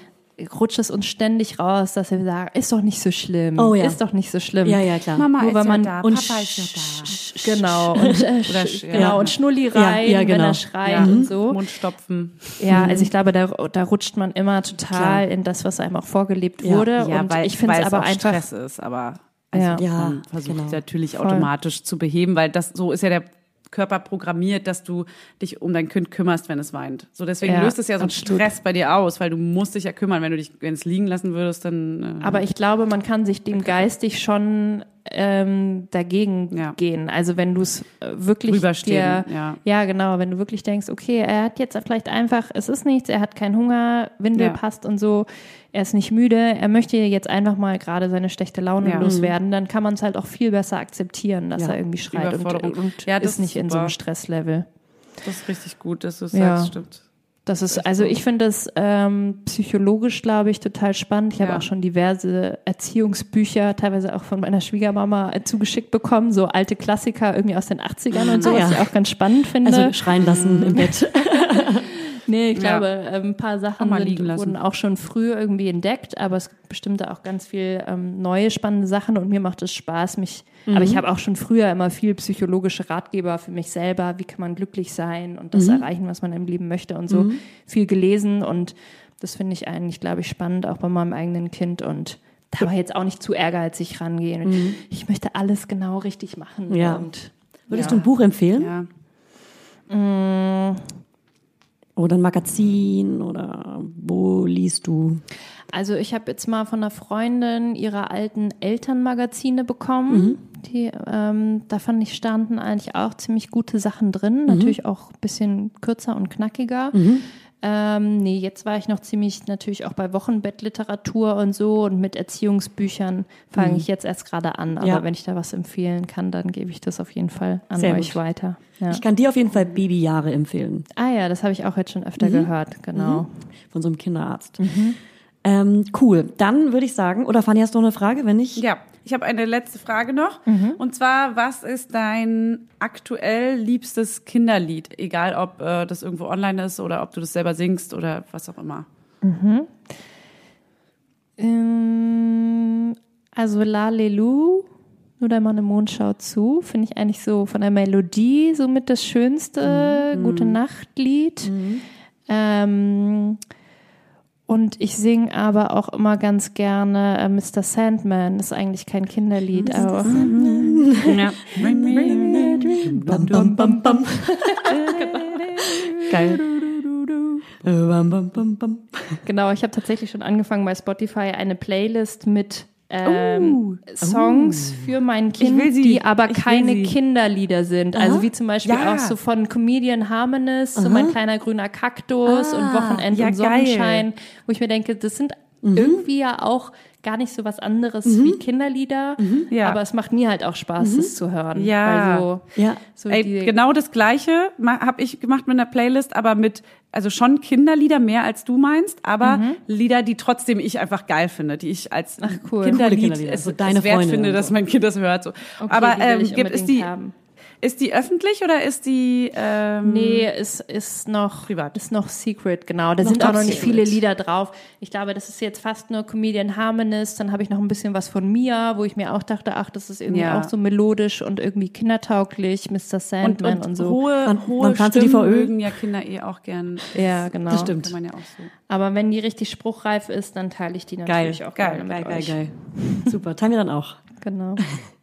Rutscht es uns ständig raus, dass wir sagen, ist doch nicht so schlimm, Oh ja. ist doch nicht so schlimm. Ja, ja, klar. Mama Nur ist weil ja man- da, und Papa ist ja da. Genau, und, äh, Oder sch- sch- ja. genau, und Schnulli rein, Ja, ja, wenn genau. er schreit Ja. und so. Mund stopfen. Ja, also ich glaube, da, da rutscht man immer total Klar. in das, was einem auch vorgelebt Ja. wurde. Ja, und weil, ich finde es aber auch einfach. Stress ist, aber also Ja. Ja, man versucht genau. es natürlich Voll. automatisch zu beheben, weil das so ist ja der Körper programmiert, dass du dich um dein Kind kümmerst, wenn es weint. So deswegen Ja, löst es ja so einen. Stress bei dir aus, weil du musst dich ja kümmern, wenn du dich, wenn es liegen lassen würdest, dann. Äh, Aber ich glaube, man kann sich dem geistig schon ähm, dagegen Ja. gehen. Also wenn du es äh, wirklich Drüberstehen, dir, ja. ja genau, wenn du wirklich denkst, okay, er hat jetzt vielleicht einfach, es ist nichts, er hat keinen Hunger, Windel passt und so, er ist nicht müde, er möchte jetzt einfach mal gerade seine schlechte Laune Ja. loswerden, dann kann man es halt auch viel besser akzeptieren, dass Ja. er irgendwie schreit und, Überforderung. und Ja, das ist nicht ist in so einem. Stresslevel. das ist richtig gut, dass du es Ja. sagst, stimmt. Das ist, also ich finde das ähm, psychologisch, glaube ich, total spannend. Ich habe Ja. auch schon diverse Erziehungsbücher, teilweise auch von meiner Schwiegermama äh, zugeschickt bekommen, so alte Klassiker irgendwie aus den 80ern und so, Ah, was ja. ich auch ganz spannend finde. Also schreien lassen im Bett. nee, ich Ja. glaube, ähm, ein paar Sachen sind, wurden auch schon früh irgendwie entdeckt, aber es gibt bestimmt auch ganz viel ähm, neue spannende Sachen und mir macht es Spaß, mich, aber ich habe auch schon früher immer viel psychologische Ratgeber für mich selber, wie kann man glücklich sein und das erreichen, was man im Leben möchte und so viel gelesen und das finde ich eigentlich, glaube ich, spannend, auch bei meinem eigenen Kind und da aber jetzt auch nicht zu ehrgeizig rangehen. Und Ich möchte alles genau richtig machen. Ja. Und Würdest du ein Buch empfehlen? Ja. Oder ein Magazin? Oder wo liest du? Also ich habe jetzt mal von einer Freundin ihre alten Elternmagazine bekommen. Die, ähm, da fand ich, standen eigentlich auch ziemlich gute Sachen drin. Natürlich auch ein bisschen kürzer und knackiger. Ähm, nee, jetzt war ich noch ziemlich natürlich auch bei Wochenbettliteratur und so und mit Erziehungsbüchern fange ich jetzt erst gerade an. Aber Ja. wenn ich da was empfehlen kann, dann gebe ich das auf jeden Fall an Sehr euch gut. weiter. Ja. Ich kann dir auf jeden Fall Babyjahre empfehlen. Ah ja, das habe ich auch jetzt schon öfter gehört, genau. Von so einem Kinderarzt. Ähm, cool. Dann würde ich sagen, oder Fanny, hast du noch eine Frage? Wenn nicht, Ja, ich habe eine letzte Frage noch. Mhm. Und zwar, was ist dein aktuell liebstes Kinderlied? Egal, ob äh, das irgendwo online ist oder ob du das selber singst oder was auch immer. Ähm, also Lalelu, nur der Mann im Mond schaut zu, finde ich eigentlich so von der Melodie somit das schönste Gute Nacht-Lied. Ähm, und ich singe aber auch immer ganz gerne äh, Mr. Sandman. Ist eigentlich kein Kinderlied, aber Ja. Bam, bam, bam, bam. Geil. Genau, ich habe tatsächlich schon angefangen bei Spotify eine Playlist mit ähm, Songs für mein Kind, die aber Ich keine. Kinderlieder sind. Also wie zum Beispiel Ja. auch so von Comedian Harmonious, so mein kleiner grüner Kaktus und Wochenend ja, und geil. Sonnenschein, wo ich mir denke, das sind irgendwie ja auch gar nicht so was anderes wie Kinderlieder, Ja. aber es macht mir halt auch Spaß, das zu hören. Ja. So, Ja. so Ey, die, genau das Gleiche habe ich gemacht mit einer Playlist, aber mit, also schon Kinderlieder mehr als du meinst, aber Lieder, die trotzdem ich einfach geil finde, die ich als cool. Coole Kinderlied Kinderlieder, es, so deine es wert Freunde finde, und dass so. mein Kind das hört. So. Okay, aber die will ähm, ich gibt, unbedingt die haben. Ist die öffentlich oder ist die ähm, Nee, ist, ist noch Privat. Ist noch Secret, genau. Da Noch sind auch noch nicht secret. viele Lieder drauf. Ich glaube, das ist jetzt fast nur Comedian Harmonist. Dann habe ich noch ein bisschen was von Mia, wo ich mir auch dachte, ach, das ist irgendwie Ja. auch so melodisch und irgendwie kindertauglich, Mr. und, Sandman und, und, so. hohe, Wann- hohe wann kannst du die Stimmen VÖ? mögen ja Kinder eh auch gern. ja, genau. Das stimmt. Kann man ja auch so. Aber wenn die richtig spruchreif ist, dann teile ich die Geil, natürlich auch geil, gerne Geil, mit geil, euch. geil. Super, teilen wir dann auch. Genau.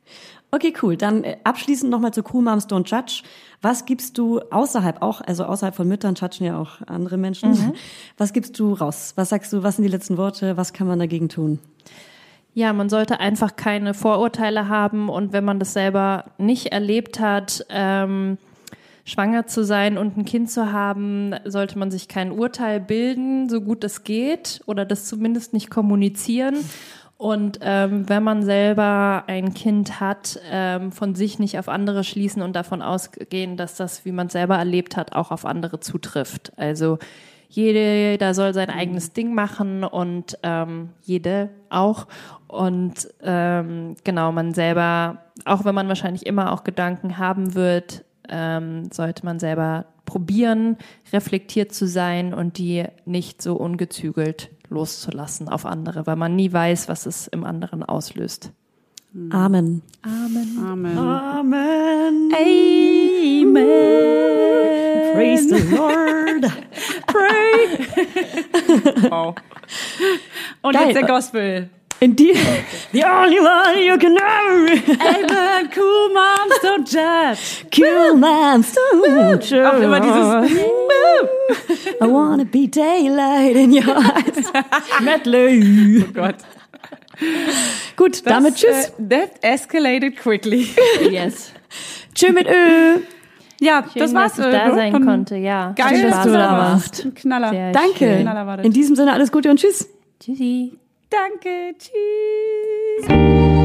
Okay, cool. Dann äh, abschließend nochmal zu Cool Moms Don't Judge. Was gibst du außerhalb auch, also außerhalb von Müttern judgen ja auch andere Menschen. Was gibst du raus? Was sagst du, was sind die letzten Worte? Was kann man dagegen tun? Ja, man sollte einfach keine Vorurteile haben und wenn man das selber nicht erlebt hat, ähm, schwanger zu sein und ein Kind zu haben, sollte man sich kein Urteil bilden, so gut es geht, oder das zumindest nicht kommunizieren. Und ähm, wenn man selber ein Kind hat, ähm, von sich nicht auf andere schließen und davon ausgehen, dass das, wie man es selber erlebt hat, auch auf andere zutrifft. Also jeder soll sein eigenes Ding machen und ähm, jede auch. Und ähm, genau, man selber, auch wenn man wahrscheinlich immer auch Gedanken haben wird, ähm, sollte man selber probieren, reflektiert zu sein und die nicht so ungezügelt loszulassen auf andere, weil man nie weiß, was es im anderen auslöst. Amen. Amen. Amen. Amen. Amen. Praise the Lord. Wow. Und Geil. jetzt der Gospel. In die, the only one you can know. Amen, cool moms, don't judge. Cool man, so Auch immer dieses I wanna be daylight in your eyes. Medley. Oh Gott. Gut, damit tschüss. Äh, that escalated quickly. yes. Tschüss mit Ö. Ja, Schön, das war's. dass ich äh, da sein von- konnte, ja. Geil, Schön, dass du da warst. Ein Knaller. Sehr Danke. Knaller war das. In diesem Sinne alles Gute und tschüss. Tschüssi. Danke, tschüss.